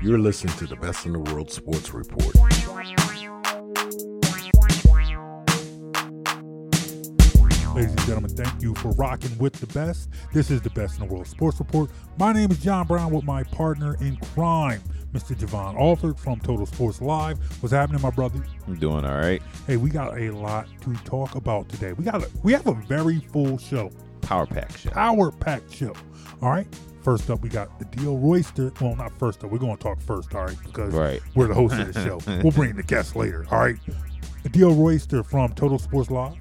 You're listening to the Best in the World Sports Report. Ladies and gentlemen, thank you for rocking with the best. This is the Best in the World Sports Report. My name is John Brown with my partner in crime, Mr. Jovan Alford from Total Sports Live. What's happening, my brother? I'm doing all right. Hey, we got a lot to talk about today. We got a, we have a very full show, Power pack show. power pack show. All right. First up, we got Adio Royster. Well, not first up. We're going to talk first, all right, because Right. we're the host of the show. we'll bring the guests later, all right. Adio Royster from Total Sports Live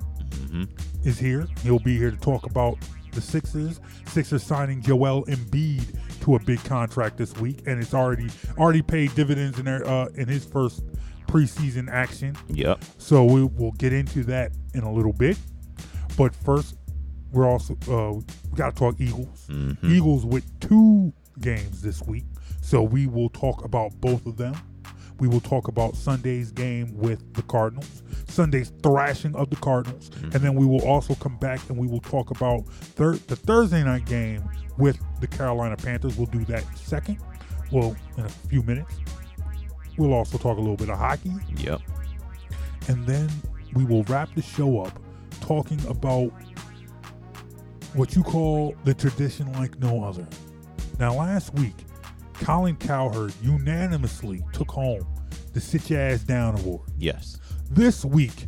hmm is here. He'll be here to talk about the Sixers. Sixers signing Joel Embiid to a big contract this week, and it's already already paid dividends in their uh, in his first preseason action. Yep. So we will get into that in a little bit. But first, we're also uh, we got to talk Eagles. Mhm. Eagles with two games this week, so we will talk about both of them. We will talk about Sunday's game with the Cardinals, Sunday's thrashing of the Cardinals, and then we will also come back and we will talk about thir- the Thursday night game with the Carolina Panthers. We'll do that second, well, in a few minutes. We'll also talk a little bit of hockey, Yep. and then we will wrap the show up talking about what you call the tradition like no other. Now, last week, Colin Cowherd unanimously took home the Sit Your Ass Down Award. Yes. This week,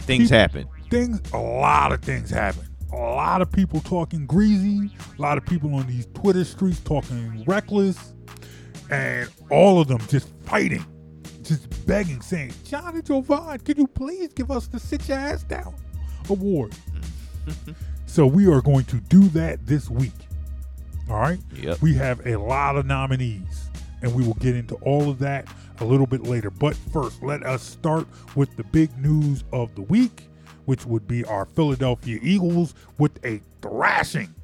Things happen. things, a lot of things happen. A lot of people talking greasy, a lot of people on these Twitter streets talking reckless, and all of them just fighting, just begging, saying, Johnny Jovan, can you please give us the Sit Your Ass Down award? so we are going to do that this week. All right? Yep. We have a lot of nominees, and we will get into all of that a little bit later. But first, let us start with the big news of the week, which would be our Philadelphia Eagles with a thrashing.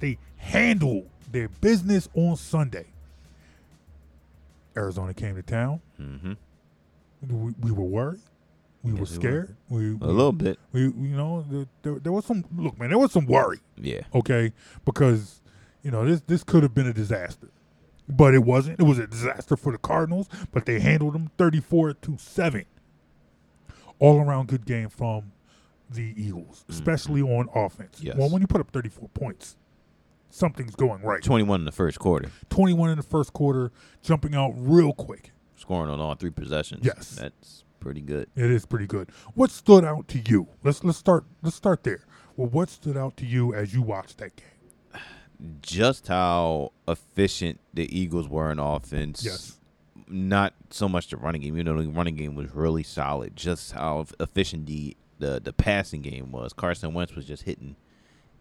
They handled their business on Sunday. Arizona came to town. hmm We, we were worried. We were Yes, we were. scared. We, A little bit. we, you know, there, there, was some. Look, man, there was some worry Yeah. okay? Because you know this this could have been a disaster, but it wasn't. It was a disaster for the Cardinals, but they handled them thirty four to seven. All around good game from the Eagles, especially on offense. Mm-hmm. Yes. Well, when you put up thirty four points, something's going right. 21 in the first quarter. Twenty one in the first quarter, jumping out real quick. Scoring on all three possessions. Yes. That's pretty good. It is pretty good. What stood out to you? Let's let's start let's start there. Well, what stood out to you as you watched that game? Just how efficient the Eagles were in offense. Yes. Not so much the running game. You know, the running game was really solid. Just how efficient the, the, the passing game was. Carson Wentz was just hitting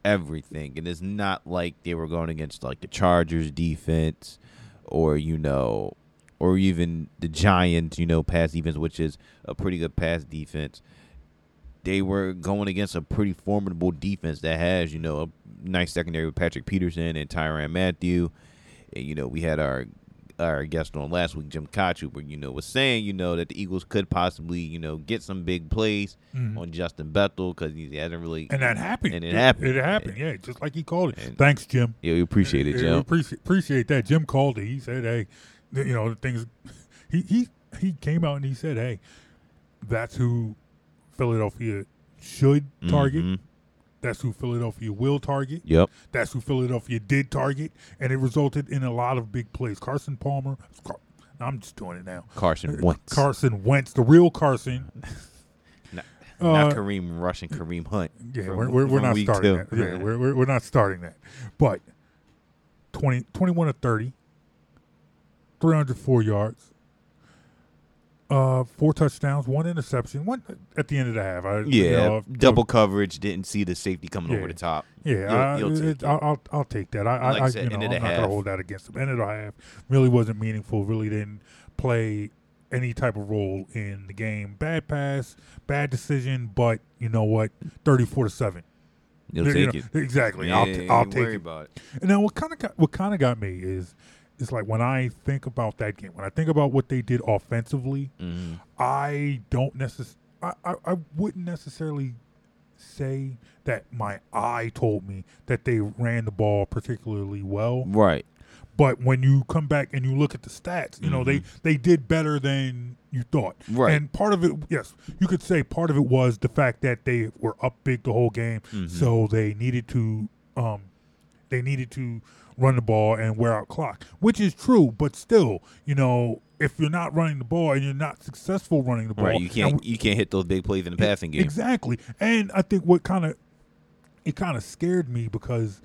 everything. And it's not like they were going against like the Chargers defense or, you know, or even the Giants, you know, pass defense, which is a pretty good pass defense. They were going against a pretty formidable defense that has, you know, a nice secondary with Patrick Peterson and Tyrann Mathieu. And, you know, we had our our guest on last week, Jim Kachu, where, you know, was saying, you know, that the Eagles could possibly, you know, get some big plays Mhm. on Justin Bethel because he hasn't really. And that happened. And it happened. It happened. Yeah, just like he called it. Thanks, Jim. Yeah, we appreciate it, Jim. we appreciate appreciate that. Jim called it. He said, "Hey, you know, the things." He he he came out and he said, "Hey, that's who Philadelphia should target. Mhm. That's who Philadelphia will target. Yep. That's who Philadelphia did target, and it resulted in a lot of big plays. Carson Palmer. Car- I'm just doing it now. Carson Wentz. Carson Wentz, the real Carson. Not, Uh, not Kareem Rush and Kareem Hunt. Yeah, from- we're, we're, we're not starting two. that. Yeah, we're, we're, we're not starting that. But 20, 21 to 30, 304 yards, uh, four touchdowns, one interception, one at the end of the half. I, you Yeah, know, double coverage. Didn't see the safety coming Yeah. over the top. Yeah, You'll- I, you'll take it- it. I'll, I'll I'll take that. I, I, Like I I said, you know, I'm not the gonna hold that against him. End of the half really wasn't meaningful. Really didn't play any type of role in the game. Bad pass, bad decision, but you know what? Thirty-four to seven. You'll You take know, it. Exactly. Yeah, I'll, t- I'll take worry it. about it. And now what kind of got, what kind of got me is is like when I think about that game, when I think about what they did offensively, Mhm. I don't necessarily, I, I, I wouldn't necessarily say that my eye told me that they ran the ball particularly well, Right. But when you come back and you look at the stats, you know they they did better than you thought. Right. And part of it, yes, you could say part of it was the fact that they were up big the whole game, so they needed to um they needed to run the ball and wear out clock, which is true. But still, you know, if you're not running the ball and you're not successful running the ball, Right, you can't we- you can't hit those big plays in the passing game. Exactly. And I think what kind of it kind of scared me because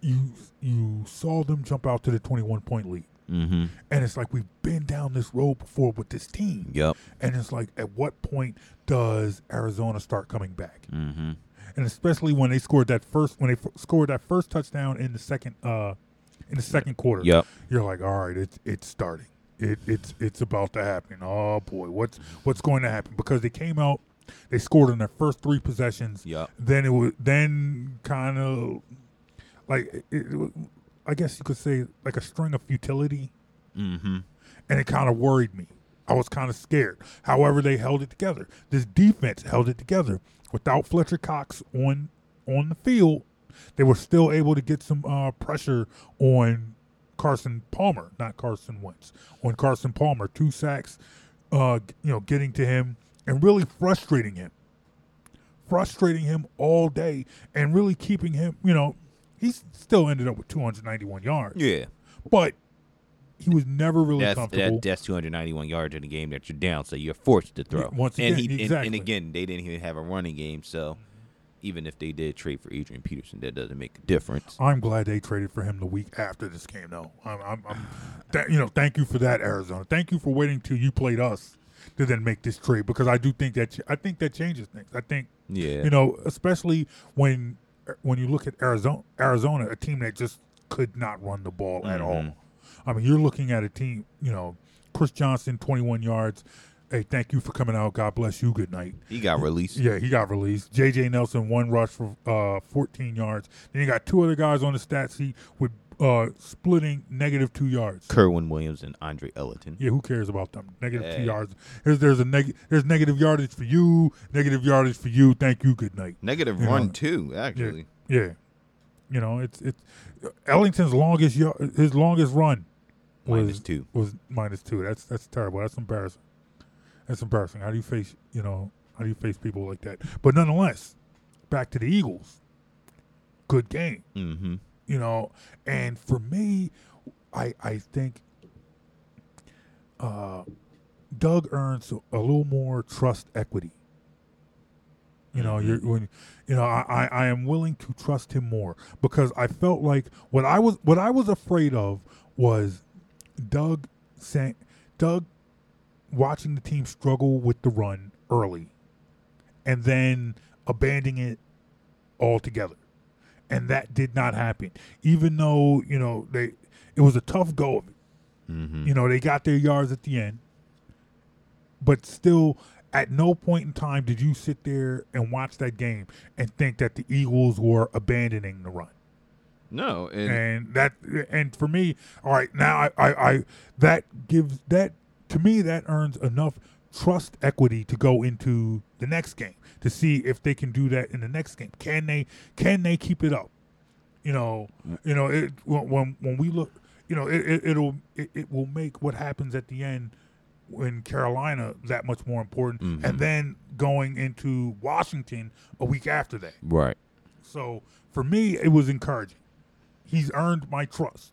you you saw them jump out to the 21 point lead. Mm-hmm. And it's like we've been down this road before with this team. Yep. And it's like at what point does Arizona start coming back? Mm-hmm. And especially when they scored that first when they f- scored that first touchdown in the second uh in the second quarter. Yep. You're like, "All right, it's it's starting. It it's it's about to happen. Oh boy, what's what's going to happen?" Because they came out they scored in their first three possessions. Yep. Then it was then kind of like it, it, I guess you could say like a string of futility, Mm-hmm. and it kind of worried me. I was kind of scared. However, they held it together. This defense held it together without Fletcher Cox on on the field. They were still able to get some uh, pressure on Carson Palmer, not Carson Wentz, on Carson Palmer. Two sacks, uh, you know, getting to him and really frustrating him, frustrating him all day, and really keeping him. You know, he still ended up with 291 yards, Yeah. but he was never really That's comfortable. that, that's 291 yards in a game that you're down, so you're forced to throw. once and again, he exactly. and, again, they didn't even have a running game, so even if they did trade for Adrian Peterson, that doesn't make a difference. I'm glad they traded for him the week after this game, though. I'm, I'm, I'm th- you know, thank you for that, Arizona. Thank you for waiting till you played us to then make this trade because I do think that I think that changes things. I think Yeah. you know, especially when when you look at Arizona, Arizona, a team that just could not run the ball at mm-hmm. all. I mean, you're looking at a team. You know, Chris Johnson, 21 yards. Hey, thank you for coming out. God bless you. Good night. he got released. Yeah, he got released. J.J. Nelson, one rush for uh, 14 yards. Then you got two other guys on the stat sheet with uh, splitting negative two yards. Kerwynn Williams and Andre Ellington. Yeah, who cares about them? Negative two Hey. yards. There's there's a neg- there's negative yardage for you. Negative yardage for you. Thank you. Good night. Negative You run know, too, actually. Yeah, you know it's it's Ellington's longest yar- his longest run was Minus two. was minus two. That's that's terrible. That's embarrassing. That's embarrassing. How do you face you know how do you face people like that? But nonetheless, back to the Eagles. Good game, Mm-hmm. you know. And for me, I I think uh, Doug earns a little more trust equity. You know, you're when you know I, I I am willing to trust him more because I felt like what I was what I was afraid of was Doug saying Doug watching the team struggle with the run early and then abandoning it altogether. And that did not happen. Even though, you know, they it was a tough go of it. Mm-hmm. You know, they got their yards at the end. But still at no point in time did you sit there and watch that game and think that the Eagles were abandoning the run No, and, and that and for me all right now I, I i that gives that to me that earns enough trust equity to go into the next game to see if they can do that in the next game can they can they keep it up you know you know it when when, we look you know it, it it'll it, it will make what happens at the end in Carolina that much more important Mhm. and then going into Washington a week after that right. so for me, it was encouraging. He's earned my trust.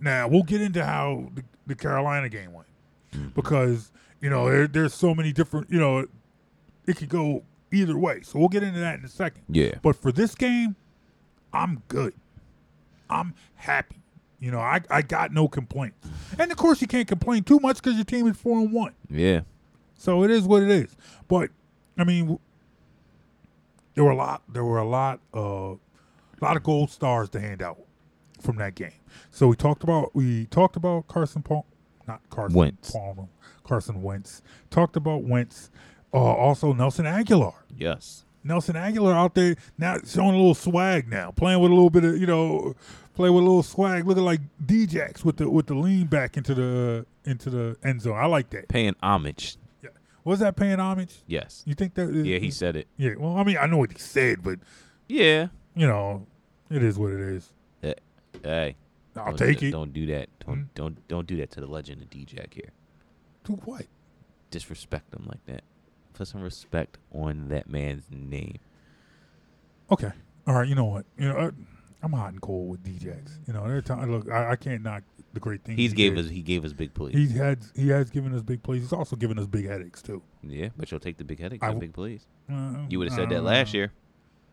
Now we'll get into how the, the Carolina game went mm-hmm. because you know there, there's so many different. You know, it could go either way. So we'll get into that in a second. Yeah. But for this game, I'm good. I'm happy. You know, I, I got no complaints. And of course, you can't complain too much because your team is four and one. Yeah. So it is what it is. But I mean, there were a lot. There were a lot of a lot of gold stars to hand out from that game. So we talked about we talked about Carson Paul, not Carson Wentz. Palmer, Carson Wentz. Talked about Wentz. Uh, also Nelson Agholor. Yes. Nelson Agholor out there now showing a little swag now, playing with a little bit of you know, play with a little swag, looking like Djax with the with the lean back into the into the end zone. I like that. Paying homage. Yeah. Was that paying homage? Yes. You think that? Yeah, he said it. Yeah. Well, I mean, I know what he said, but Yeah. you know, it is what it is. Hey. I'll Don't- take it. Don't do that. Don't Hmm? don't don't do that to the legend of DJ here. Do what? Disrespect him like that. Put some respect on that man's name. Okay. All right. You know what? You know, uh, I'm hot and cold with DJs. You know, every time look, I, I can't knock the great things He's he gave did. us he gave us big plays. He had he has given us big plays. He's also given us big headaches too. yeah, but you'll take the big headache I w- big plays. Uh, You would have said uh, that last year.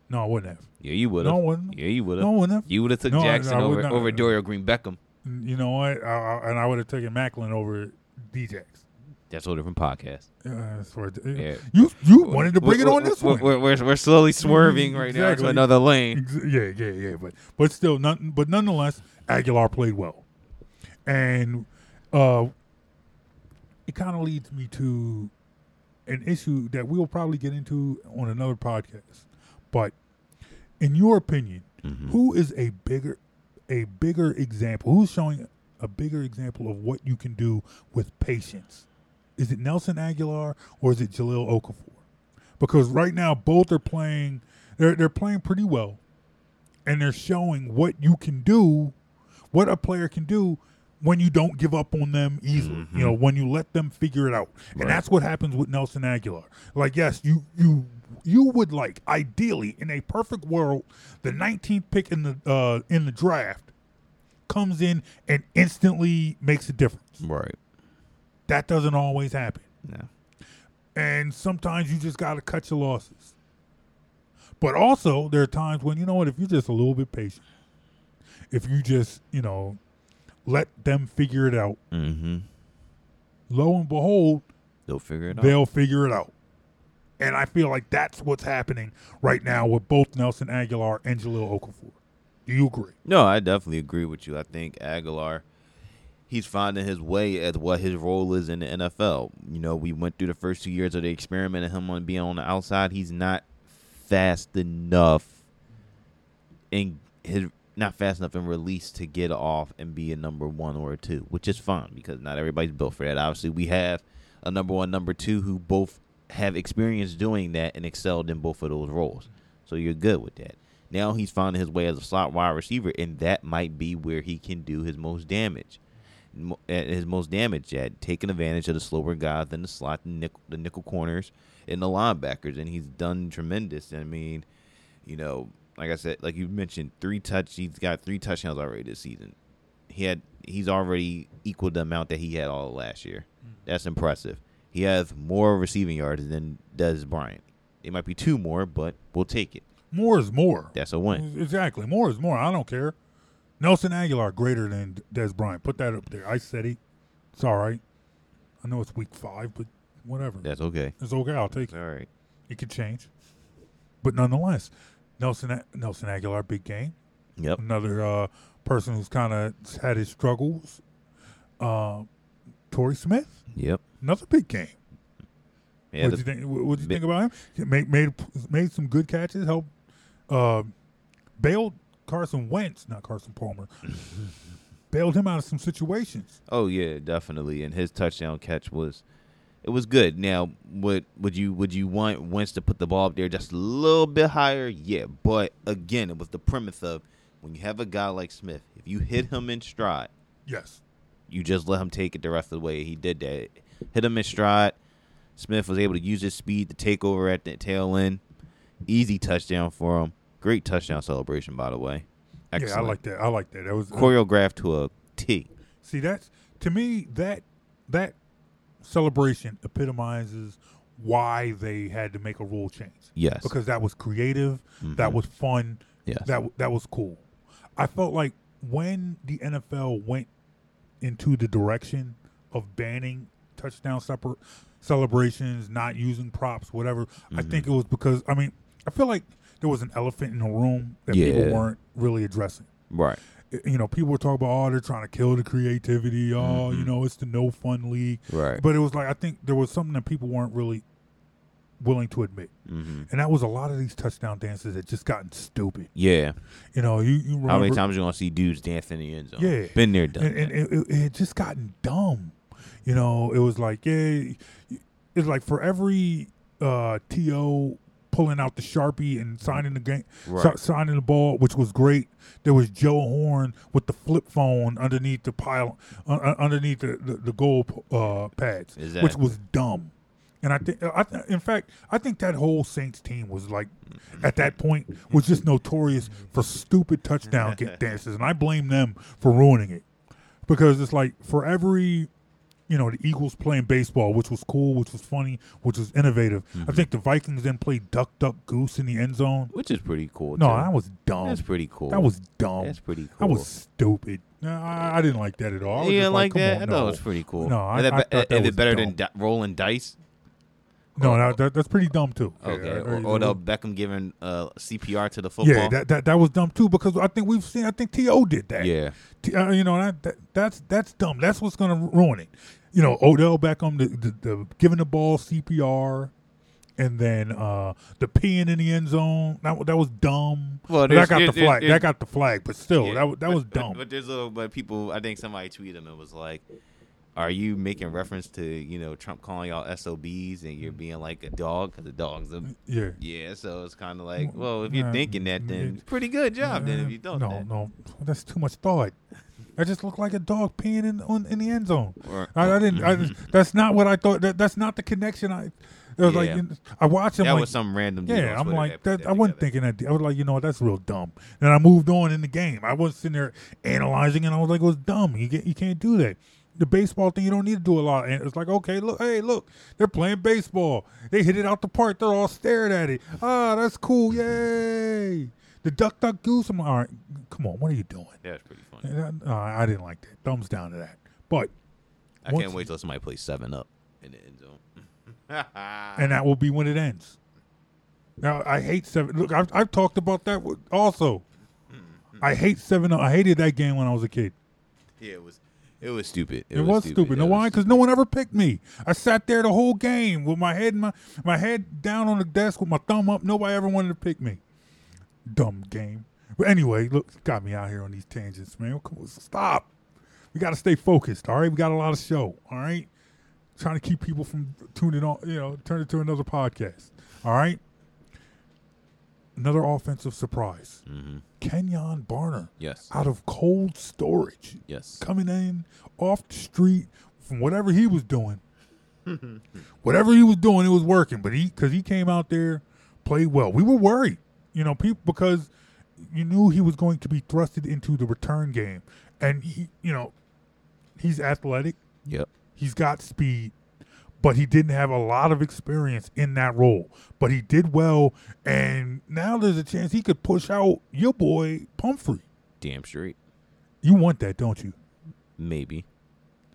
No, I wouldn't have. Yeah, you would have. No, I wouldn't. Yeah, you would have. No, I wouldn't have. You would have took No, Jackson I over over Dorial Green Beckham. You know what? I, I, and I would have taken Maclin over DJs. That's a whole different podcast. Uh, for, Yeah. You you wanted to bring it on this we're, one. We're, we're, we're slowly swerving right now to another lane. Yeah, yeah, yeah. But but still, none, but nonetheless, Agholor played well, and uh, it kind of leads me to an issue that we'll probably get into on another podcast. But in your opinion, Mhm. who is a bigger a bigger example? Who's showing a bigger example of what you can do with patience? Is it Nelson Agholor or is it Jaleel Okafor? Because right now both are playing they're they're playing pretty well and they're showing what you can do, what a player can do when you don't give up on them easily. You know, when you let them figure it out. Right. And that's what happens with Nelson Agholor. Like yes, you you you would like ideally in a perfect world the 19th pick in the uh in the draft comes in and instantly makes a difference. Right. That doesn't always happen. No. And sometimes you just got to cut your losses. But also, there are times when, you know what, if you're just a little bit patient, if you just, you know, let them figure it out, Mm-hmm. lo and behold, They'll figure it out. they'll figure it out. And I feel like that's what's happening right now with both Nelson Agholor and Jaleel Okafor. Do you agree? No, I definitely agree with you. I think Agholor, he's finding his way as what his role is in the NFL. You know, we went through the first two years of the experiment of him on being on the outside. He's not fast enough in his not fast enough in release to get off and be a number one or a two, which is fine because not everybody's built for that. Obviously, we have a number one, number two who both have experience doing that and excelled in both of those roles. So you're good with that. Now he's finding his way as a slot wide receiver, and that might be where he can do his most damage. At eh, His most damage at taking advantage of the slower guys in the slot, the nickel, the nickel corners, and the linebackers, and he's done tremendous. I mean, you know, like I said, like you mentioned, three touch. He's got three touchdowns already this season. He had he's already equaled the amount that he had all last year. Mm. That's impressive. He has more receiving yards than Dez Bryant. It might be two more, but we'll take it. More is more. That's a win. Exactly. More is more. I don't care. Nelson Agholor greater than Dez Bryant. Put that up there. I said it. It's all right. I know it's week five, but whatever. That's okay. It's okay. I'll take it. all right. It could change, but nonetheless, Nelson A- Nelson Agholor, big game. Yep. Another uh, person who's kind of had his struggles. Uh, Torrey Smith, Yep. Another big game. Yeah. what the- you think? What you big- think about him? Made made made some good catches. Helped uh, bailed Carson Wentz, not Carson Palmer, bailed him out of some situations. oh yeah, definitely. And his touchdown catch was, it was good. Now, would would you would you want Wentz to put the ball up there just a little bit higher? Yeah, but again, it was the premise of when you have a guy like Smith, if you hit him in stride, Yes, you just let him take it the rest of the way. He did that. Hit him in stride. Smith was able to use his speed to take over at the tail end. Easy touchdown for him. Great touchdown celebration, by the way. yeah, I like that. I like that. That was choreographed to a T. See, that's to me that that celebration epitomizes why they had to make a rule change Yes. because that was creative, that Mhm. was fun, yes. that that was cool. I felt like when the NFL went into the direction of banning touchdown separ- celebrations, not using props, whatever, I Mhm. think it was because I mean I feel like there was an elephant in the room that people weren't really addressing right. you know, people were talking about, oh, they're trying to kill the creativity. Oh, you Mhm. know, it's the no fun league. Right. But it was like I think there was something that people weren't really willing to admit, hmm and that was a lot of these touchdown dances that just gotten stupid. Yeah. You know, you, you remember, How many times you gonna see dudes dancing in the end zone? Yeah. Been there, done and, and it, it, it just gotten dumb. You know, it was like, yeah, it's like for every uh, to pulling out the sharpie and signing the game, Right. si- signing the ball, which was great. There was Joe Horn with the flip phone underneath the pile, uh, underneath the the, the goal uh, pads, which was dumb. And I think, I th- in fact, I think that whole Saints team was like, at that point, was just notorious for stupid touchdown get dances, and I blame them for ruining it because it's like for every you know, the Eagles playing baseball, which was cool, which was funny, which was innovative. I mm-hmm. think the Vikings then played duck, duck, goose in the end zone. which is pretty cool. No, too. that was dumb. that's pretty cool. That was dumb. that's pretty cool. That was stupid. No, I, I didn't like that at all. I didn't like come that? on, I no. thought it was pretty cool. No, I- I be- thought that is was it better dumb. than di- rolling dice? No, that, that, that's pretty dumb too. Okay, Yeah, or, or the Beckham giving uh, CPR to the football. yeah, that, that that was dumb too because I think we've seen. I think To did that. yeah. T- uh, you know that, that that's that's dumb. That's what's gonna ruin it. You know, Odell Beckham, the, the, the giving the ball CPR, and then uh, the peeing in the end zone. That that was dumb. Well, that got the flag. there's- that got the flag. But still, Yeah, that that but- was but- dumb. But, there's a but people. I think somebody tweeted him and was like, "Are you making reference to you know Trump calling y'all SOBs and you're being like a dog because the dog's a yeah. yeah." So it's kind of like, mm, well, if you're Nah, thinking that, then pretty good job. Then if you don't, no, that. no, that's too much thought. I just looked like a dog peeing in on, in the end zone. Or- I, I didn't. I just, that's not what I thought. That, that's not the connection. I. It was like Yeah. I watched him. that like, was some random. Yeah, I'm like put that. I wasn't together. thinking that. I was like, you know what, that's real dumb. Then I moved on in the game. I wasn't sitting there analyzing, and I was like, it was dumb. You get, you can't do that. The baseball thing, you don't need to do a lot. And it's like, okay, look, hey, look, they're playing baseball. They hit it out the park. They're all staring at it. Ah, that's cool. Yay! The duck, duck, goose. I'm like, all right, come on, what are you doing? Yeah, it's pretty funny. And I, uh, I didn't like that. Thumbs down to that. But I can't wait till somebody plays seven up in the end zone. and that will be when it ends. Now I hate seven. Look, I've, I've talked about that also. I hate seven. I hated that game when I was a kid. yeah, it was it was stupid. It, was, stupid. No, It why? Because no one ever picked me. I sat there the whole game with my head, in my my head down on the desk with my thumb up. Nobody ever wanted to pick me. Dumb game. But anyway, look, got me out here on these tangents, man. Come on, stop. We got to stay focused. All right, we got a lot of show. All right, trying to keep people from tuning on. You know, turn it to another podcast. All right. Another offensive surprise. Mhm. Kenjon Barner Yes. out of cold storage Yes. coming in off the street from whatever he was doing. whatever he was doing, it was working. But he, because he came out there, played well. We were worried, you know, people because you knew he was going to be thrusted into the return game, and he, you know, he's athletic, Yep. he's got speed, but he didn't have a lot of experience in that role. But he did well, and now there's a chance he could push out your boy Pumphrey. Damn straight. You want that, don't you? Maybe.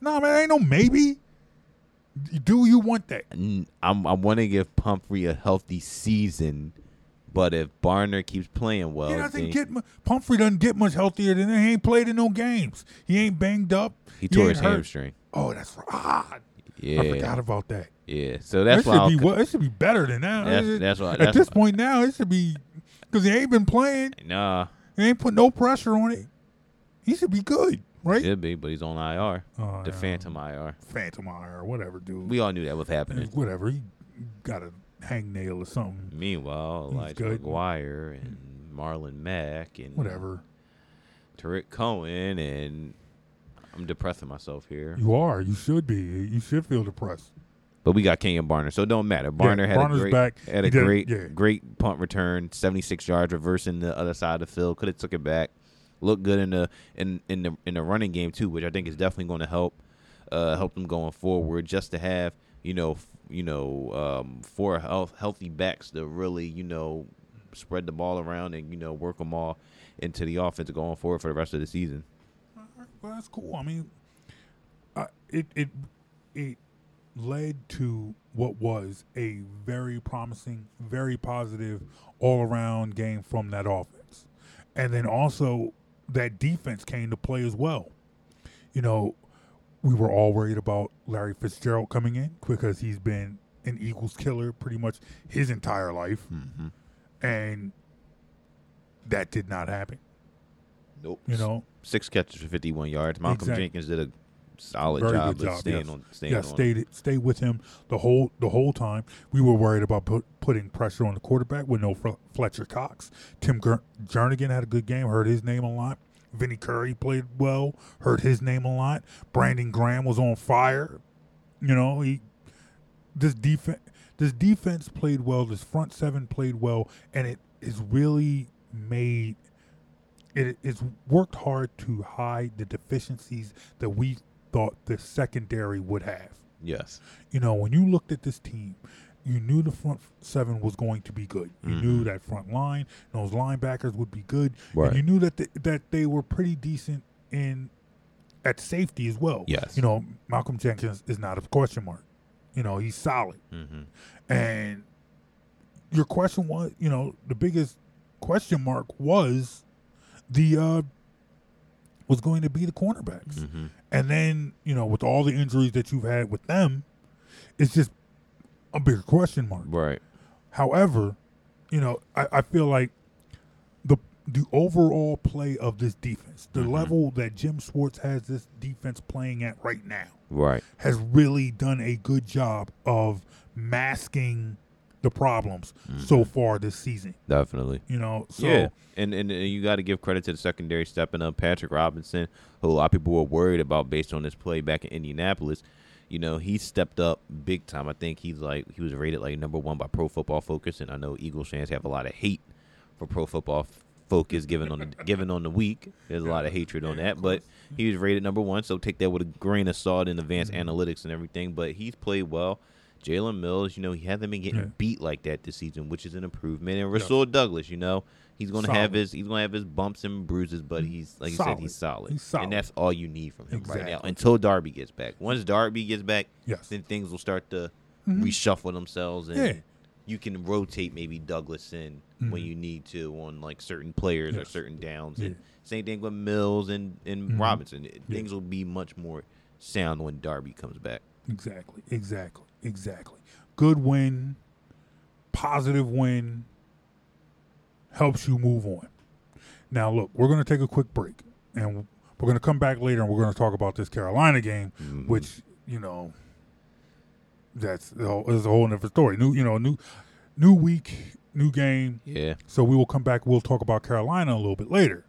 No, man, ain't no maybe. Do you want that? I'm, I want to give Pumphrey a healthy season, but if Barner keeps playing well, he doesn't then get mu- Pumphrey doesn't get much healthier than that. He ain't played in no games. He ain't banged up. he tore his hurt. hamstring. Oh, that's right. Ah, Yeah. I forgot about that. Yeah. So that's it why should be well, it should be better than that. That's- It- that's why- At this why- point now, it should be because he ain't been playing. Nah, He ain't put no pressure on it. He should be good, right? should be, but he's on IR. Oh, the yeah. Phantom IR. Phantom IR, whatever, dude. We all knew that was happening. whatever. He got a hangnail or something. Meanwhile, He's Elijah good. McGuire and Marlon Mack and Whatever. Tarik Cohen and I'm depressing myself here. You are. You should be. You should feel depressed. But we got Kenjon Barner, so it don't matter. Barner had Barner's a great, back. had a did- great, yeah. great punt return, seventy six yards, reversing the other side of the field. Could have took it back. Looked good in the in in the in the running game too, which I think is definitely going to help uh, help them going forward. Just to have you know f- you know um, four health, healthy backs to really you know spread the ball around and you know work them all into the offense going forward for the rest of the season. Well, that's cool. I mean, uh, it it it led to what was a very promising, very positive all around game from that offense, and then also that defense came to play as well. You know, we were all worried about Larry Fitzgerald coming in because he's been an Eagles killer pretty much his entire life, Mm-hmm. and that did not happen. Nope. You know, six catches for fifty one yards. Malcolm Exact- Jenkins did a solid Very job good of job. staying yes. on staying yeah, on. stayed stay with him the whole the whole time. We were worried about put, putting pressure on the quarterback with no Fletcher Cox. Tim Ger- Jernigan had a good game. Heard his name a lot. Vinny Curry played well. Heard his name a lot. Brandon Graham was on fire. You know he this defense this defense played well. This front seven played well, and it is really made it it's worked hard to hide the deficiencies that we thought the secondary would have. Yes. You know, when you looked at this team, you knew the front seven was going to be good. You knew that front line, those linebackers would be good, Right. and you knew that the, that they were pretty decent in at safety as well. Yes. You know, Malcolm Jenkins is not a question mark. You know, he's solid. Mm-hmm. And your question was, you know, the biggest question mark was the uh was going to be the cornerbacks. Mm-hmm. And then, you know, with all the injuries that you've had with them, it's just a bigger question mark. Right. However, you know, I, I feel like the the overall play of this defense, the Mhm. level that Jim Schwartz has this defense playing at right now, Right. has really done a good job of masking the problems so far this season. Definitely. You know, so yeah, and and, and you got to give credit to the secondary stepping up. Patrick Robinson, who a lot of people were worried about based on his play back in Indianapolis, you know, he stepped up big time. I think he's like he was rated like number one by Pro Football Focus, and I know Eagles fans have a lot of hate for Pro Football Focus given on the given on the week. There's a lot of hatred on that, but he was rated number one, so take that with a grain of salt in advanced Mm-hmm. analytics and everything. But he's played well. Jalen Mills, you know, he hasn't been getting Yeah. beat like that this season, which is an improvement. And Rasul Douglas, you know, he's gonna have Solid. Mm-hmm. his he's gonna have his bumps and bruises, but he's like you said, he's solid. He's solid. And that's all you need from him right now until Darby gets back. Once Darby gets back, Yes. then things will start to Mhm. reshuffle themselves and Yeah. you can rotate maybe Douglas in when Mhm. you need to on like certain players or certain downs. And same thing with Mills and, and Mhm. Robinson. Things will be much more sound when Darby comes back. Exactly. Exactly. Exactly. Good win, positive win helps you move on. Now, look, we're going to take a quick break and we're going to come back later and we're going to talk about this Carolina game, Mhm. which, you know, that's the whole, is a whole different story. New, you know, new, new week, new game. Yeah, So we will come back. We'll talk about Carolina a little bit later.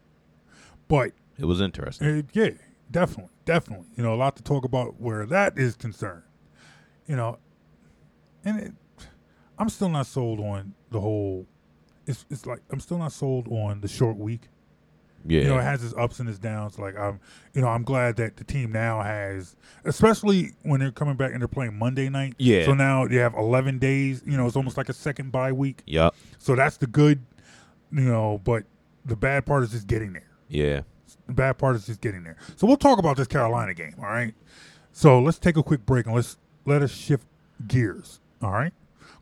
But it was interesting. uh, yeah, definitely, definitely. You know, a lot to talk about where that is concerned. You know, and it, I'm still not sold on the whole. It's it's like I'm still not sold on the short week. Yeah, You know, it has its ups and its downs. Like I'm, you know, I'm glad that the team now has, especially when they're coming back and they're playing Monday night. Yeah. So now they have 11 days. You know, it's almost like a second bye week. Yup. So that's the good. You know, but the bad part is just getting there. Yeah. The bad part is just getting there. So we'll talk about this Carolina game, all right? So let's take a quick break and let's let us shift gears, all right?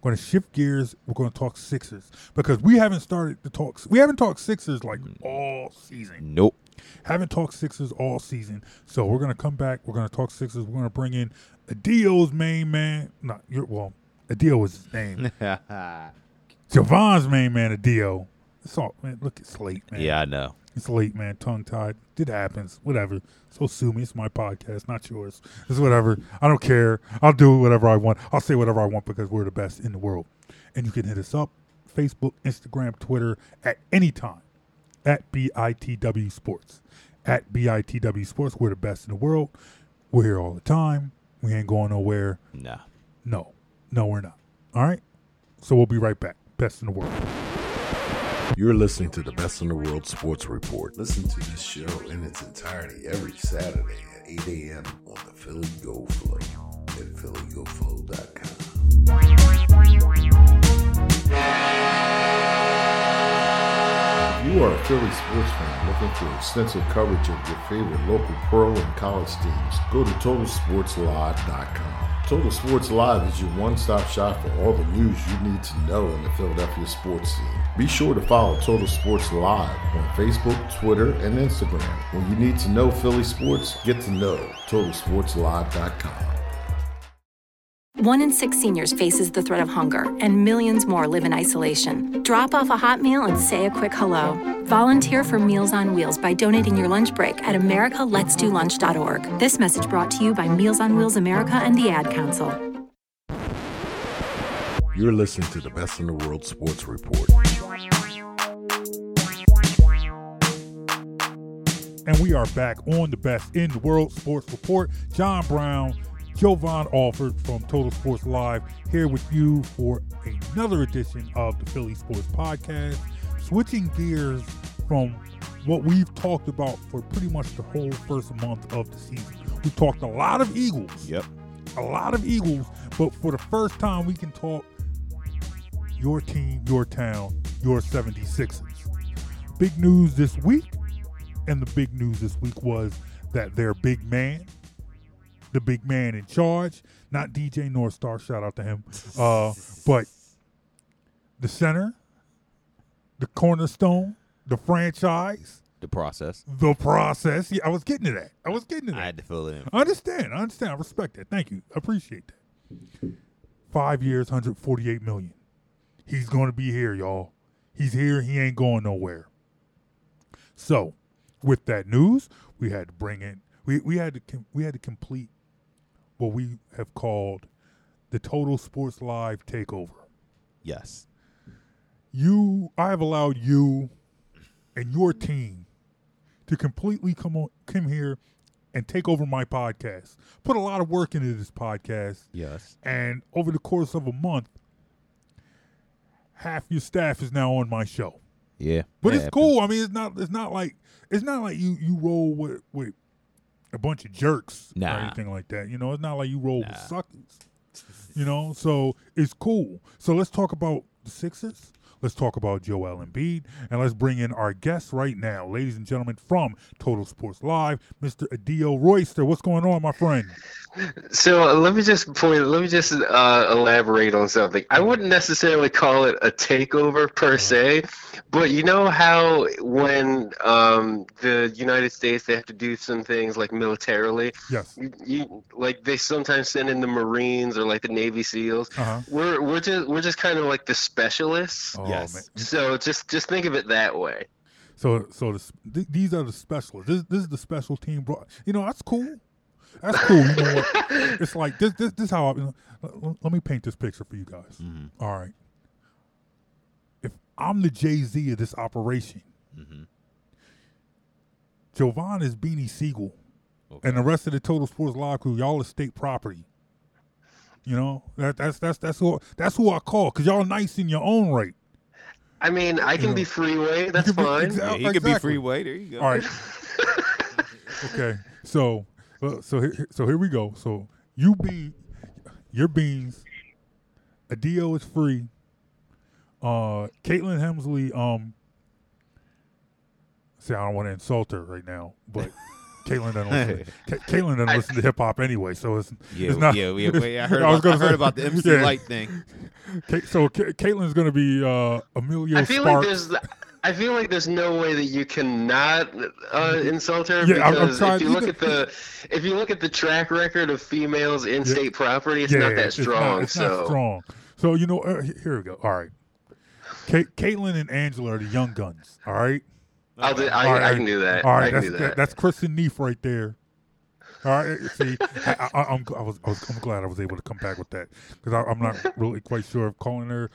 We're going to shift gears. We're going to talk Sixers because we haven't started to talk. We haven't talked Sixers like all season. Nope. Haven't talked Sixers all season. So we're going to come back. We're going to talk Sixers. We're going to bring in Adio's main man. Not your well, Adio was his name. Javon's main man, Adio. It's all man. Look, it's late, man. yeah, I know. It's late, man. Tongue tied. It happens. Whatever. So sue me. It's my podcast, not yours. It's whatever. I don't care. I'll do whatever I want. I'll say whatever I want because we're the best in the world. And you can hit us up Facebook, Instagram, Twitter at any time at BITW Sports. At BITW Sports. We're the best in the world. We're here all the time. We ain't going nowhere. Nah. No. No, we're not. All right? So we'll be right back. Best in the world. You're listening to the Best in the World Sports Report. Listen to this show in its entirety every Saturday at 8 a.m. on the Philly Go Flow at phillygoflow.com. You are a Philly sports fan looking for extensive coverage of your favorite local pro and college teams, go to TotalSportsLive.com. Total Sports Live is your one-stop shop for all the news you need to know in the Philadelphia sports scene. Be sure to follow Total Sports Live on Facebook, Twitter, and Instagram. When you need to know Philly sports, get to know TotalSportsLive.com. One in six seniors faces the threat of hunger, and millions more live in isolation. Drop off a hot meal and say a quick hello. Volunteer for Meals on Wheels by donating your lunch break at americaletsdolunch.org. This message brought to you by Meals on Wheels America and the Ad Council. You're listening to the Best in the World Sports Report. And we are back on the Best in the World Sports Report. John Brown, Jovan Alford from Total Sports Live here with you for another edition of the Philly Sports Podcast. Switching gears from what we've talked about for pretty much the whole first month of the season. We talked a lot of Eagles. Yep. A lot of Eagles, but for the first time we can talk your team, your town, your 76ers. Big news this week, and the big news this week was that their big man, the big man in charge, not DJ Northstar, shout out to him, uh, but the center, the cornerstone, the franchise, The process. the process. Yeah, I was getting to that. I was getting to that. I had to fill it in. I understand. I understand. I respect that. Thank you. I appreciate that. Five years, 148 million. He's going to be here, y'all. He's here. He ain't going nowhere. So, with that news, we had to bring in. We, we had to com- we had to complete what we have called the Total Sports Live takeover. Yes. You, I have allowed you and your team to completely come on, come here and take over my podcast. Put a lot of work into this podcast, Yes. and over the course of a month, half your staff is now on my show. Yeah. But it's happens. cool. I mean, it's not. It's not like it's not like you you roll with with a bunch of jerks or anything like that. You know, it's not like you roll with suckers. You know, so it's cool. So let's talk about the Sixers. Let's talk about Joel Embiid, and let's bring in our guest right now, ladies and gentlemen, from Total Sports Live, Mr. Adio Royster. What's going on, my friend? So uh, let me just point. Let me just uh, elaborate on something. I wouldn't necessarily call it a takeover per se, but you know how when um, the United States they have to do some things like militarily, Yes. you, you like they sometimes send in the Marines or like the Navy SEAls. Uh huh. We're we're just we're just kind of like the specialists. Oh, Yes. man. So just just think of it that way. So, so the, th- these are the specialists. This, this is the special team. Brought, you know, that's cool. That's cool. You know? It's like this. This, this is how. I, you know, let, let me paint this picture for you guys. Mm-hmm. All right. If I'm the Jay Z of this operation, Mm-hmm. Jovan is Beanie Sigel, Okay. and the rest of the Total Sports Live crew, y'all is state property. You know that that's that's that's who that's who I call because y'all nice in your own right. I mean, I can Yeah. be freeway. You That's can be- fine. exa- Yeah, he could be freeway. There you go. All right. okay. So, uh, so here, so here we go. So you be your beans. Adio is free. Uh, Caitlin Hemsley. Um, see, I don't want to insult her right now, but Caitlin doesn't listen. To, Caitlin doesn't listen to hip hop anyway, so it's Yeah, it's not. yeah, yeah, yeah. I heard, I was about, gonna I heard say- about the MC yeah. Lyte thing. Ca- so Ca- Caitlin's going to be uh, Emilio I feel like there's, I feel like there's no way that you cannot uh, insult her Yeah, I'm- I'm because trying- if you look at the, if you look at the track record of females in Yeah. state property, it's yeah, not that it's strong. It's so not strong. So you know, uh, here we go. All right, Ca Caitlin and Angela are the young guns. All right. I'll do, I, right, I can do that. All right, I can that's do that- that. that's Chris and Neef right there. All right, see, I, I, I'm I was, I was I'm glad I was able to come back with that because I'm not really quite sure if calling her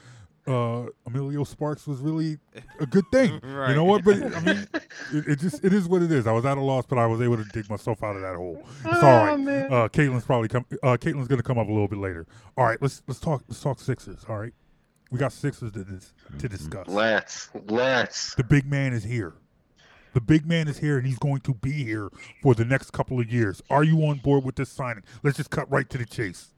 uh, Emilio Sparks was really a good thing. You know what? But I mean, it, it just it is what it is. I was at a loss, but I was able to dig myself out of that hole. It's all right. Oh, man. Uh, Caitlin's probably come. Uh, Caitlin's gonna come up a little bit later. All right, let's let's talk let's talk Sixers. All right, we got Sixers to dis- to discuss. Let's let's. The big man is here. The big man is here, and he's going to be here for the next couple of years. Are you on board with this signing? Let's just cut right to the chase.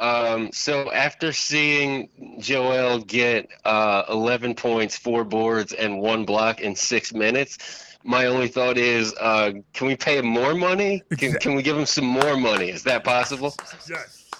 Um, so after seeing Joel get uh, 11 points, four boards, and one block in six minutes, my only thought is, uh, can we pay him more money? Can, Exact- can we give him some more money? Is that possible? Yes.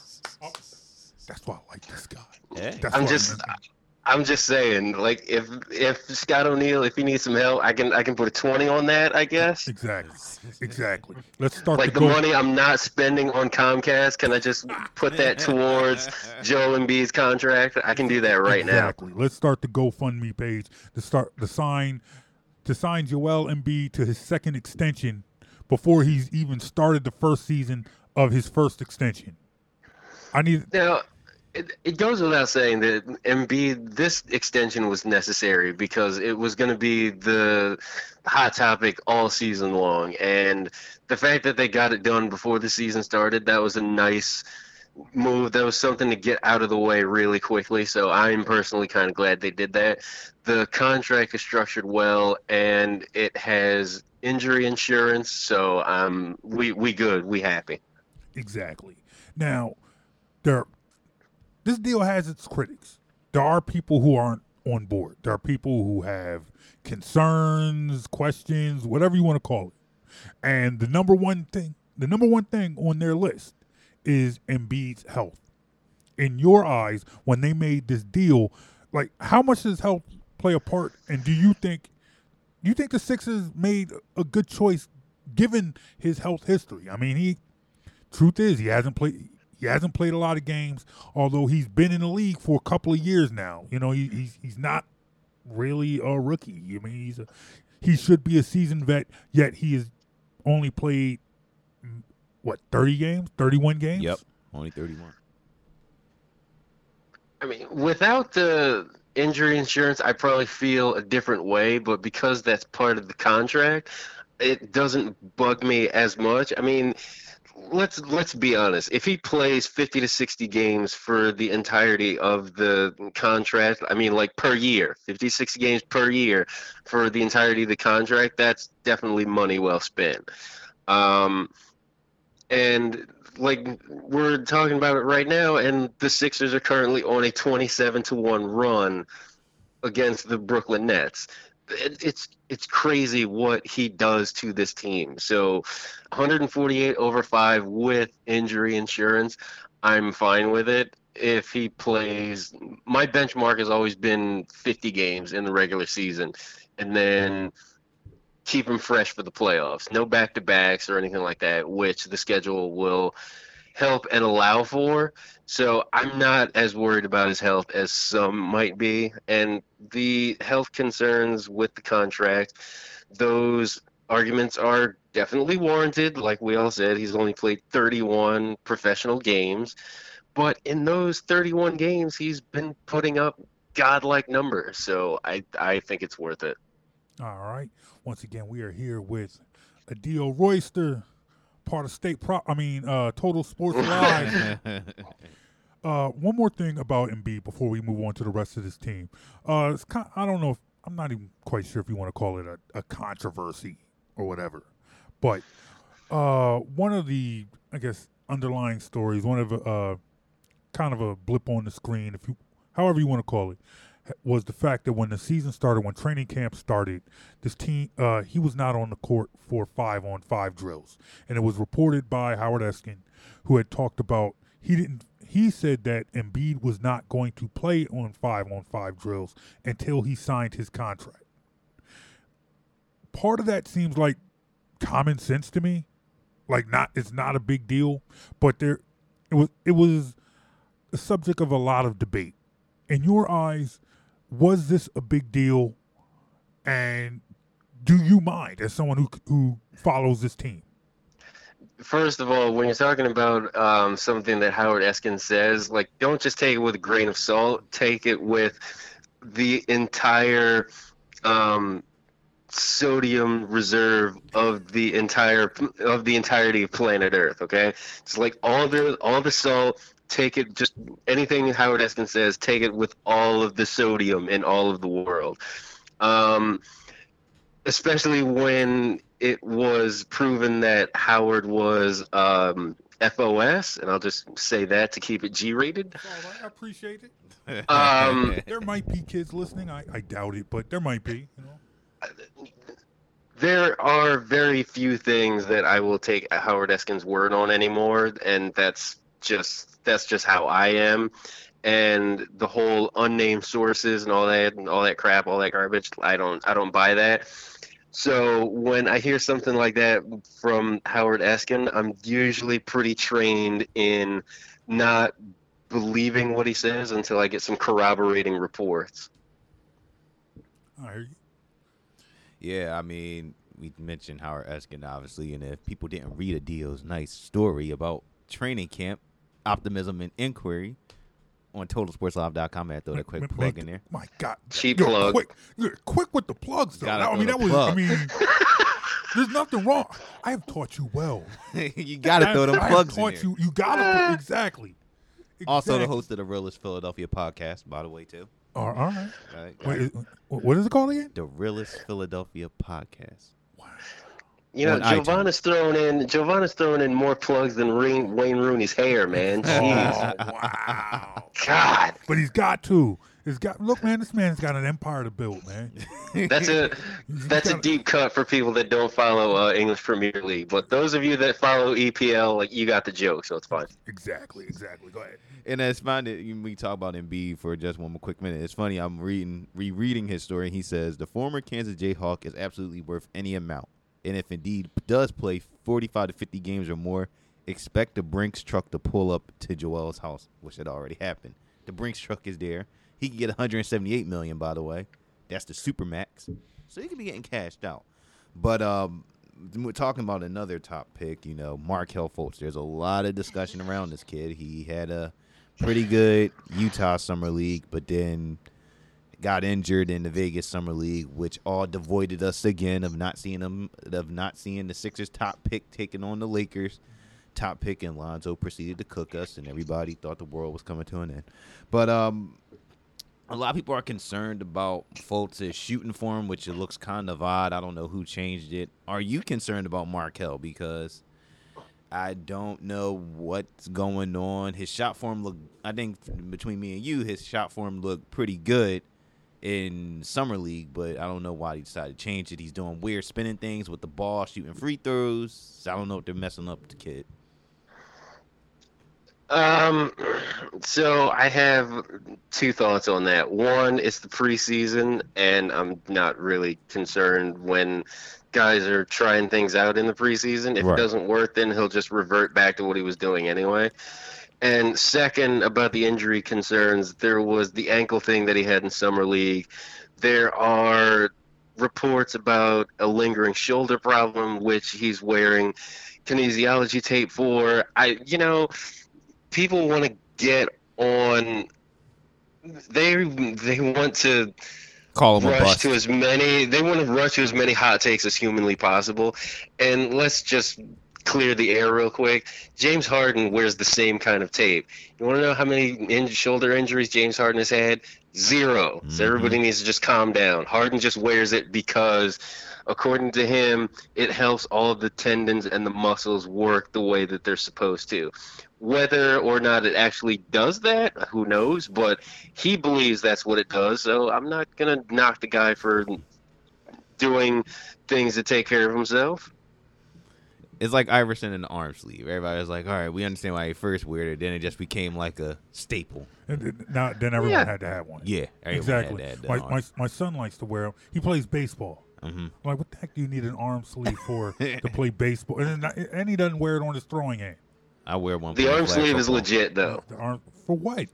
that's why I like this guy. Yeah. That's I'm just, I- I'm just saying, like if if Scott O'Neill, if he needs some help, I can I can put a twenty on that, I guess. Exactly. Exactly. Let's start Like the the money I'm not spending on Comcast, can I just put that towards Joe Embiid's contract? I can do that right now. exactly. Let's start the GoFundMe page to start the sign to sign Joel Embiid to his second extension before he's even started the first season of his first extension. I need Now, it, it goes without saying that Embiid, this extension was necessary because it was going to be the hot topic all season long. And the fact that they got it done before the season started, that was a nice move. That was something to get out of the way really quickly. So I'm personally kind of glad they did that. The contract is structured well and it has injury insurance. So um, we, we good. We happy. Exactly. Now, there, this deal has its critics. There are people who aren't on board. There are people who have concerns, questions, whatever you want to call it. And the number one thing, the number one thing on their list is Embiid's health. In your eyes, when they made this deal, like how much does health play a part? And do you think, you think the Sixers made a good choice given his health history? I mean, he truth is he hasn't played he hasn't played a lot of games although he's been in the league for a couple of years now. You know he, he's he's not really a rookie. I mean he's a he should be a seasoned vet yet he has only played what 30 games? 31 games? Yep, only 31. I mean, without the injury insurance, I probably feel a different way, but because that's part of the contract, it doesn't bug me as much. I mean, let's let's be honest. If he plays 50 to 60 games for the entirety of the contract, I mean like per year, 50 60 games per year for the entirety of the contract, that's definitely money well spent. Um and like we're talking about it right now, and the Sixers are currently on a 27 to one run against the Brooklyn Nets. It, it's it's crazy what he does to this team. So, 148 over five with injury insurance, I'm fine with it. If he plays, my benchmark has always been 50 games in the regular season, and then keep him fresh for the playoffs. No back to backs or anything like that, which the schedule will help and allow for. So I'm not as worried about his health as some might be. And the health concerns with the contract, those arguments are definitely warranted. Like we all said, he's only played 31 professional games. But in those 31 games, he's been putting up godlike numbers. So I, I think it's worth it. all right once again we are here with Adio Royster part of state pro i mean uh total sports live Uh, one more thing about Embiid before we move on to the rest of this team. Uh, it's kind, I don't know if I'm not even quite sure if you want to call it a, a controversy or whatever, but uh, one of the I guess underlying stories, one of uh, kind of a blip on the screen, if you however you want to call it, was the fact that when the season started, when training camp started, this team uh, he was not on the court for five on five drills, and it was reported by Howard Eskin, who had talked about he didn't. He said that Embiid was not going to play on five on five drills until he signed his contract. Part of that seems like common sense to me. Like not it's not a big deal, but there it was it was the subject of a lot of debate. In your eyes, was this a big deal? And do you mind as someone who who follows this team? First of all, when you're talking about um, something that Howard Eskin says, like, don't just take it with a grain of salt. Take it with the entire um, sodium reserve of the entire of the entirety of planet Earth. Okay, it's like all the all the salt. Take it just anything Howard Eskin says. Take it with all of the sodium in all of the world. Um, especially when it was proven that Howard was um, FOS, and I'll just say that to keep it G-rated. All right, I appreciate it. Um, There might be kids listening. I, I doubt it, but there might be. You know. there are very few things that I will take Howard Eskin's word on anymore, and that's just that's just how I am. and the whole unnamed sources and all that and all that crap, all that garbage. I don't I don't buy that. So when I hear something like that from Howard Eskin, I'm usually pretty trained in not believing what he says until I get some corroborating reports. I hear you. Yeah, I mean, we mentioned Howard Eskin, obviously, and if people didn't read Adio's nice story about training camp, optimism, and inquiry on TotalSportsLive.com, I had to throw that quick Make- plug make- in there. My God, Cheap Yo, plug. Quick, you're quick with the plugs, though. Gotta I mean, that the was. plug. I mean, there's nothing wrong. I have taught you well. you gotta I- throw them I have plugs in taught there. you. You gotta put, exactly. Also, the host of the Realest Philadelphia podcast, by the way, too. All all right. Right? Wait, what is it called again? The Realest Philadelphia podcast. You know, On. Giovanna's throwing in Giovanna's throwing in more plugs than Ring, Wayne Rooney's hair, man. Jeez. Oh wow! God. But he's got to. He's got. Look, man, this man's got an empire to build, man. That's a that's a deep cut for people that don't follow uh, English Premier League. But those of you that follow EPL, like you got the joke, so it's fine. Exactly. Exactly. Go ahead. And it's fine that we talk about Embiid for just one more quick minute. It's funny. I'm reading, rereading his story. He says the former Kansas Jayhawk is absolutely worth any amount, and if indeed does play 45 to 50 games or more, expect the Brinks truck to pull up to Joel's house, which had already happened. The Brinks truck is there. He can get 178 million, by the way. That's the super max, so he could be getting cashed out. But um, we're talking about another top pick. You know, Markelle Fultz. There's a lot of discussion around this kid. He had a pretty good Utah summer league, but then got injured in the Vegas summer league, which all devoided us again of not seeing him of not seeing the Sixers top pick taking on the Lakers. Top pick and Lonzo proceeded to cook us, and everybody thought the world was coming to an end. But um, a lot of people are concerned about Fultz's shooting form, which it looks kind of odd. I don't know who changed it. Are you concerned about Markelle? Because I don't know what's going on. His shot form look. I think between me and you, his shot form looked pretty good in summer league, but I don't know why he decided to change it. He's doing weird spinning things with the ball, shooting free throws. I don't know if they're messing up the kid. Um, so I have two thoughts on that. One, it's the preseason, and I'm not really concerned when guys are trying things out in the preseason. If Right. it doesn't work, then he'll just revert back to what he was doing anyway. And second, about the injury concerns, there was the ankle thing that he had in summer league. There are reports about a lingering shoulder problem, which he's wearing kinesiology tape for. I, you know, people want to get on. They they want to Call him rush to as many. They want to rush to as many hot takes as humanly possible. And let's just clear the air real quick. James Harden wears the same kind of tape. You want to know how many in- shoulder injuries James Harden has had? 0 So Mhm. everybody needs to just calm down. Harden just wears it because, according to him, it helps all of the tendons and the muscles work the way that they're supposed to. Whether or not it actually does that, who knows? But he believes that's what it does. So I'm not gonna knock the guy for doing things to take care of himself. It's like Iverson in the arm sleeve. Everybody was like, "All right, we understand why he first wore it." Then it just became like a staple. And then- now, then everyone Yeah. had to have one. Yeah, exactly. Had that, my, my my son likes to wear them. He plays baseball. hmm I'm like, what the heck do you need an arm sleeve for to play baseball? And, not- and he doesn't wear it on his throwing hand. I wear one. The arm flag sleeve is legit though. The arm for what?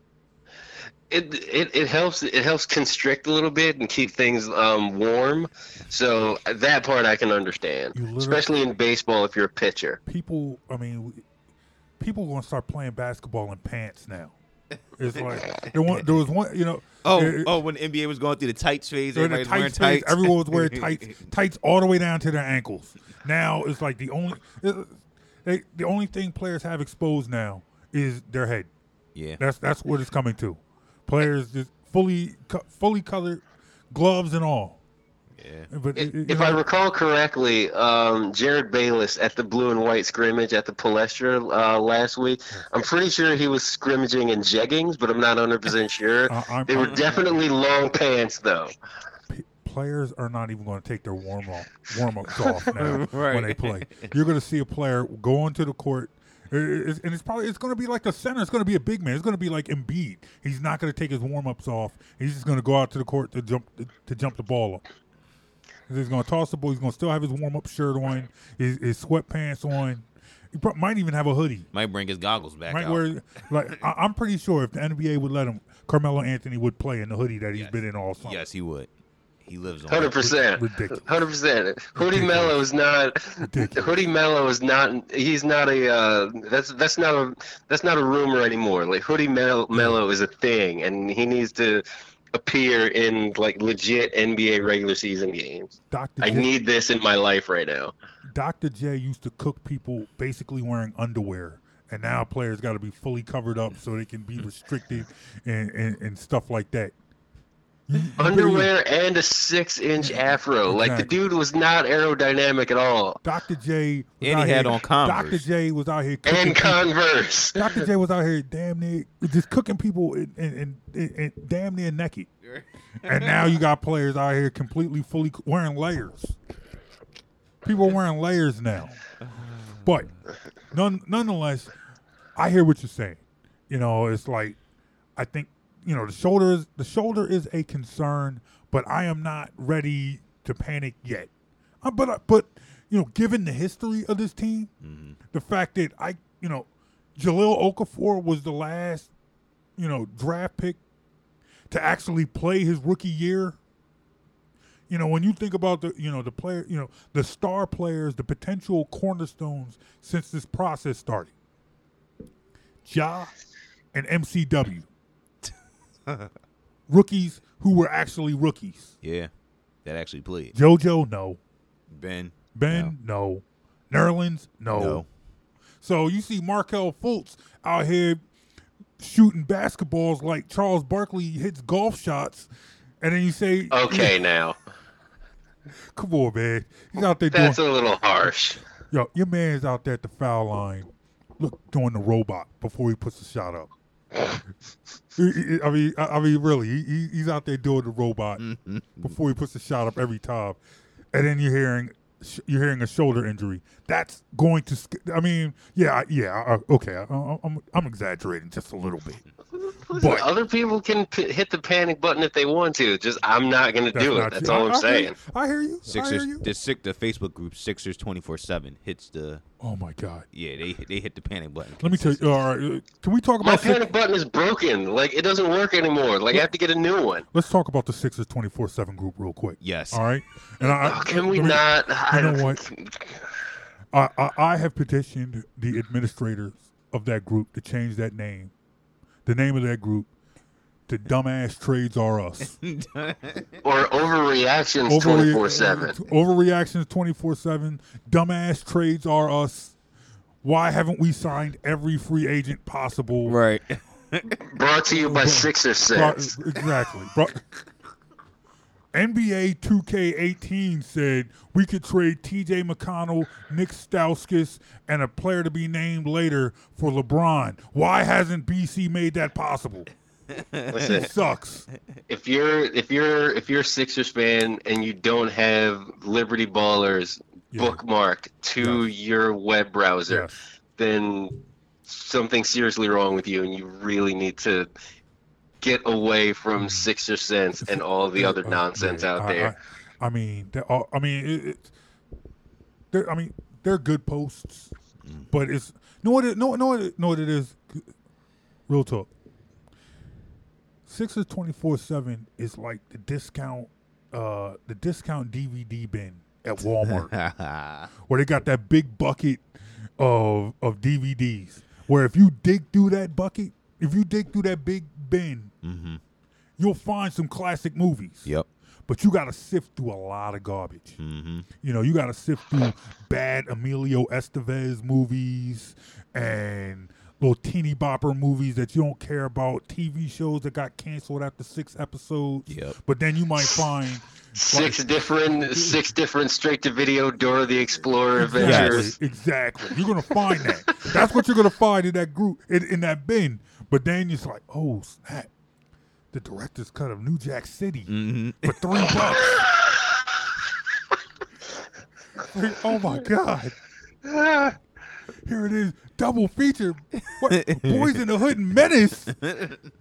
It, it it helps it helps constrict a little bit and keep things um, warm. So that part I can understand, especially in baseball if you're a pitcher. People, I mean, people are gonna start playing basketball in pants now. It's like there, one, there was one, you know. Oh, it- oh, when the NBA was going through the tights phase, During the everybody was wearing tights phase, everyone was wearing tights, tights all the way down to their ankles. Now it's like the only, it- they, the only thing players have exposed now is their head. yeah, That's that's what it's coming to. Players just fully fully colored gloves and all. yeah. But it- it- If you I recall correctly, um, Jerryd Bayless at the blue and white scrimmage at the Palestra uh, last week, I'm pretty sure he was scrimmaging in jeggings, but I'm not 100% sure. Uh, They were I'm- definitely long pants, though. p- players are not even going to take their warm off warm ups off now when they play. You're going to see a player go onto the court It- it's- and it's probably it's going to be like a center. It's going to be a big man. It's going to be like Embiid. He's not going to take his warm ups off. He's just going to go out to the court to jump to jump the ball up. He's going to toss the ball. He's going to still have his warm up shirt on, his, his sweatpants on. He pro- might even have a hoodie. Might bring his goggles back Might out. wear like I, I'm pretty sure if the NBA would let him, Carmelo Anthony would play in the hoodie that he's Yes. been in all summer. yes, he would. He lives on. Hundred percent, hundred percent. Hoodie Melo is not. Ridiculous. Hoodie Melo is not. He's not a. Uh, that's that's not a. That's not a rumor anymore. Like Hoodie Mel- Melo is a thing, and he needs to appear in like legit NBA regular season games. Dr. I J, need this in my life right now. Dr. J used to cook people basically wearing underwear, and now players got to be fully covered up so they can be restricted and, and, and stuff like that. Mm-hmm. You- you really- Underwear and a six-inch afro. Like the dude was not aerodynamic at all. Dr. J was And out he had here- on Converse. Dr. J was out here cooking And people- Converse. Dr. J was out here damn near just cooking people and, and, and, and damn near naked. And now you got players out here completely fully wearing layers. People wearing layers now. But none, nonetheless, I hear what you're saying. You know, it's like I think you know the shoulder is the shoulder is a concern, but I am not ready to panic yet. Uh, but uh, but you know, given the history of this team, the fact that I you know Jahlil Okafor was the last you know draft pick to actually play his rookie year. You know, when you think about the you know the player, you know the star players, the potential cornerstones since this process started, Ja and MCW, rookies who were actually rookies. Yeah, that actually played. JoJo, no. Ben. Ben, no. Nerlens, no. No. So you see Markelle Fultz out here shooting basketballs like Charles Barkley hits golf shots, and then you say, Okay, now "Come on, man, he's out there doing." that's a little harsh. Yo, your man's out there at the foul line, look doing the robot before he puts the shot up. I mean, I I mean, really, he, he- he's out there doing the robot mm-hmm. before he puts the shot up every time, and then you're hearing sh- you're hearing a shoulder injury. That's going to. I mean, yeah, yeah, I- okay, I, I- I'm I'm exaggerating just a little bit. Listen, But- other people can p- hit the panic button if they want to. Just I'm not going to do it. That's you. all I- I'm I saying. you. I hear you. I Sixers. hear you. The sick. The Facebook group Sixers twenty four seven hits the. Oh my God. Yeah, they they hit the panic button. Let me tell you. All right, can we talk My about? Six- panic button is broken. Like it doesn't work anymore. Like I have to get a new one. Let's talk about the Sixers twenty four seven group real quick. Yes. All right. And I, Oh, can we me- not? I You know don't- what? I, I, I have petitioned the administrators of that group to change that name, the name of that group, to Dumbass Trades Are Us. Or overreactions Overre- twenty four seven. Overreactions 24 7. Dumbass Trades Are Us. Why haven't we signed every free agent possible? Right. Brought to you by Sixer Bro- Sets. exactly. Bro- NBA 2K18 said we could trade TJ McConnell, Nick Stauskas, and a player to be named later for LeBron. Why hasn't BC made that possible? Listen, It sucks. if you're if you're if you're a Sixers fan and you don't have Liberty Ballers Yeah. bookmarked to your web browser, Yes. then something's seriously wrong with you, and you really need to get away from Sixer Sense and all the other Uh, nonsense yeah, out I- there. I, I mean, all- I mean, it, it, they're, I mean, they're good posts, but it's know what it, know, know what it, know what it is. Real talk. Sixers twenty four seven is like the discount, uh, the discount DVD bin at Walmart, where they got that big bucket of of DVDs. Where if you dig through that bucket, if you dig through that big bin, you'll find some classic movies yep. but you got to sift through a lot of garbage. Mm-hmm. You know, you got to sift through bad Emilio Estevez movies and little teeny bopper movies that you don't care about, TV shows that got canceled after six episodes. Yep. But then you might find Six different six different straight to video Dora the Explorer exactly, adventures. exactly. You're gonna find that. That's what you're gonna find in that group in, in that bin. But then it's like, oh snap. The director's cut of New Jack City Mm-hmm. for three bucks. oh my god! Here it is, double feature. What, Boyz n the Hood and Menace.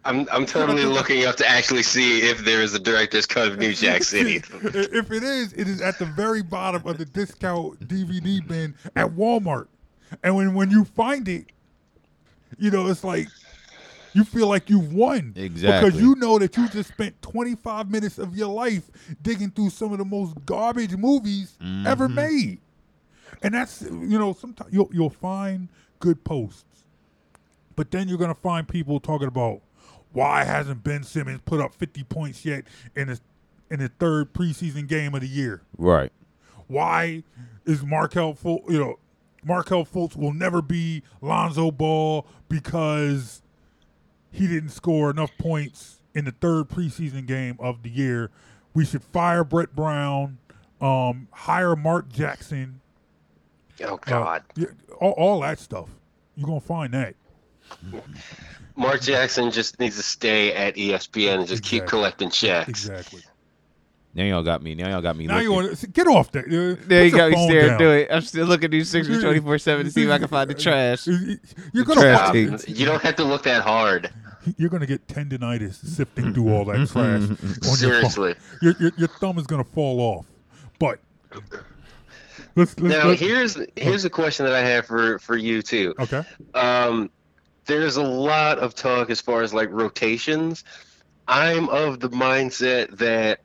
I'm I'm totally looking up to actually see if there is a director's cut of New Jack City. if it is, it is at the very bottom of the discount DVD bin at Walmart. And when when you find it, you know it's like you feel like you've won Exactly. because you know that you just spent 25 minutes of your life digging through some of the most garbage movies ever mm-hmm. made. And that's you know sometimes you'll you'll find good posts, but then you're gonna find people talking about why hasn't Ben Simmons put up 50 points yet in his in his third preseason game of the year? Right. Why is Markelle Fultz, you know, Markelle Fultz will never be Lonzo Ball because he didn't score enough points in the third preseason game of the year. We should fire Brett Brown, um, hire Mark Jackson. Oh uh, God, yeah, all, all that stuff. You're gonna find that. Mark Jackson just needs to stay at ESPN and just keep collecting checks. Exactly. Now y'all got me. Now y'all got me. Now you want to get off there. uh, There you put got your me staring down. through it. I'm still looking through Sixers 24 7 to see if I can find the trash. You're gonna trash Um, find- you don't have to look that hard. you're gonna get tendonitis sifting through all that trash. on your phone. Seriously. your, your your thumb is gonna fall off. But let's, let's Now let's- here's here's a question that I have for for you too. okay. Um, there's a lot of talk as far as like rotations. I'm of the mindset that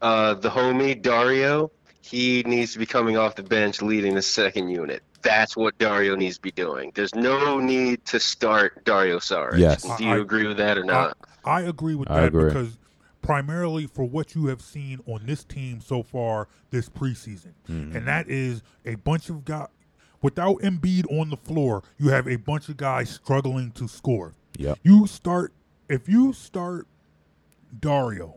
uh, the homie Dario, he needs to be coming off the bench leading the second unit. That's what Dario needs to be doing. There's no need to start Dario Saric. Yes. Do you I- agree with that or not? I, I agree with I that agree. because primarily for what you have seen on this team so far this preseason, Mm-hmm. and that is a bunch of guys. Without Embiid on the floor, you have a bunch of guys struggling to score. You start if you start Dario,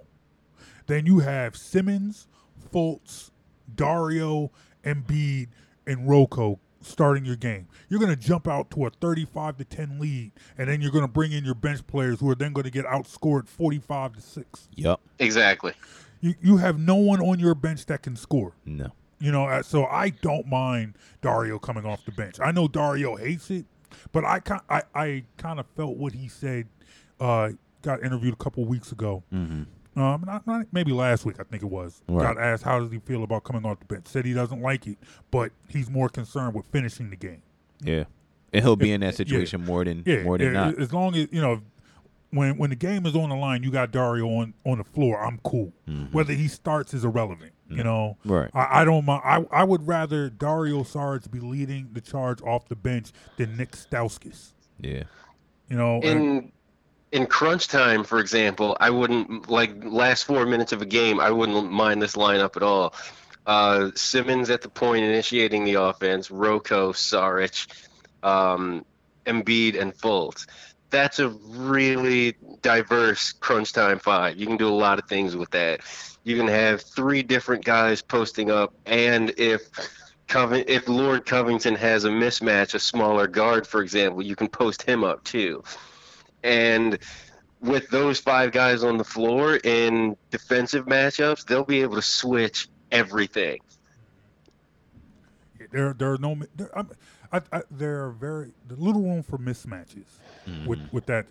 then you have Simmons, Fultz, Dario, Embiid, and Rocco starting your game. You're going to jump out to a 35 to 10 lead, and then you're going to bring in your bench players who are then going to get outscored 45 to six. Yep. Exactly. You you have no one on your bench that can score. No. You know, uh, so I don't mind Dario coming off the bench. I know Dario hates it, but I ki- I, I kind of felt what he said. Uh, got interviewed a couple weeks ago. Mm-hmm. Um, not, not maybe last week I think it was. Right. Got asked how does he feel about coming off the bench. Said he doesn't like it, but he's more concerned with finishing the game. Yeah. And he'll be in that situation more than Yeah, more than yeah, not. As long as you know, when when the game is on the line, you got Dario on on the floor. I'm cool. Whether he starts is irrelevant. You know, Mm-hmm. Right. I, I don't mind. I I would rather Dario Saric be leading the charge off the bench than Nick Stauskas. Yeah. You know, and- in in crunch time, for example, I wouldn't like last four minutes of a game. I wouldn't mind this lineup at all. Uh, Simmons at the point initiating the offense, Rocco, Saric, um, Embiid, and Fultz. That's a really diverse crunch time five. You can do a lot of things with that. You can have three different guys posting up, and if Coving, if Lord Covington has a mismatch, a smaller guard, for example, you can post him up too. And with those five guys on the floor in defensive matchups, they'll be able to switch everything. there there are no there, I'm- I, I, there are very the little room for mismatches mm-hmm. with with that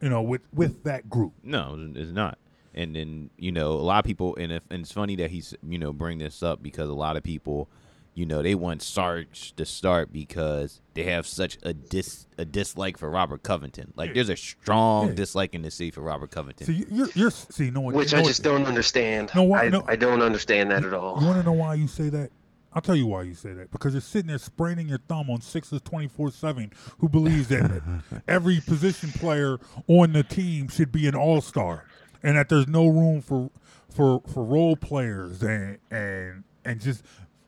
you know with with that group. No, it's not. And then you know a lot of people, and, if, and it's funny that he's you know bring this up because a lot of people, you know, they want Sarge to start because they have such a dis a dislike for Robert Covington. Like there's a strong Yeah. dislike in the city for Robert Covington. See, you- you're you're see no one Which you I just what- don't understand. No, why- I, no. I don't understand that at all. You want to know why you say that? I'll tell you why you say that. Because you're sitting there spraining your thumb on Sixers 24 7, who believes that every position player on the team should be an all star and that there's no room for for for role players and and and just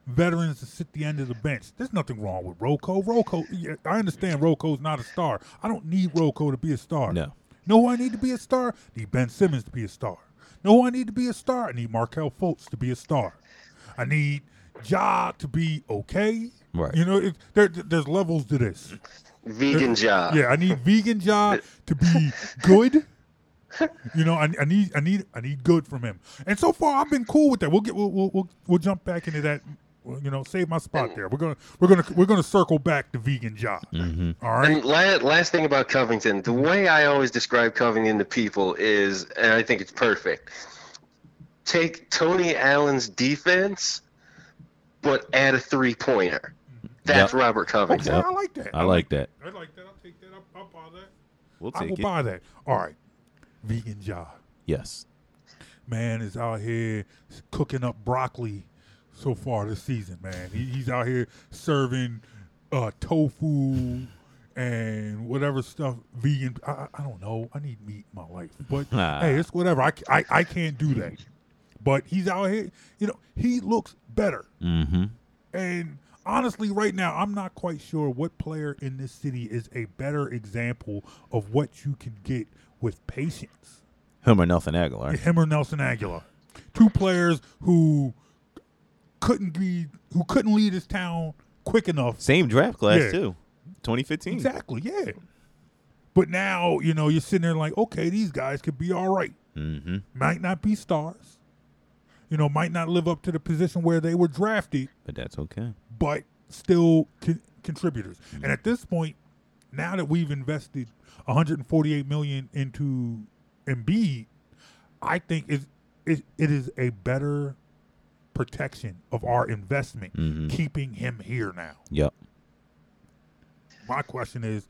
veterans to sit the end of the bench. There's nothing wrong with Rocco. Rocco, yeah, I understand Rocco's not a star. I don't need Rocco to be a star. No. Know who I need to be a star? I need Ben Simmons to be a star. Know who I need to be a star? I need Markelle Fultz to be a star. I need Ja to be okay. Right. You know, it, there, there's levels to this. Vegan Ja. Yeah, I need vegan Ja to be good. You know, I, I need, I need, I need good from him. And so far, I've been cool with that. We'll get, we'll, we'll, we'll, we'll jump back into that well, you know, save my spot there. We're gonna we're gonna we're gonna circle back to vegan Ja. Mm-hmm. All right. And la- last thing about Covington, the way I always describe Covington to people is, and I think it's perfect. Take Tony Allen's defense, but add a three pointer. That's Yep. Robert Okay, Covington. I like that. I like that. I like that. I'll take that. I'll, I'll buy that. We'll take I will it. buy that. All right. Vegan Ja. Yes. Man is out here cooking up broccoli so far this season, man. He, he's out here serving uh, tofu and whatever stuff vegan. I, I- don't know. I need meat in my life. But Ah. hey, it's whatever. I, I, I can't do that. But he's out here, you know, he looks better. Mm-hmm. And honestly, right now, I'm not quite sure what player in this city is a better example of what you can get with patience. Him or Nelson Aguilar. Him or Nelson Aguilar, two players who couldn't be who couldn't lead his town quick enough. Same draft class Yeah. too. 2015. Exactly, yeah. But now you know you're sitting there like, okay, these guys could be all right. Mm-hmm. Might not be stars. You know, might not live up to the position where they were drafted. But that's okay. but still con- contributors. And at this point, now that we've invested 148 million into Embiid, I think it, it, it is a better protection of our investment Mhm. keeping him here now. Yep. My question is,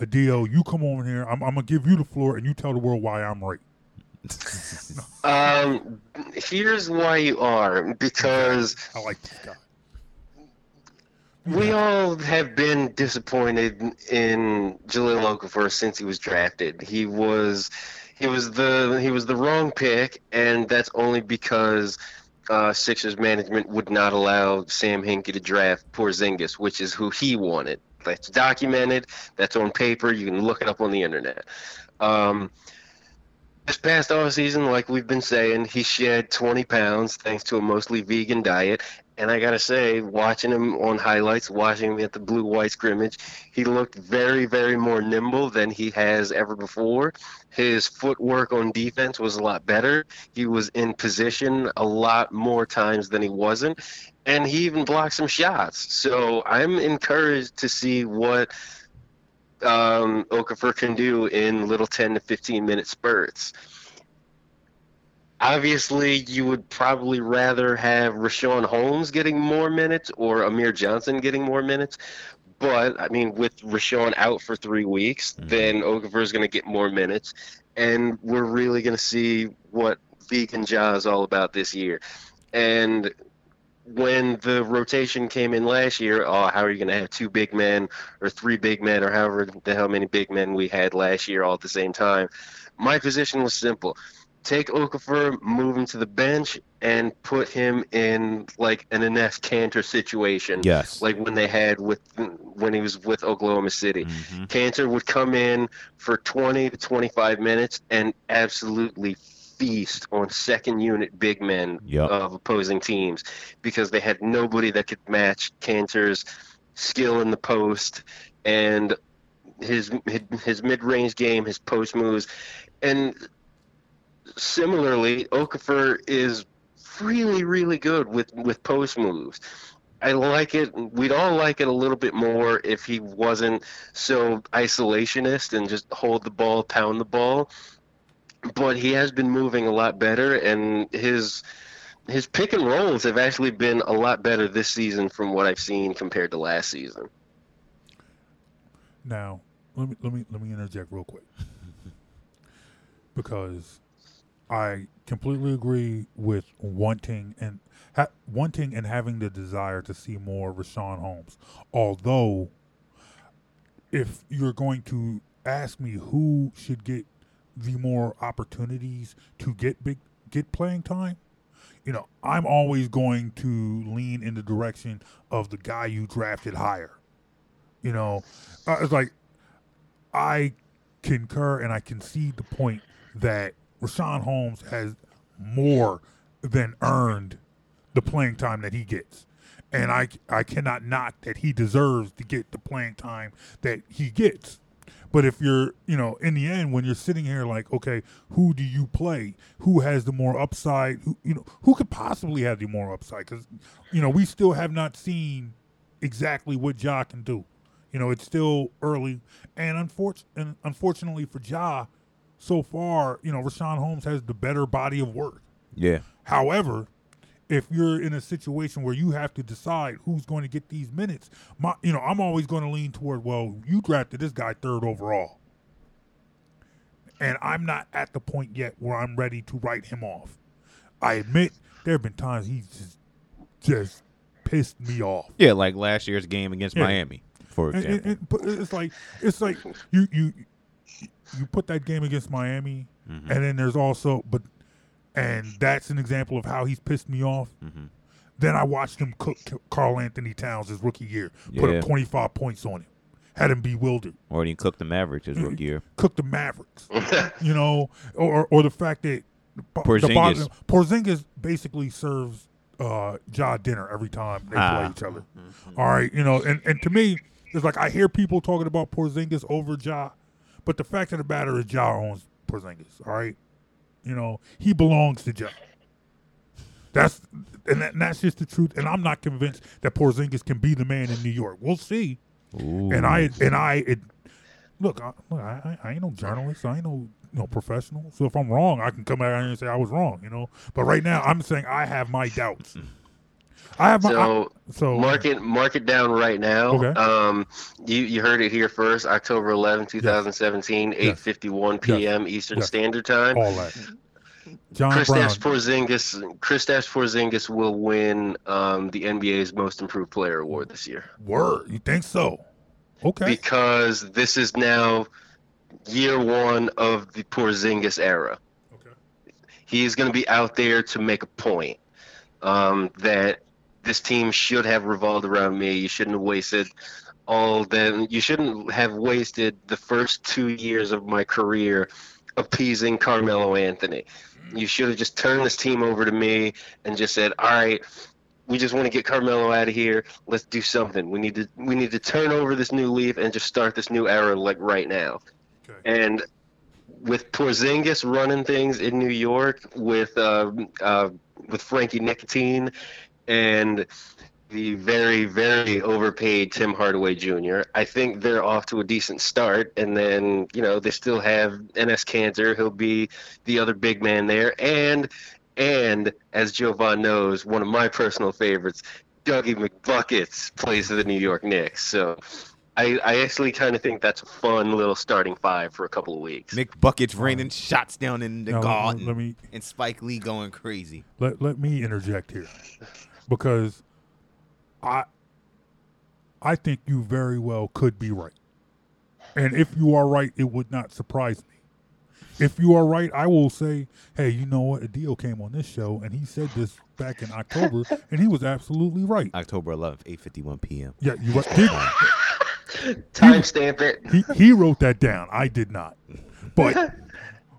Adio, you come over here. I'm, I'm gonna give you the floor, and you tell the world why I'm right. Um, here's why you are because I like this guy. we all have been disappointed in Jahlil Okafor since he was drafted. He was he was the he was the wrong pick, and that's only because uh, Sixers management would not allow Sam Hinkie to draft Porzingis, which is who he wanted. That's documented. That's on paper. You can look it up on the internet. Um, this past off season, like we've been saying, he shed 20 pounds thanks to a mostly vegan diet. And I gotta say, watching him on highlights, watching him at the blue white scrimmage, he looked very, very more nimble than he has ever before. His footwork on defense was a lot better. He was in position a lot more times than he wasn't. And he even blocked some shots. So I'm encouraged to see what um, Okafor can do in little 10 to 15 minute spurts. Obviously, you would probably rather have Richaun Holmes getting more minutes or Amir Johnson getting more minutes. But, I mean, with Richaun out for three weeks, mm-hmm. then Okafor is going to get more minutes. And we're really going to see what Vegan Ja is all about this year. And when the rotation came in last year, oh, how are you going to have two big men or three big men or however the hell many big men we had last year all at the same time? My position was simple. Take Okafor, move him to the bench, and put him in like an Enes Kanter situation. Yes. Like when they had with when he was with Oklahoma City. Mhm. Kanter would come in for 20 to 25 minutes and absolutely feast on second unit big men Yep. of opposing teams because they had nobody that could match Kanter's skill in the post and his his, his mid-range game, his post moves, and similarly, Okafor is really really good with with post moves. I like it. We'd all like it a little bit more if he wasn't so isolationist and just hold the ball, pound the ball. But he has been moving a lot better, and his his pick and rolls have actually been a lot better this season from what I've seen compared to last season. Now, let me let me let me interject real quick because I completely agree with wanting and ha- wanting and having the desire to see more Richaun Holmes. Although, if you're going to ask me who should get the more opportunities to get big get playing time, you know, I'm always going to lean in the direction of the guy you drafted higher. You know, uh, it's like I concur and I concede the point that Richaun Holmes has more than earned the playing time that he gets. And I, I cannot knock that he deserves to get the playing time that he gets. But if you're, you know, in the end, when you're sitting here like, okay, who do you play? Who has the more upside? Who, you know, who could possibly have the more upside? Because, you know, we still have not seen exactly what Ja can do. You know, it's still early, and, unfor- and unfortunately for Ja, so far, you know, Richaun Holmes has the better body of work. Yeah. However, if you're in a situation where you have to decide who's going to get these minutes, my, you know, I'm always going to lean toward, well, you drafted this guy third overall. And I'm not at the point yet where I'm ready to write him off. I admit there have been times he's just, just pissed me off. Yeah, like last year's game against Yeah. Miami, for And- example. and- and- but it's like it's like you you you put that game against Miami, Mm-hmm. and then there's also but and that's an example of how he's pissed me off. Mm-hmm. Then I watched him cook Karl-Anthony Towns his rookie year, put Yeah. up 25 points on him, had him bewildered, or he cooked the Mavericks his rookie year. cooked the Mavericks, you know, or or the fact that the the Porzingis. bottom- Porzingis basically serves uh, Ja dinner every time they Ah. play each other. All right, you know, and, and to me, it's like I hear people talking about Porzingis over Ja, but the fact of the matter is Ja owns Porzingis. All right, you know, he belongs to Ja. That's and, that, and that's just the truth. And I'm not convinced that Porzingis can be the man in New York. We'll see. And I and I it, look, I, look, I, I I ain't no journalist. I ain't no no professional. So if I'm wrong, I can come out here and say I was wrong. You know. But right now, I'm saying I have my doubts. I have my So I- so mark it mark it down right now. Okay. Um, you you heard it here first. October 11, 2017, 8:51 p.m. Eastern Yes. Standard Time. all that. John. Kristaps Porzingis Kristaps Porzingis will win um, the NBA's Most Improved Player award this year Word. You think so? Okay. because this is now year one of the Porzingis era. Okay. He is going to be out there to make a point um, that this team should have revolved around me. You shouldn't have wasted all them. You shouldn't have wasted the first two years of my career appeasing Carmelo Anthony. You should have just turned this team over to me and just said, "All right, we just want to get Carmelo out of here. Let's do something. We need to we need to turn over this new leaf and just start this new era like right now." Okay. And with Porzingis running things in New York, with uh, uh, with Frankie Nicotine, and the very very overpaid Tim Hardaway Jr., I think they're off to a decent start. And then you know they still have Enes Kanter. He'll be the other big man there, and and as Jovan knows, one of my personal favorites, Dougie McBuckets plays for the New York Knicks. So. I, I actually kind of think that's a fun little starting five for a couple of weeks. Mick Buckets raining shots down in the Now, let- garden, let me and Spike Lee going crazy. let let me interject here because I I think you very well could be right. And if you are right, it would not surprise me. If you are right, I will say, hey, you know what? Adio came on this show and he said this back in October and he was absolutely right. October 11th, 8:51 p.m. Yeah, you right. Did, Timestamp it. he, he wrote that down. I did not. But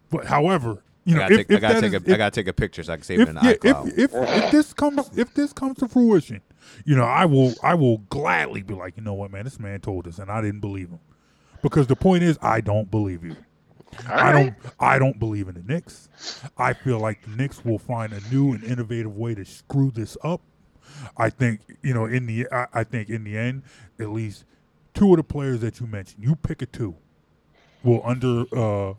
but however, you know, I gotta if, take, I gotta take is- a, I if- gotta take a picture so I can save it in yeah, iCloud. if, if, if this comes if this comes to fruition, you know, I will I will gladly be like, you know what, man, this man told us, and I didn't believe him, because the point is, I don't believe you. I don't I don't believe in the Knicks. I feel like the Knicks will find a new and innovative way to screw this up. I think you know in the I, I think in the end, at least two of the players that you mentioned, you pick a two, will under uh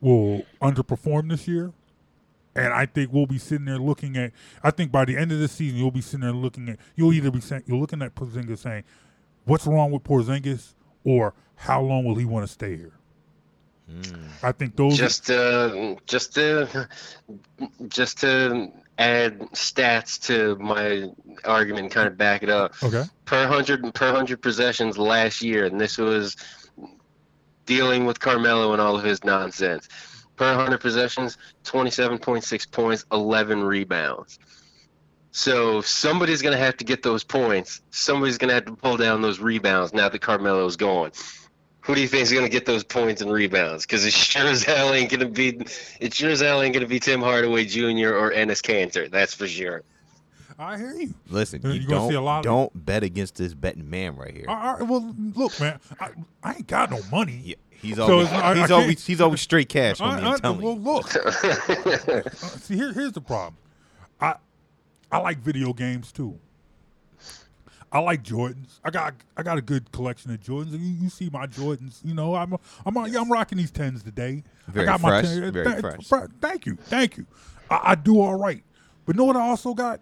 will underperform this year. And I think we'll be sitting there looking at. I think by the end of the season, you'll be sitting there looking at. You'll either be saying you're looking at Porzingis saying, "What's wrong with Porzingis?" or "How long will he want to stay here?" I think those. Just uh, just to just to add stats to my argument, kind of back it up. okay. Per hundred per hundred possessions last year, and this was dealing with Carmelo and all of his nonsense. Per hundred possessions, twenty-seven point six points, eleven rebounds. So somebody's going to have to get those points. Somebody's going to have to pull down those rebounds now that Carmelo's gone. Who do you think is going to get those points and rebounds? Because it sure as hell ain't going to be. It sure as hell ain't going to be Tim Hardaway Jr. or Enes Kanter. That's for sure. I hear you. Listen, You're you gonna don't see a lot don't bet against this betting man right here. All right, well, look, man, I, I ain't got no money. Yeah, he's So always it's- I- I he's can't- always he's always straight cash on I, me. I'm I, telling well, look. Uh, see, here, here's the problem. I I like video games too. I like Jordans. I got I got a good collection of Jordans. You, you see my Jordans. You know, I'm I'm yeah, I'm rocking these tens today. Very I got fresh, My 10, very th- fresh. fr- Thank you, thank you. I, I do all right. But know what I also got?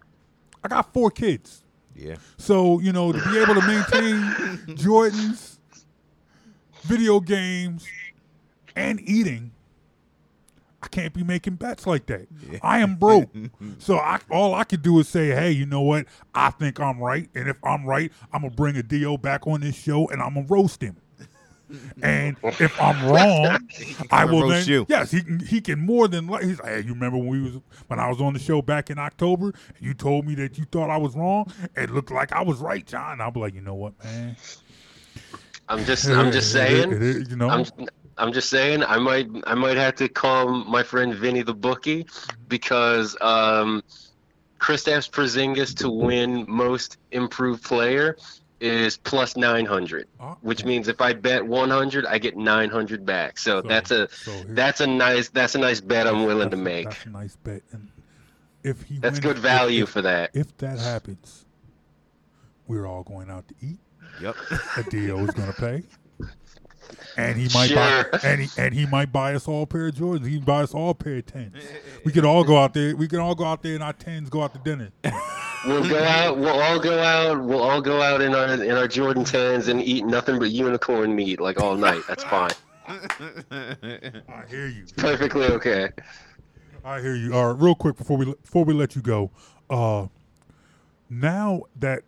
I got four kids. Yeah, So, you know, to be able to maintain Jordans, video games, and eating, I can't be making bets like that. I am broke. so I all I could do is say, hey, you know what? I think I'm right. And if I'm right, I'm gonna bring Adio back on this show and I'm gonna roast him. And if I'm wrong, I will then. you. Yes, he can. He can more than. Like, he's like, hey, you remember when we was when I was on the show back in October? And you told me that you thought I was wrong. It looked like I was right, John. I'll be like, you know what, man? I'm just I'm just It- it- saying. you know, I'm I'm just saying I might I might have to call my friend Vinny the bookie because um Kristaps Porzingis to win most improved player is plus 900 Oh, which means if I bet 100 I get 900 back so, So- that's a so that's a nice that's a nice bet I'm willing to that's a- make That's a nice bet. And if he that's wins- good value if, for that If that happens, we're all going out to eat. yep. A deal is going to pay. And he might buy and he and he might buy us all a pair of Jordans. He can buy us all a pair of tens. We could all go out there. We can all go out there in our tens, go out to dinner. we'll go out we'll all go out we'll all go out in our in our Jordan 10s and eat nothing but unicorn meat like all night that's fine I hear you. perfectly okay I hear you. All right, real quick before we before we let you go, uh, now that I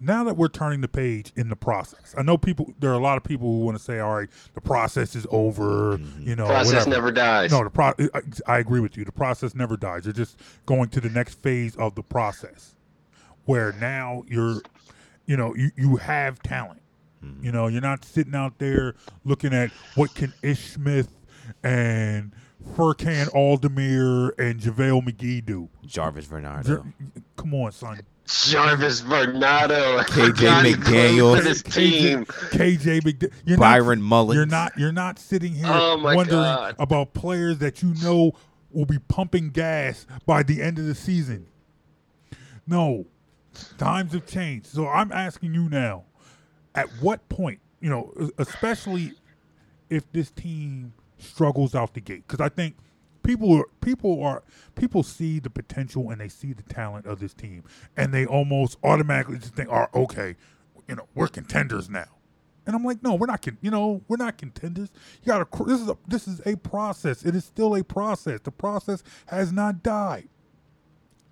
now that we're turning the page in the process, I know people. There are a lot of people who want to say, "All right, the process is over." Mm-hmm. You know, process whatever. never dies No, the pro. I, I agree with you. The process never dies. You're just going to the next phase of the process, where now you're, you know, you you have talent. Mm-hmm. You know, you're not sitting out there looking at what can Ish Smith and Furkan Aldemir and JaVale McGee do. Jarvis Varnado. Jer- Come on, son. Jarvis Varnado, KJ Johnny McDaniels. for this team. KJ McD- you're Byron not, Mullens. You're not. You're not sitting here Oh, wondering God. about players that you know will be pumping gas by the end of the season. No, times have changed. So I'm asking you now: At what point, you know, especially if this team struggles out the gate, because I think people are people are people see the potential and they see the talent of this team, and they almost automatically just think, "Oh, okay, you know, we're contenders now." And I'm like, no, we're not. Con- you know, we're not contenders. You got to. This is a. This is a process. It is still a process. The process has not died.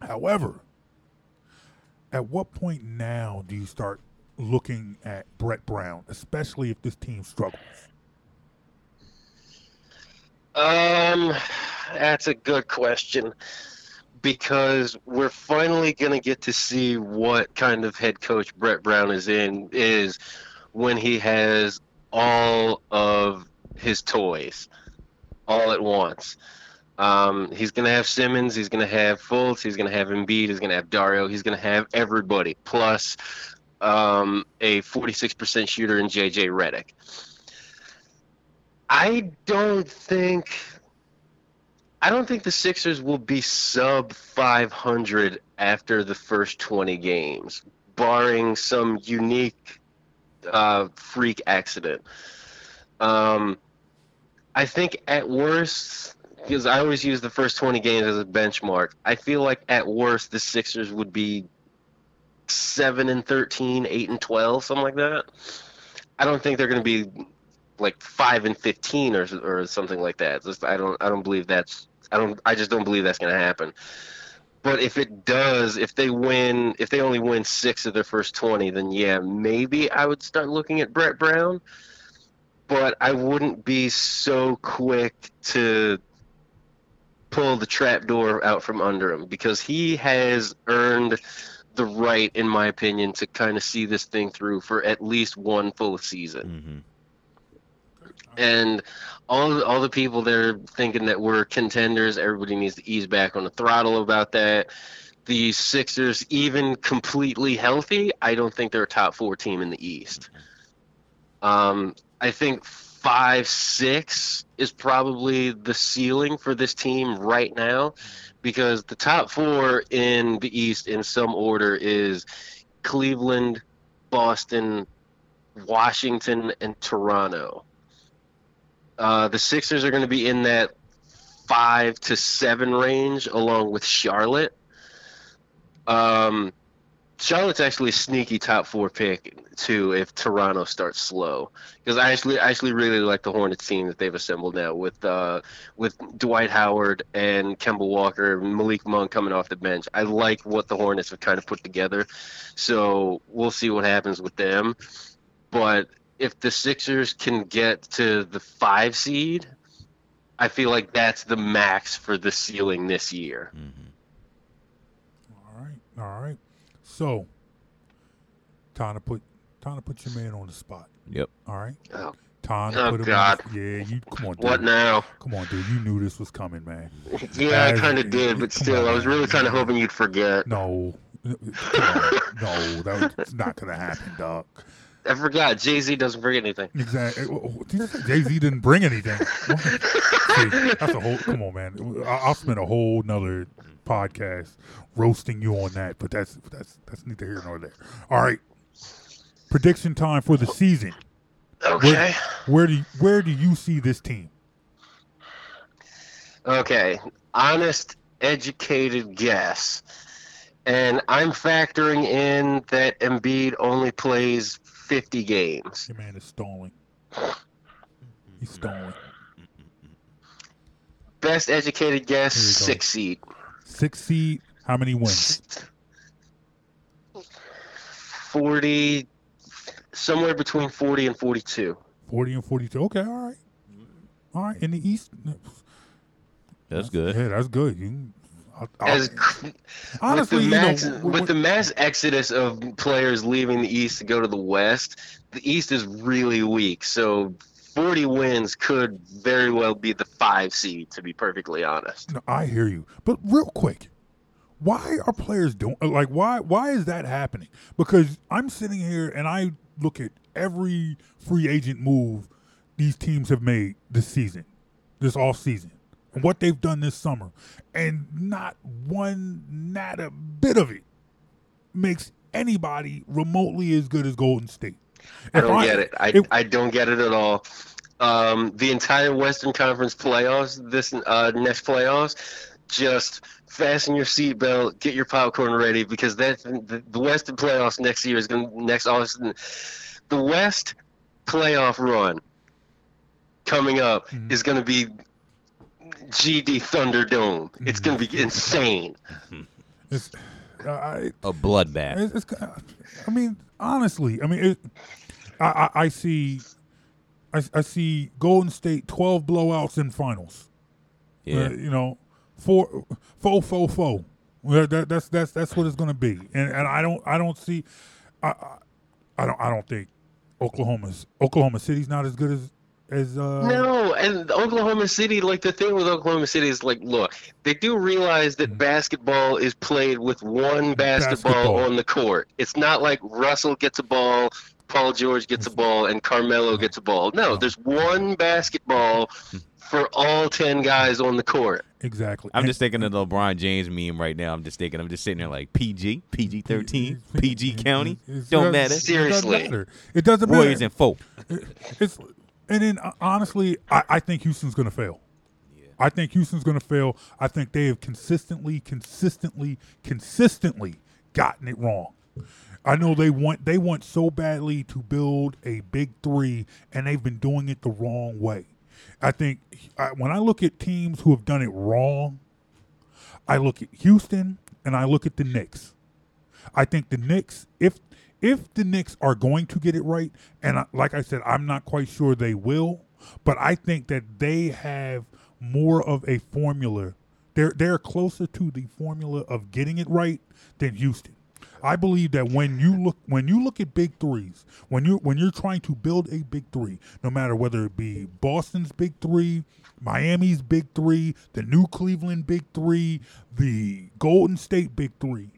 However, at what point now do you start looking at Brett Brown, especially if this team struggles? Um, that's a good question because we're finally gonna get to see what kind of head coach Brett Brown is in is when he has all of his toys all at once. Um, he's gonna have Simmons, he's gonna have Fultz, he's gonna have Embiid, he's gonna have Dario, he's gonna have everybody plus um, a 46% shooter in JJ Redick. I don't think I don't think the Sixers will be sub 500 after the first 20 games, barring some unique uh, freak accident. Um, I think at worst, because I always use the first 20 games as a benchmark, I feel like at worst the Sixers would be 7 and 13, 8 and 12, something like that. I don't think they're going to be like five and fifteen or or something like that. Just I don't I don't believe that's I don't I just don't believe that's going to happen. But if it does, if they win, if they only win six of their first twenty, then yeah, maybe I would start looking at Brett Brown. But I wouldn't be so quick to pull the trapdoor out from under him because he has earned the right, in my opinion, to kind of see this thing through for at least one full season hmm and all all the people that are thinking that we're contenders, everybody needs to ease back on the throttle about that. the Sixers even completely healthy, I don't think they're a top four team in the East. Um, I think five six is probably the ceiling for this team right now, because the top four in the East in some order is Cleveland, Boston, Washington, and Toronto. Uh, the Sixers are going to be in that five to seven range, along with Charlotte. Um, Charlotte's actually a sneaky top four pick too if Toronto starts slow because I actually I actually really like the Hornets team that they've assembled now with uh, with Dwight Howard and Kemba Walker, Malik Monk coming off the bench. I like what the Hornets have kind of put together, so we'll see what happens with them. But if the Sixers can get to the five seed, I feel like that's the max for the ceiling this year. Mm-hmm. All right, all right. So, time to put time to put your man on the spot. Yep. All right, Oh, time to Oh, put him. God. On the, yeah, you come on. Dude. what now? Come on, dude. You knew this was coming, man. Yeah, I kind of did, but still, on, I was really kind of hoping you'd forget. No, no, that's not gonna happen, dog. I forgot. Jay Z doesn't bring anything. Exactly. Jay Z didn't bring anything. That's a whole. Come on, man. I'll spend a whole nother podcast roasting you on that, but that's that's that's neither here nor there. All right. Prediction time for the season. Okay. Where, where do you, where do you see this team? Okay. Honest, educated guess. And I'm factoring in that Embiid only plays 50 games. Your man is stalling. Mm-hmm. He's stalling. Mm-hmm. Best educated guess, Here we six seed. Six seed. How many wins? 40, somewhere between 40 and 42. Forty and forty-two. Okay. All right. All right. In the East. That's good. Yeah, that's good. You, I'll, I'll- As honestly, with the, know, mass, with the mass exodus of players leaving the East to go to the West, the East is really weak. So 40 wins could very well be the five seed, to be perfectly honest. No, I hear you, but real quick, why are players doing like why why is that happening? Because I'm sitting here and I look at every free agent move these teams have made this season, this off season, and what they've done this summer, and not one not a bit of it makes anybody remotely as good as Golden State. I don't get it. I, if- I don't get it at all. Um, the entire Western Conference playoffs, this uh, next playoffs, just fasten your seatbelt, get your popcorn ready because that the, the Western playoffs next year is going to next Austin. The West playoff run coming up Mhm. is going to be GD Thunderdome. It's going to be insane. it's, uh, I, A bloodbath. It's, it's, I mean, honestly, I mean, it, I, I, I see, I, I see Golden State twelve blowouts in finals. Yeah. Uh, you know, four, four, four, four. Well, that, that's that's that's what it's going to be, and and I don't I don't see, I, I, I don't I don't think Oklahoma's Oklahoma City's not as good as as uh, No, and Oklahoma City, like the thing with Oklahoma City is like, look, they do realize that mhm. basketball is played with one basketball, Basketball. on the court. It's not like Russell gets a ball, Paul George gets a ball, and Carmelo mm-hmm. gets a ball. No, mm-hmm. there's one basketball for all 10 guys on the court. exactly. I'm And- just thinking of the LeBron James meme right now. I'm just thinking, I'm just sitting there like PG, PG 13, PG County. It's- Don't it matter. doesn't Seriously. matter. It doesn't matter. Warriors and folk. It's and then uh, honestly, I, I think Houston's going to fail. I think Houston's going to fail. I think they have consistently, consistently, consistently gotten it wrong. I know they want they want so badly to build a big three, and they've been doing it the wrong way. I think I, when I look at teams who have done it wrong, I look at Houston and I look at the Knicks. I think the Knicks, if if the Knicks are going to get it right, and I, like I said, I'm not quite sure they will, but I think that they have more of a formula. They're they're closer to the formula of getting it right than Houston. I believe that when you look when you look at big threes, when you when you're trying to build a big three, no matter whether it be Boston's big three, Miami's big three, the new Cleveland big three, the Golden State big three,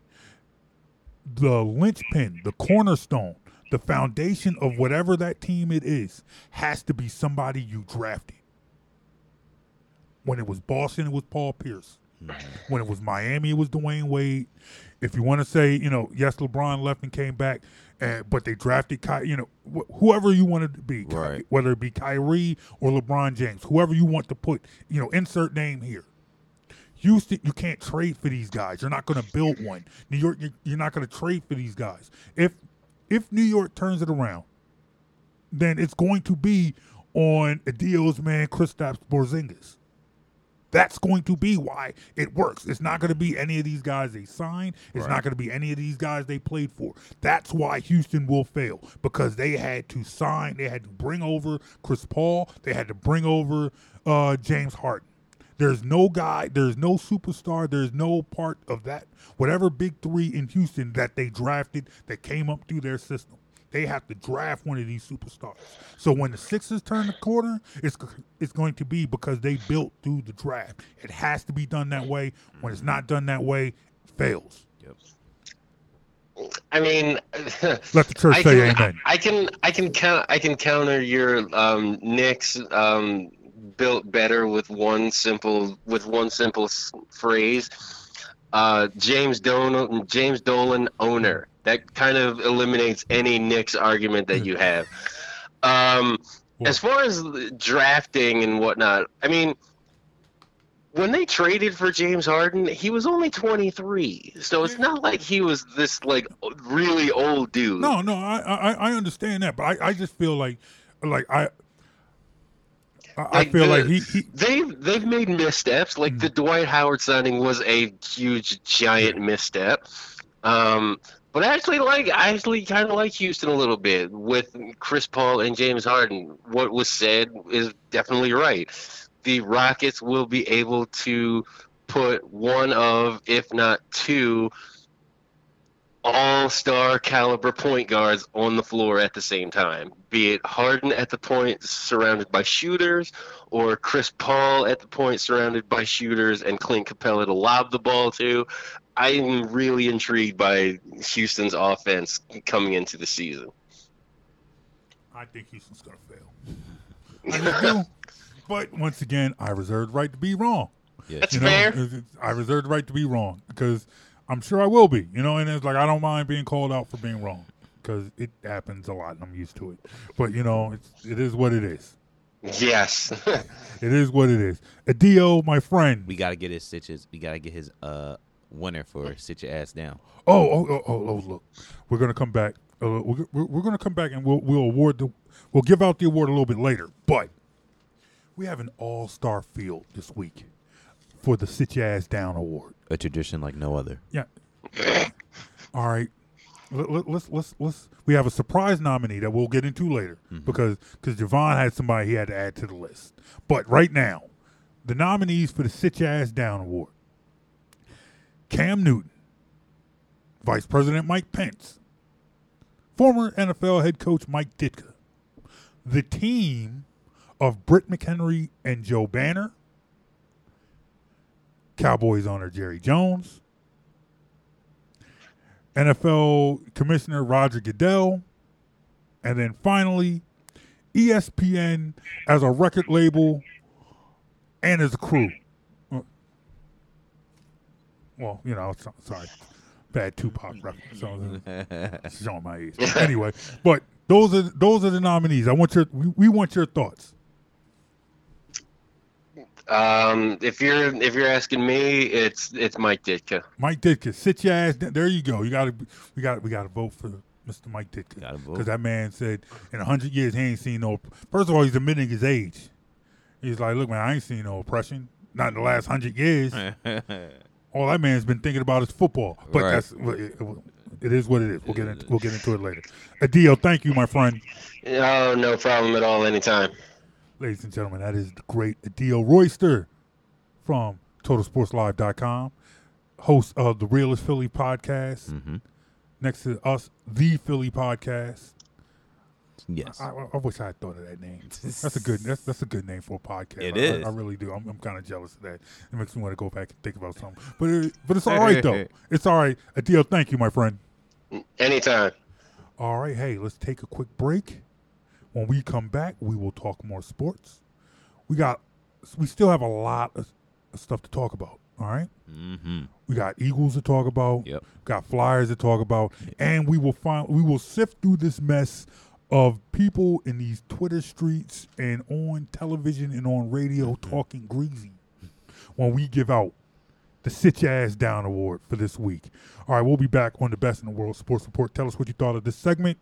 the linchpin, the cornerstone, the foundation of whatever that team it is has to be somebody you drafted. When it was Boston, it was Paul Pierce. When it was Miami, it was Dwyane Wade. If you want to say, you know, yes, LeBron left and came back, uh, but they drafted, Ky- you know, wh- whoever you want it to be, Ky- Right. whether it be Kyrie or LeBron James, whoever you want to put, you know, insert name here. Houston, you can't trade for these guys. You're not going to build one. New York, you- you're not going to trade for these guys. If if New York turns it around, then it's going to be on Adio's man, Kristaps Porzingis. That's going to be why it works. It's not going to be any of these guys they signed. It's not going to be any of these guys they played for. That's why Houston will fail because they had to sign. They had to bring over Chris Paul. They had to bring over uh, James Harden. There's no guy. There's no superstar. There's no part of that whatever big three in Houston that they drafted that came up through their system. They have to draft one of these superstars. So when the Sixers turn the corner, it's it's going to be because they built through the draft. It has to be done that way. When it's not done that way, it fails. I mean, Let the church I say can, amen. I can, I can count, I can counter your um, Knicks um, built better with one simple, with one simple phrase. Uh, James Dolan, James Dolan owner. That kind of eliminates any Knicks argument that you have. Um, as far as drafting and whatnot, I mean, when they traded for James Harden, he was only 23. So it's not like he was this like really old dude. No, no, I, I I understand that, but I, I just feel like like I I, I feel the- like he, he they've they've made missteps. Like the Dwight Howard signing was a huge, giant misstep. Um, but I actually like I actually kind of like Houston a little bit with Chris Paul and James Harden. What was said is definitely right. The Rockets will be able to put one of, if not two, all-star caliber point guards on the floor at the same time. Be it Harden at the point surrounded by shooters, or Chris Paul at the point surrounded by shooters, and Clint Capela to lob the ball to. I'm really intrigued by Houston's offense coming into the season. I think Houston's gonna fail. I just do. But once again, I reserve the right to be wrong. Yeah. That's You know, fair. it's- it's- I reserve the right to be wrong because I'm sure I will be. You know, and it's like I don't mind being called out for being wrong because it happens a lot and I'm used to it. But you know, it's it is what it is. Yes. It is what it is. Adio, my friend. We gotta get his stitches. We gotta get his uh winner for sit your ass down. Oh, oh, oh, oh, oh look, we're gonna come back. Uh, we're, we're, we're gonna come back and we'll we'll award the we'll give out the award a little bit later. But we have an all star field this week for the Sit Your Ass Down Award. A tradition like no other. Yeah. All right. Let, let, let's let's let's. We have a surprise nominee that we'll get into later mm-hmm. because because Jovan had somebody he had to add to the list. But right now, the nominees for the Sit Your Ass Down Award: Cam Newton, Vice President Mike Pence, former NFL head coach Mike Ditka, the team of Britt McHenry and Joe Banner, Cowboys owner Jerry Jones, NFL Commissioner Roger Goodell, and then finally ESPN as a record label and as a crew. Uh, Well, you know, sorry, bad Tupac reference. Showing my age. Anyway, but those are those are the nominees. I want your we, we want your thoughts. Um, if you're if you're asking me, it's it's Mike Ditka. Mike Ditka, sit your ass down. There you go. You got to we got we got to vote for Mr. Mike Ditka because that man said in hundred years he ain't seen no. First of all, he's admitting his age. He's like, look, man, I ain't seen no oppression, not in the last hundred years. all that man's been thinking about is football. But Right. that's it, it is what it is. We'll get into, we'll get into it later. Adio, thank you, my friend. Oh, no problem at all. Anytime. Ladies and gentlemen, that is the great Adio Royster from TotalSportsLive.com, host of the Realest Philly podcast. Mm-hmm. next to us, the Philly podcast. Yes. I, I wish I had thought of that name. That's a good. That's that's a good name for a podcast. It I, is. I, I really do. I'm, I'm kind of jealous of that. It makes me want to go back and think about something. But it, but it's all right though. It's all right. Adio, thank you, my friend. Anytime. All right. Hey, let's take a quick break. When we come back, we will talk more sports. We got. We still have a lot of, stuff to talk about. All right. Mm-hmm. We got Eagles to talk about. Yep. Got Flyers to talk about, and we will find we will sift through this mess of people in these Twitter streets and on television and on radio talking greasy when we give out the Sit Your Ass Down Award for this week. All right, we'll be back on the Best in the World Sports Report. Tell us what you thought of this segment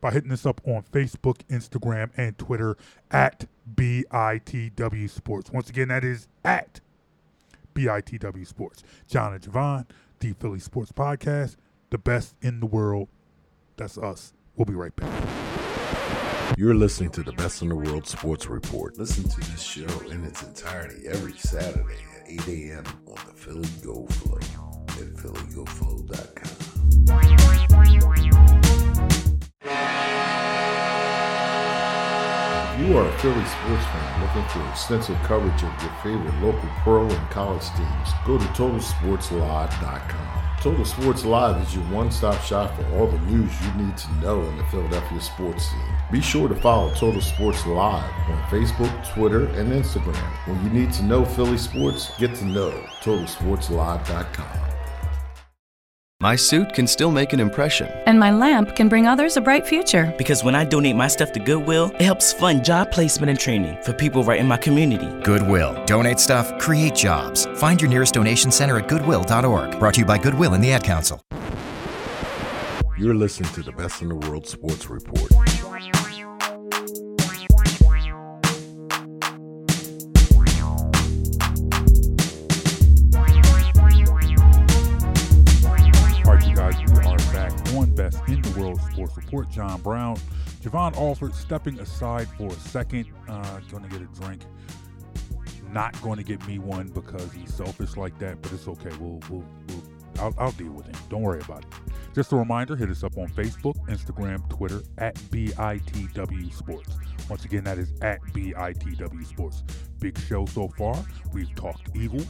by hitting us up on Facebook, Instagram, and Twitter at BITW Sports. Once again, that is at BITW Sports. John and Jovan, the Philly Sports Podcast, the best in the world. That's us. We'll be right back. You're listening to the Best in the World Sports Report. Listen to this show in its entirety every Saturday at 8 a.m. on the Philly Go Flow at phillygoflow.com. you are a Philly sports fan looking for extensive coverage of your favorite local pro and college teams, go to TotalSportsLive.com. Total Sports Live is your one-stop shop for all the news you need to know in the Philadelphia sports scene. Be sure to follow Total Sports Live on Facebook, Twitter, and Instagram. When you need to know Philly sports, get to know TotalSportsLive.com. My suit can still make an impression. And my lamp can bring others a bright future. Because when I donate my stuff to Goodwill, it helps fund job placement and training for people right in my community. Goodwill. Donate stuff, create jobs. Find your nearest donation center at goodwill.org. Brought to you by Goodwill and the Ad Council. You're listening to the Best in the World Sports Report. Sports Report. John Brown, Jovan Alford stepping aside for a second, uh, going to get a drink. Not going to get me one because he's selfish like that, but it's okay. We'll, we'll, we'll I'll, I'll deal with him. Don't worry about it. Just a reminder: hit us up on Facebook, Instagram, Twitter at BITW Sports. Once again, that is at BITW Sports. Big show so far. We've talked Eagles,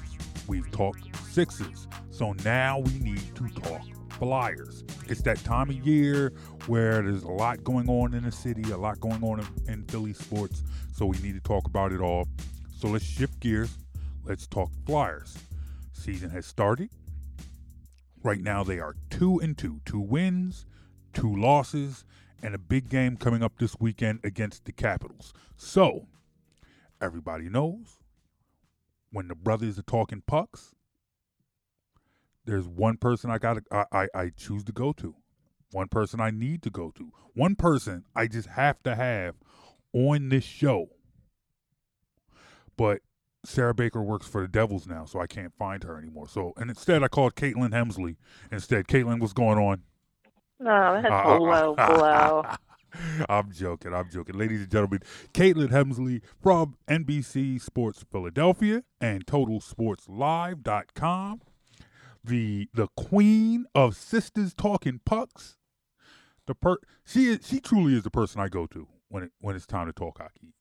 we've talked Sixes. So now we need to talk Flyers. It's that time of year where there's a lot going on in the city, a lot going on in, in Philly sports. So we need to talk about it all. So let's shift gears. Let's talk Flyers. Season has started. Right now they are two and two, two wins, two losses, and a big game coming up this weekend against the Capitals. So everybody knows when the brothers are talking pucks, there's one person I got I, I I choose to go to. One person I need to go to. One person I just have to have on this show. But Sarah Baker works for the Devils now, so I can't find her anymore. So and instead I called Caitlin Hemsley. Instead, Caitlin, what's going on? Oh, that's Uh, low blow. I'm joking. I'm joking. Ladies and gentlemen, Caitlin Hemsley from NBC Sports Philadelphia and TotalSportsLive.com, the the queen of sisters talking pucks. The per she is she truly is the person I go to when it when it's time to talk hockey.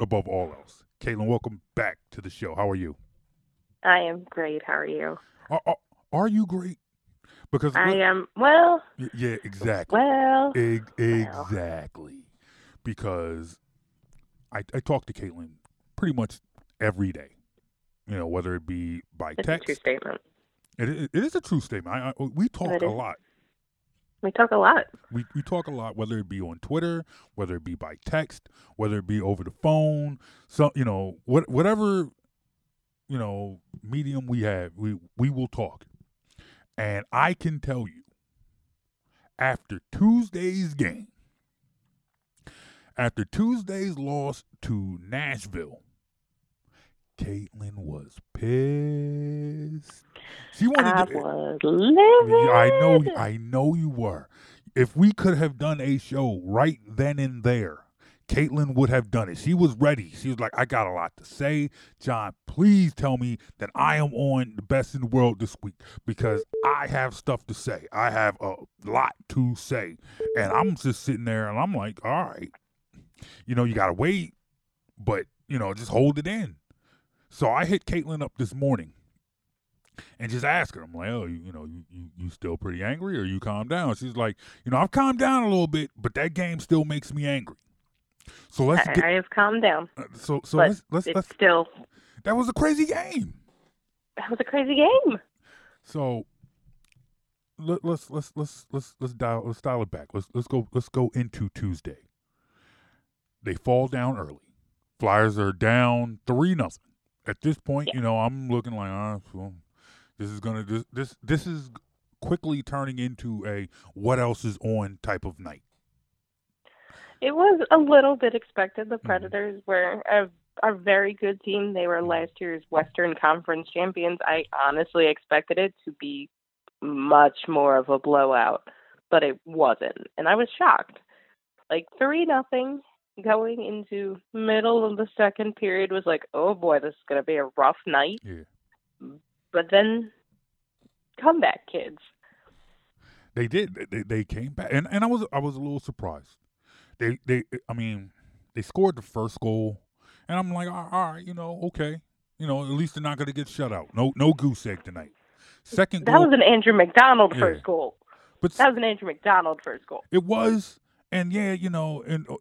Above all else, Caitlin, welcome back to the show. How are you? I am great. How are you? Are, are, are you great? Because I am well. Yeah, exactly. Well, Eg- exactly. Because I, I talk to Caitlin pretty much every day. You know, whether it be by a text. It, is- it is a true statement. I, I, we talk a lot. We talk a lot. We we talk a lot, whether it be on Twitter, whether it be by text, whether it be over the phone. So you know, what whatever you know medium we have, we we will talk. And I can tell you, after Tuesday's game, after Tuesday's loss to Nashville, Caitlin was pissed. She wanted I to, was livid. I know, I know you were. If we could have done a show right then and there, Caitlin would have done it. She was ready. She was like, I got a lot to say. John, please tell me that I am on the best in the world this week because I have stuff to say. I have a lot to say. And I'm just sitting there and I'm like, all right, you know, you got to wait, but, you know, just hold it in. So I hit Caitlin up this morning and just ask her. I'm like, oh, you, you know, you, you you still pretty angry, or you calm down? She's like, you know, I've calmed down a little bit, but that game still makes me angry. So let's I, get. I have calmed down. Uh, so so let's let's, let's still that was a crazy game. that was a crazy game. So let, let's let's let's let's let's dial let's dial it back. Let's let's go let's go into Tuesday. They fall down early. Flyers are down three nothing. At this point, you know, I'm looking like, ah, well, this is gonna this this this is quickly turning into a what else is on type of night. It was a little bit expected. Mm-hmm. The Predators were a, a very good team. They were last year's Western Conference champions. I honestly expected it to be much more of a blowout, but it wasn't, and I was shocked. Like three nothing going into middle of the second period was like, oh boy, this is gonna be a rough night. Yeah. But then, comeback kids. They did. They, they came back, and and I was I was a little surprised. They they I mean they scored the first goal, and I'm like, all right, you know, okay, you know, at least they're not going to get shut out. No no goose egg tonight. Second That goal, was an Andrew MacDonald Yeah. first goal. but That was an Andrew MacDonald first goal. it was, and yeah, you know, and uh,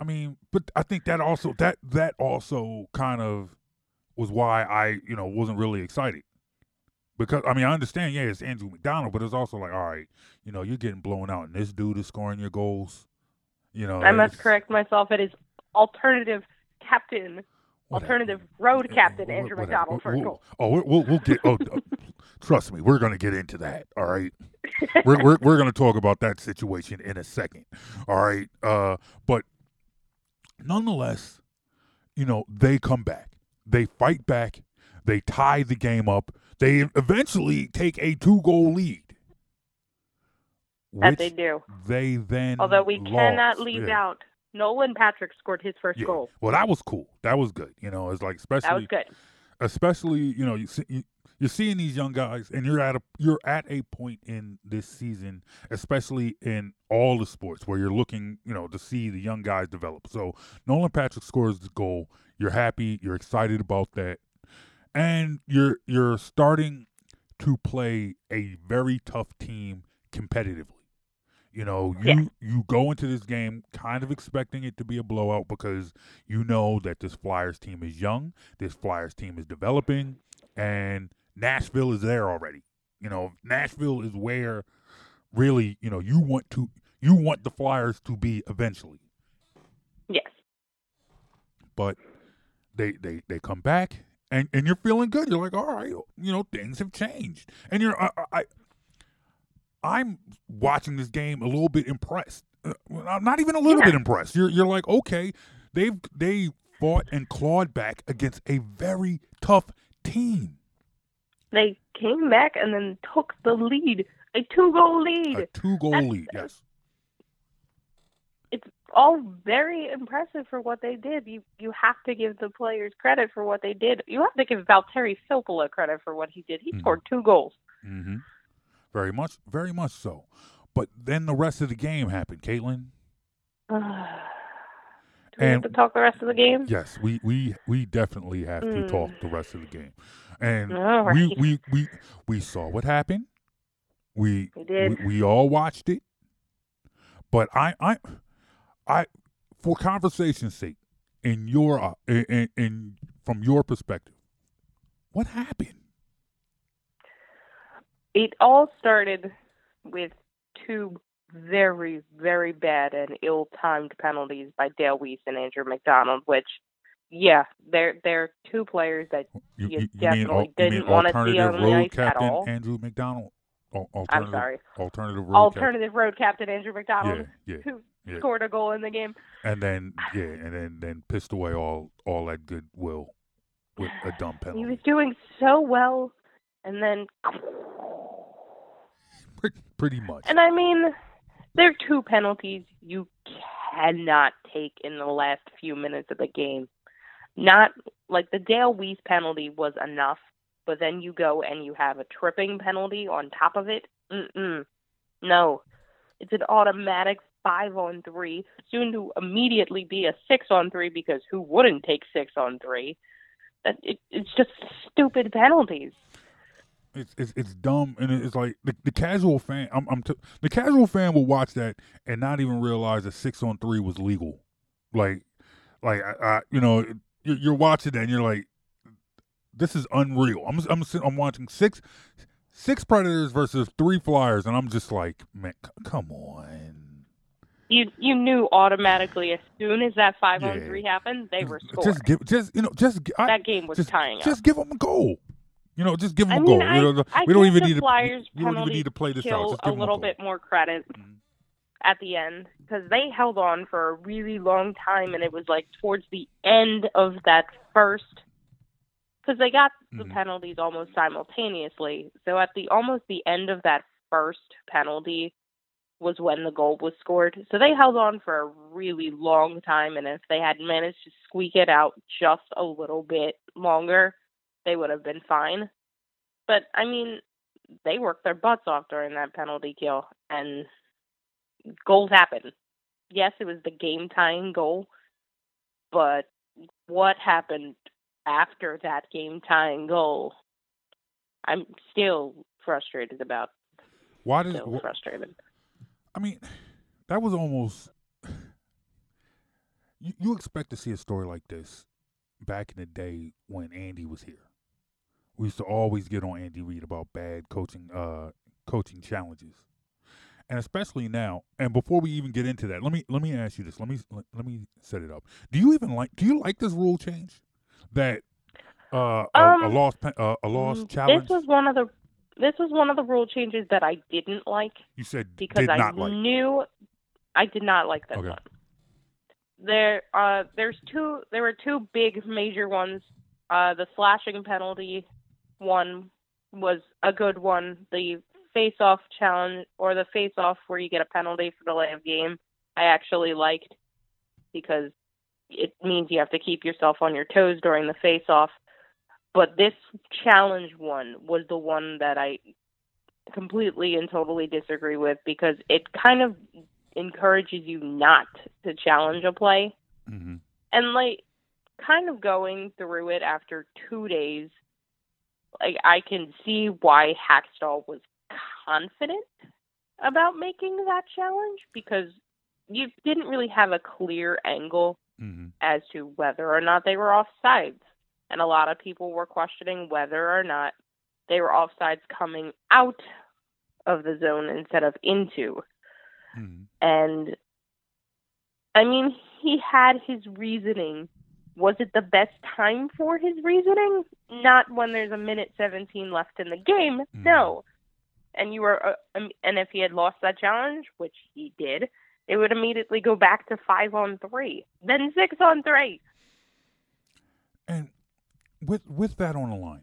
I mean, but I think that also that that also kind of was why I you know wasn't really excited. Because I mean I understand yeah it's Andrew MacDonald but it's also like all right you know you're getting blown out and this dude is scoring your goals you know I must correct myself. It is alternative captain, Whatever. alternative road captain Wha- Andrew whatever. MacDonald first We'll- goal. Oh, we'll, we'll, we'll get. Oh, trust me, we're going to get into that. All right, we're we're, we're going to talk about that situation in a second. All right, uh, but nonetheless, you know they come back, they fight back, they tie the game up, they eventually take a two goal lead. That they do. They then Although we cannot leave Yeah. out Nolan Patrick scored his first Yeah. goal. Well, that was cool. That was good. You know, it's like especially That was good. especially you know you see, you, you're seeing these young guys and you're at a you're at a point in this season especially in all the sports where you're looking you know to see the young guys develop. So nolan patrick scores the goal. You're happy you're excited about that. And you're you're starting to play a very tough team competitively. You know, you Yeah. you go into this game kind of expecting it to be a blowout because you know that this Flyers team is young, this Flyers team is developing, and Nashville is there already. You know, Nashville is where really, you know, you want to you want the Flyers to be eventually. Yes. But they they they come back and and you're feeling good. You're like, all right, you know, things have changed, and you're I. I I'm watching this game a little bit impressed. Uh, I'm not even a little bit impressed. You're you're like, okay, they've they fought and clawed back against a very tough team. They came back and then took the lead, a two goal lead. A two goal lead, yes. It's all very impressive for what they did. You you have to give the players credit for what they did. You have to give Valtteri Filppula credit for what he did. He scored two goals. Mm-hmm. Very much, very much so. But then the rest of the game happened, Caitlin. Do we have And- to talk the rest of the game? Yes, we we we definitely have to Mm. talk the rest of the game, and All we, right. we we we saw what happened. We We did. We, we all watched it, but I I I for conversation's sake, in your uh, in, in, in from your perspective, what happened? It all started with two very, very bad and ill-timed penalties by Dale Weise and Andrew MacDonald, which, yeah, they're they're two players that You, you, you, you mean definitely didn't want to see on the ice at captain all. Andrew MacDonald? Al- I'm alternative, sorry. Alternative road captain. Alternative road captain Andrew MacDonald, Yeah, yeah, who yeah. scored a goal in the game. and then yeah, and then then pissed away all all that goodwill with a dumb penalty. He was doing so well, and then, Pretty, pretty much. and I mean, there are two penalties you cannot take in the last few minutes of the game. Not like the Dale Weise penalty was enough, but then you go and you have a tripping penalty on top of it. Mm-mm. No, it's an automatic five on three, soon to immediately be a six on three because who wouldn't take six on three? That it, it's just stupid penalties. It's, it's it's dumb and it's like the, the casual fan. I'm, I'm t- the casual fan will watch that and not even realize that six on three was legal. Like, like I, I you know, you're, you're watching that and you're like, this is unreal. I'm I'm I'm watching six six predators versus three flyers, and I'm just like, man, c- come on. You you knew automatically as soon as that five on three happened, they were scored. Just give, just you know, just I, that game was just, tying just up. give them a goal. You know, just give them I a mean, goal. I, you know, we don't even need to. Flyers We don't even need to play this out. Just a give them little a bit more credit Mm-hmm. At the end because they held on for a really long time, and it was like towards the end of that first because they got the Mm-hmm. penalties almost simultaneously. So at the almost the end of that first penalty was when the goal was scored. So they held on for a really long time, and if they had managed to squeak it out just a little bit longer, they would have been fine. But I mean, they worked their butts off during that penalty kill, and goals happen. Yes, it was the game tying goal, but what happened after that game tying goal? I'm still frustrated about. Why did? Still wh- frustrated. I mean, that was almost. You, you expect to see a story like this back in the day when Andy was here. We used to always get on Andy Reid about bad coaching, uh, coaching challenges, and especially now. And before we even get into that, let me let me ask you this. Let me let, let me set it up. Do you even like? Do you like this rule change? That uh, a, a Um, lost uh, a lost Mm, challenge. This was one of the this was one of the rule changes that I didn't like you said because I like. knew I did not like this Okay. one. There uh there's two there were two big major ones. Uh the slashing penalty one was a good one. The face off challenge or the face off where you get a penalty for delay of game I actually liked because it means you have to keep yourself on your toes during the face off. But this challenge one was the one that I completely and totally disagree with because it kind of encourages you not to challenge a play. Mm-hmm. And like kind of going through it after 2 days like I can see why Hakstol was confident about making that challenge because you didn't really have a clear angle Mm-hmm. as to whether or not they were offsides. And a lot of people were questioning whether or not they were offsides coming out of the zone instead of into. Mm-hmm. And I mean, he had his reasoning. Was it the best time for his reasoning? Not when there's a minute 17 left in the game. No. And you were, uh, um, and if he had lost that challenge, which he did, it would immediately go back to five on three, then six on three. And with with that on the line,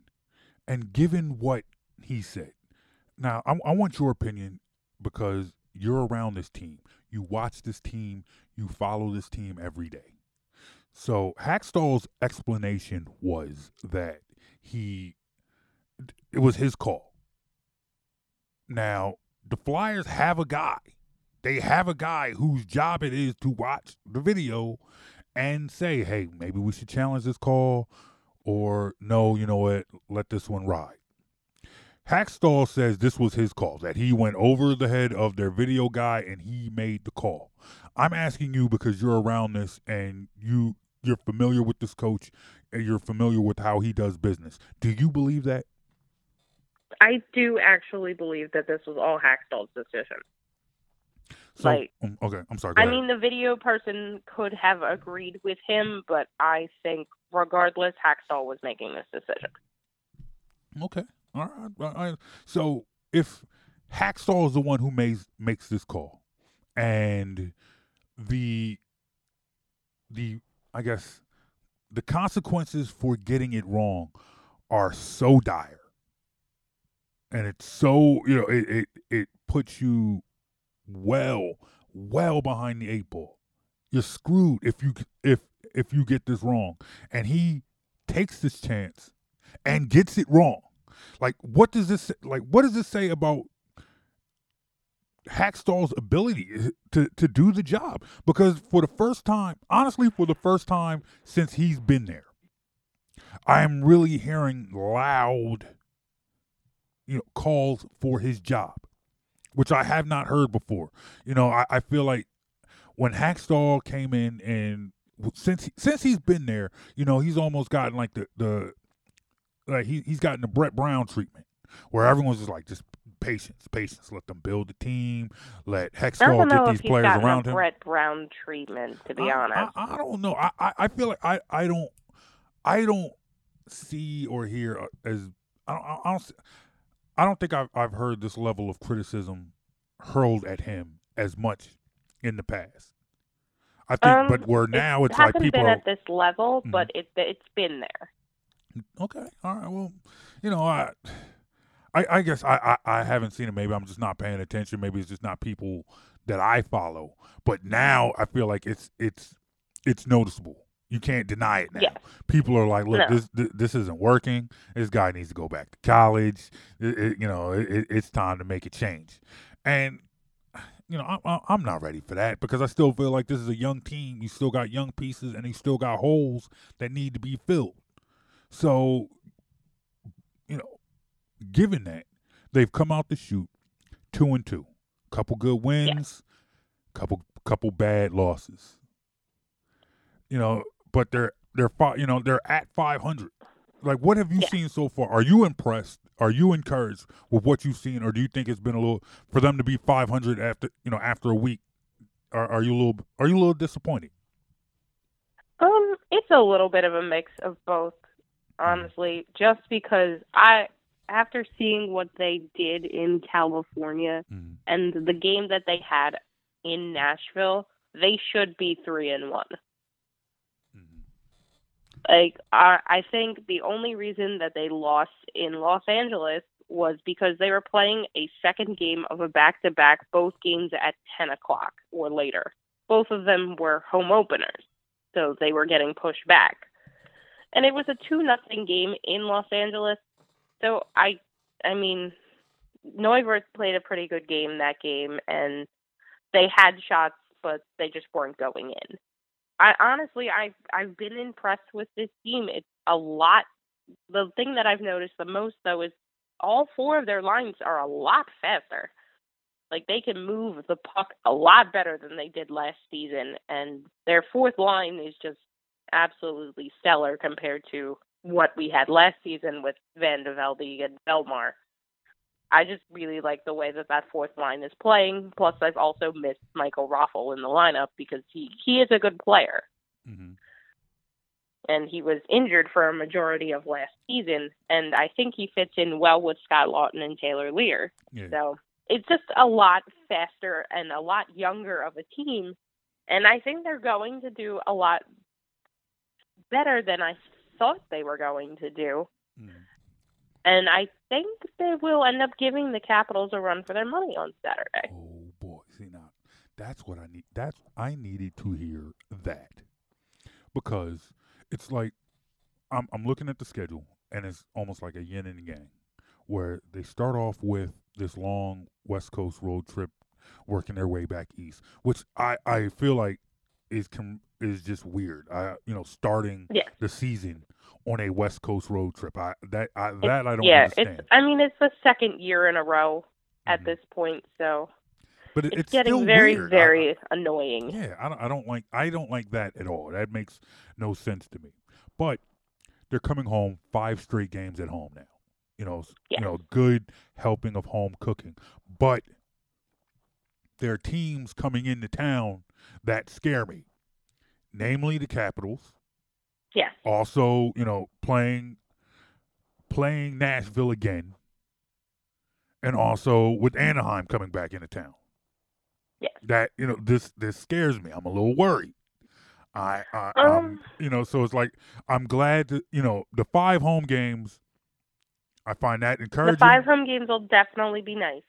and given what he said, now I, I want your opinion because you're around this team, you watch this team, you follow this team every day. So Hakstol's explanation was that he it was his call. Now the Flyers have a guy. They have a guy whose job it is to watch the video and say, hey, maybe we should challenge this call, or no, you know what, let this one ride. Hakstol says this was his call, that he went over the head of their video guy and he made the call. I'm asking you because you're around this and you you're familiar with this coach and you're familiar with how he does business. Do you believe that? I do actually believe that this was all Hakstol's decision. So, Like- um, okay, I'm sorry. I ahead. mean, the video person could have agreed with him, but I think regardless, Hakstol was making this decision. Okay. All right. I, I- so if Hakstol is the one who makes makes this call, and the the I guess the consequences for getting it wrong are so dire, and it's so you know it it, it puts you well well behind the eight ball. you're screwed if you if if you get this wrong. And he takes this chance and gets it wrong. Like what does this like what does this say about Hakstol's ability to to do the job? Because for the first time, honestly, for the first time since he's been there, I am really hearing loud you know calls for his job, which I have not heard before. You know, I, I feel like when Hakstol came in and since since he's been there, you know, he's almost gotten like the the like he he's gotten the Brett Brown treatment, where everyone's just like just patience, patience. Let them build the team. Let Hextall get these players around him. Brett Brown treatment, to be I, honest. I, I, don't know. I, I, feel like I, I don't I don't see or hear uh, as I don't I don't I don't think I've I've heard this level of criticism hurled at him as much in the past. I think, um, but where now it it's like people been are, at this level, mm-hmm. but it it's been there. Okay, all right. Well, you know, I, I, I guess I, I, I haven't seen it. Maybe I'm just not paying attention. Maybe it's just not people that I follow. But now I feel like it's it's it's noticeable. You can't deny it now. Yes. People are like, look, no. this, this, this isn't working. This guy needs to go back to college. It, it, you know, it, it's time to make a change. And you know, I, I'm not ready for that because I still feel like this is a young team. You still got young pieces and you still got holes that need to be filled. So, you know, given that they've come out to shoot two and two, couple good wins, yeah. couple couple bad losses. You know, but they're they're five, you know they're at 500. Like, what have you yeah. seen so far? Are you impressed? Are you encouraged with what you've seen, or do you think it's been a little for them to be 500 after you know after a week? Are, are you a little are you a little disappointed? Um, it's a little bit of a mix of both, honestly. Just because I, after seeing what they did in California mm. and the game that they had in Nashville, they should be three and one. Like I, I think the only reason that they lost in Los Angeles was because they were playing a second game of a back to back, both games at ten o'clock or later. Both of them were home openers, so they were getting pushed back. And it was a two nothing game in Los Angeles. So I I mean Neuvirth played a pretty good game that game and they had shots but they just weren't going in. I honestly, I've I've been impressed with this team. It's a lot. The thing that I've noticed the most though is all four of their lines are a lot faster. Like they can move the puck a lot better than they did last season, and their fourth line is just absolutely stellar compared to what we had last season with VandeVelde and Bellemare. I just really like the way that that fourth line is playing. Plus, I've also missed Michael Raffl in the lineup because he he is a good player, mm-hmm. and he was injured for a majority of last season. And I think he fits in well with Scott Laughton and Taylor Leier. Yeah. So it's just a lot faster and a lot younger of a team, and I think they're going to do a lot better than I thought they were going to do. And I think they will end up giving the Capitals a run for their money on Saturday. Oh boy, see now, that's what I need. That's I needed to hear that because it's like I'm I'm looking at the schedule and it's almost like a yin and yang, where they start off with this long West Coast road trip, working their way back east, which I I feel like is com- is just weird. I you know starting the season on a West Coast road trip. I that I, that I don't yeah, understand. it's I mean it's the second year in a row at Mhm. this point, so but it, it's, it's getting still very weird. I- very annoying. Yeah, I don't, I don't like I don't like that at all. That makes no sense to me. But they're coming home five straight games at home now. You know, Yes. you know, good helping of home cooking. But there are teams coming into town that scare me. Namely the Capitals. Yes. Also, you know, playing playing Nashville again. And also with Anaheim coming back into town Yes. that you know this this scares me. I'm a little worried. I, I Um, um you know so it's like I'm glad that you know the five home games. I find that encouraging, The five home games will definitely be nice.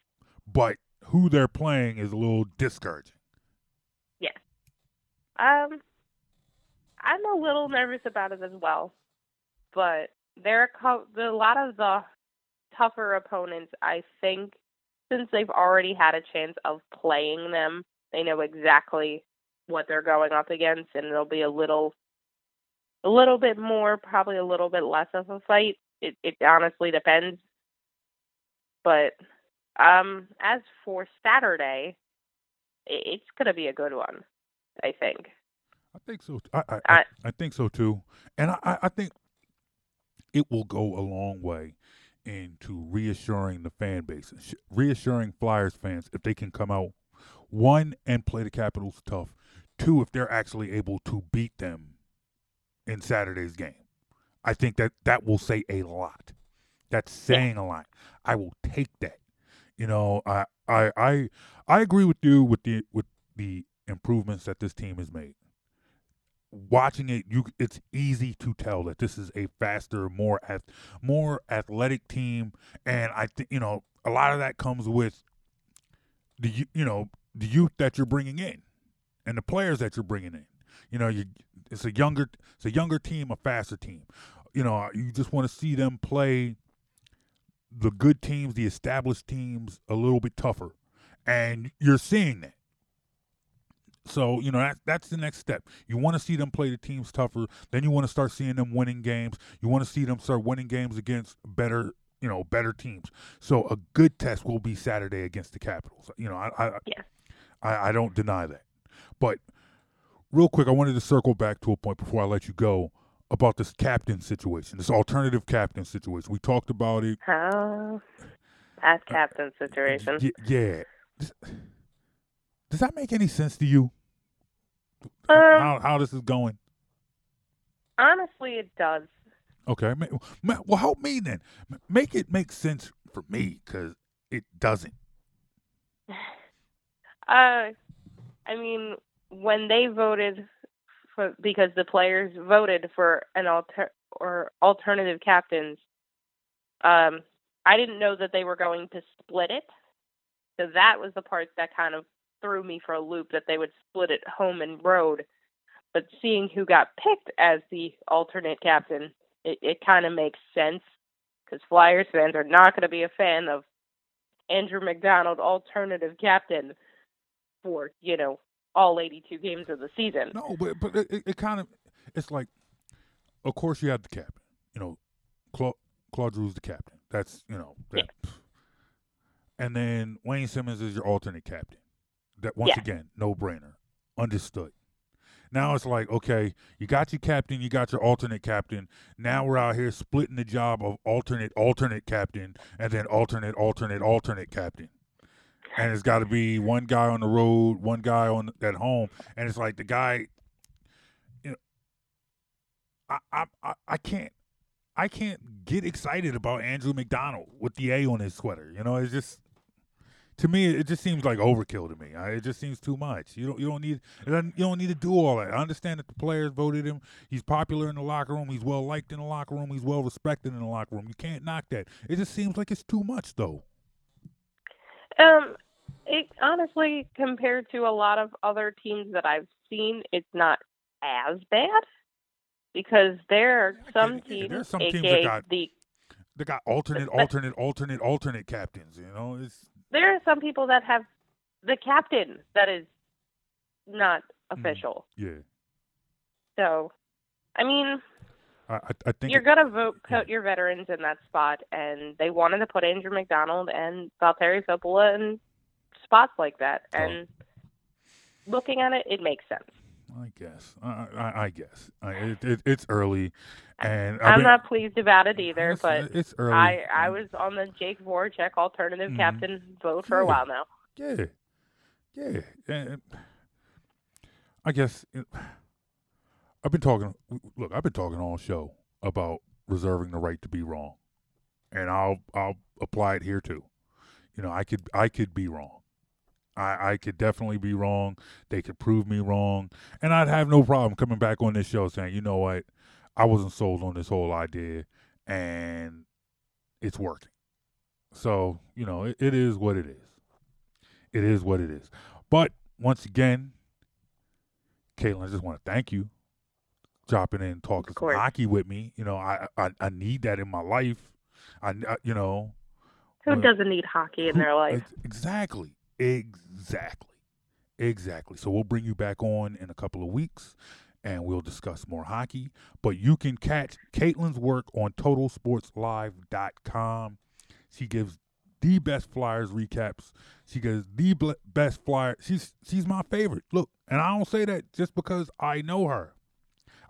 but who they're playing is a little discouraging. Yes. Um, I'm a little nervous about it as well, but there are co- a lot of the tougher opponents. I think since they've already had a chance of playing them, they know exactly what they're going up against, and it'll be a little, a little bit more, probably a little bit less of a fight. It it honestly depends, but um, as for Saturday, it's gonna be a good one. I think. I think so. I I, I, I think so too, and I I think it will go a long way into reassuring the fan base, reassuring Flyers fans if they can come out one and play the Capitals tough, two if they're actually able to beat them in Saturday's game. I think that that will say a lot. That's saying a lot. I will take that. You know, I I I I agree with you with the with the improvements that this team has made. Watching it, you it's easy to tell that this is a faster, more more athletic team, and I think you know a lot of that comes with the you know the youth that you're bringing in and the players that you're bringing in. You know, you it's a younger it's a younger team, a faster team. You know, you just want to see them play the good teams, the established teams, a little bit tougher, and you're seeing that. So you know that that's the next step. You want to see them play the teams tougher. Then you want to start seeing them winning games. You want to see them start winning games against better, you know, better teams. So a good test will be Saturday against the Capitals. You know, I I, yeah. I, I don't deny that. But real quick, I wanted to circle back to a point before I let you go about this captain situation, this alternative captain situation. We talked about it. Oh, How that uh, captain situation? Y- yeah. Does, that make any sense to you? Um, how how this is going? Honestly, it does. Okay. Well, help me then. Make it make sense for me because it doesn't. Uh, I mean, when they voted for because the players voted for an alter or alternative captains, um, I didn't know that they were going to split it. So that was the part that kind of threw me for a loop that they would split it home and road. But seeing who got picked as the alternate captain, it, it kind of makes sense because Flyers fans are not going to be a fan of Andrew MacDonald alternative captain for you know all 82 games of the season. No, but but it, it kind of it's like, of course you have the captain. You know, Claude, Claude Giroux's the captain. That's you know that. Yeah. And then Wayne Simmonds is your alternate captain. That once Yeah. again, no brainer, understood. Now it's like, okay, you got your captain, you got your alternate captain. Now we're out here splitting the job of alternate, alternate captain, and then alternate, alternate, alternate captain. And it's got to be one guy on the road, one guy on at home, and it's like the guy. You know, I I I, I can't. I can't get excited about Andrew MacDonald with the A on his sweater. You know, it's just to me, it just seems like overkill to me. I, it just seems too much. You don't you don't need you don't need to do all that. I understand that the players voted him. He's popular in the locker room. He's well liked in the locker room. He's well respected in the locker room. You can't knock that. It just seems like it's too much, though. Um, it honestly, compared to a lot of other teams that I've seen, it's not as bad because there are some teams, There's some teams that got the they got alternate, alternate, alternate, alternate captains. You know, it's there are some people that have the captain that is not mm, official. yeah. So, I mean, I I, think you're gonna vote put your veterans in that spot, and they wanted to put Andrew MacDonald and Valtteri Filppula in spots like that. Oh. And looking at it, it makes sense. I guess. I I, I guess. I, it, it, it's early, and I'm been- not pleased about it either, It's- but it's early. I I was on the Jake Voracek alternative Mhm. captain vote for a while now. Yeah, yeah. And I guess it, I've been talking. Look, I've been talking all show about reserving the right to be wrong, and I'll I'll apply it here too. You know, I could I could be wrong. I, I could definitely be wrong. They could prove me wrong, and I'd have no problem coming back on this show saying, you know what, I wasn't sold on this whole idea, and it's working. So you know, it, it is what it is. It is what it is. But once again, Caitlin, I just want to thank you dropping in and talking some hockey with me. You know, I, I I need that in my life. I, I you know Who doesn't need hockey in who- their life? Exactly. Exactly. Exactly. So we'll bring you back on in a couple of weeks and we'll discuss more hockey. But you can catch Caitlin's work on totalsportslive.com. She gives the best Flyers recaps. She gives the best Flyer. She's she's my favorite. Look, and I don't say that just because I know her.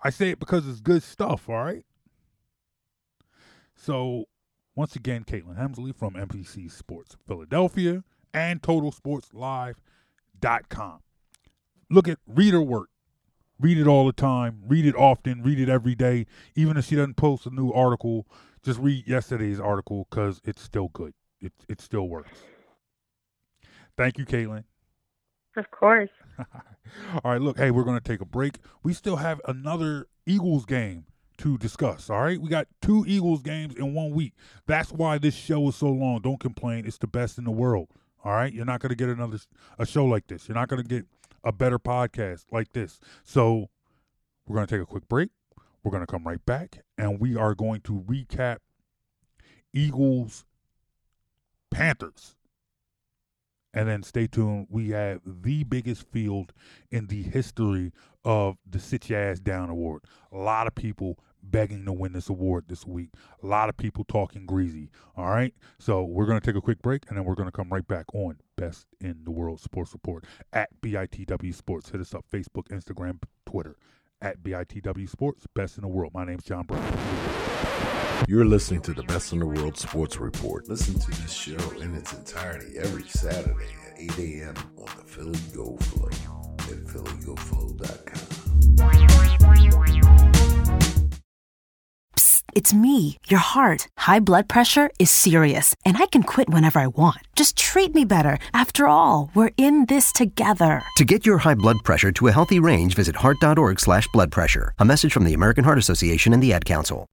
I say it because it's good stuff, all right? So once again, Caitlin Hemsley from NBC Sports Philadelphia and TotalSportsLive.com. Look at read her work. Read it all the time. Read it often. Read it every day. Even if she doesn't post a new article, just read yesterday's article because it's still good. It it still works. Thank you, Caitlin. Of course. All right, look, hey, we're going to take a break. We still have another Eagles game to discuss. All right, we got two Eagles games in one week. That's why this show is so long. Don't complain. It's the best in the world. All right, you're not going to get another a show like this. You're not going to get a better podcast like this. So we're going to take a quick break. We're going to come right back, and we are going to recap Eagles Panthers. And then stay tuned. We have the biggest field in the history of the Sit Your Ass Down Award. A lot of people begging to win this award this week. A lot of people talking greasy. All right. So we're going to take a quick break and then we're going to come right back on Best in the World Sports Report at BITW Sports. Hit us up Facebook, Instagram, Twitter at BITW Sports. Best in the world. My name's John Brown. You're listening to the Best in the World Sports Report. Listen to this show in its entirety every Saturday at 8 a.m. on the Philly Go Flow at phillygoflow.com. It's me, your heart. High blood pressure is serious, and I can quit whenever I want. Just treat me better. After all, we're in this together. To get your high blood pressure to a healthy range, visit heart.org slash blood pressure. A message from the American Heart Association and the Ad Council.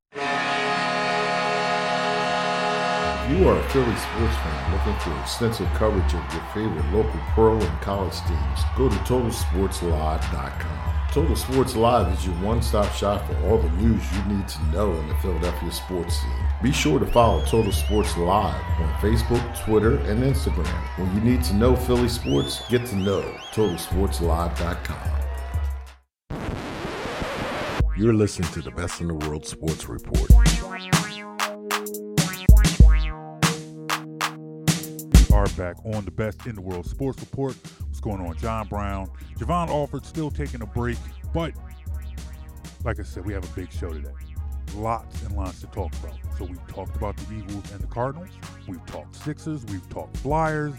If you are a Philly sports fan looking for extensive coverage of your favorite local pro and college teams, go to TotalSportsLive.com. Total Sports Live is your one-stop shop for all the news you need to know in the Philadelphia sports scene. Be sure to follow Total Sports Live on Facebook, Twitter, and Instagram. When you need to know Philly sports, get to know TotalSportsLive.com. You're listening to the Best in the World Sports Report. Are back on the Best in the World Sports Report. What's going on? John Brown. Jovan Alford still taking a break, but like I said, we have a big show today. Lots and lots to talk about. So we've talked about the Eagles and the Cardinals. We've talked Sixers. We've talked Flyers.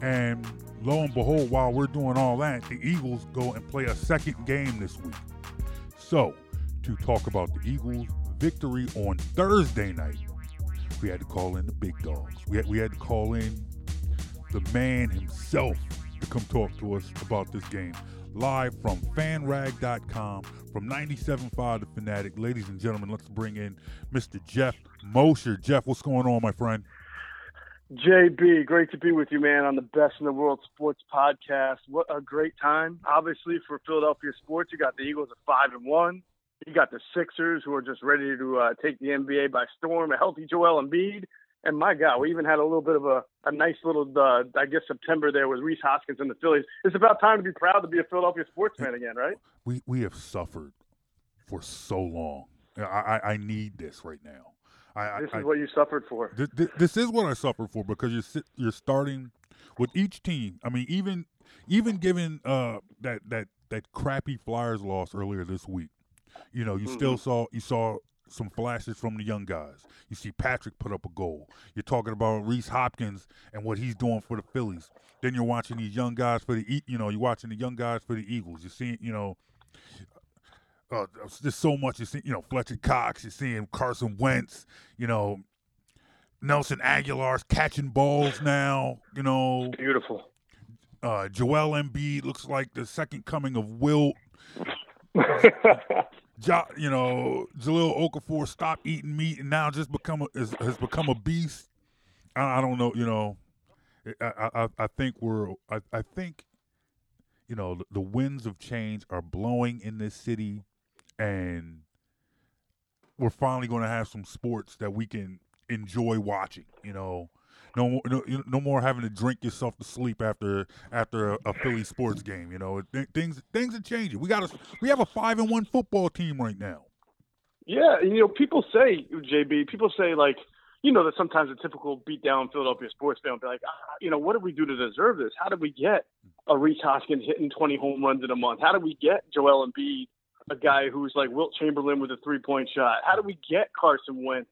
And lo and behold, while we're doing all that, the Eagles go and play a second game this week. So, to talk about the Eagles' victory on Thursday night, we had to call in the big dogs. We had, we had to call in the man himself to come talk to us about this game. Live from fanrag.com, from 97.5 The Fanatic. Ladies and gentlemen, let's bring in Mr. Jeff Mosher. Jeff, what's going on, my friend? JB, great to be with you, man, on the Best in the World Sports podcast. What a great time! Obviously, for Philadelphia sports, you got the Eagles at five and one. You got the Sixers, who are just ready to uh, take the NBA by storm. A healthy Joel Embiid, and my God, we even had a little bit of a, a nice little, uh, I guess, September there with Rhys Hoskins and the Phillies. It's about time to be proud to be a Philadelphia sports fan again, right? We we have suffered for so long. I I, I need this right now. I, This I, is what you suffered for. This, this, this is what I suffer for because you're you're starting with each team. I mean, even even given uh, that that that crappy Flyers loss earlier this week, you know, you still Mhm. saw you saw some flashes from the young guys. You see Patrick put up a goal. You're talking about Rhys Hoskins and what he's doing for the Phillies. Then you're watching these young guys for the you know you're watching the young guys for the Eagles. You're seeing you know uh, there's so much. You're seeing, you know, Fletcher Cox. You're seeing Carson Wentz. You know, Nelson Agholor's catching balls now. You know, beautiful. Uh, Joel Embiid looks like the second coming of Wilt. jo, you know, Jahlil Okafor stopped eating meat and now just become a, is, has become a beast. I, I don't know. You know, I, I, I think we're. I, I think you know, the, the winds of change are blowing in this city, and we're finally going to have some sports that we can enjoy watching. You know, no more, no, no more having to drink yourself to sleep after after a, a Philly sports game. You know, Th- things things are changing. We got a we have a five and one football team right now. Yeah, you know, people say JB, people say like, you know, that sometimes a typical beat down Philadelphia sports fan will be like, ah, you know, what did we do to deserve this? How did we get a Rhys Hoskins hitting 20 home runs in a month? How did we get Joel Embiid, a guy who's like Wilt Chamberlain with a three point shot? How did we get Carson Wentz,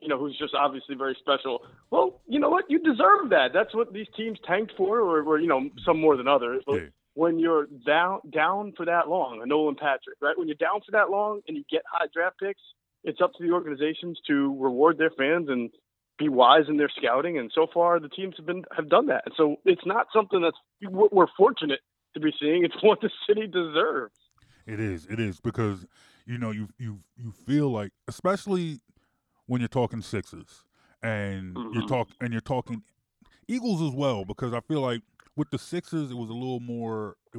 you know, who's just obviously very special? Well, you know what? You deserve that. That's what these teams tanked for, or, or you know, some more than others. But Yeah. when you're down down for that long, a Nolan Patrick, right? When you're down for that long and you get high draft picks, it's up to the organizations to reward their fans and be wise in their scouting. And so far, the teams have been have done that. And so it's not something that's we're we're fortunate to be seeing. It's what the city deserves. It is. It is because you know you you you feel like, especially when you're talking Sixers and you're Mhm. talk and you're talking Eagles as well, because I feel like with the Sixers it was a little more it,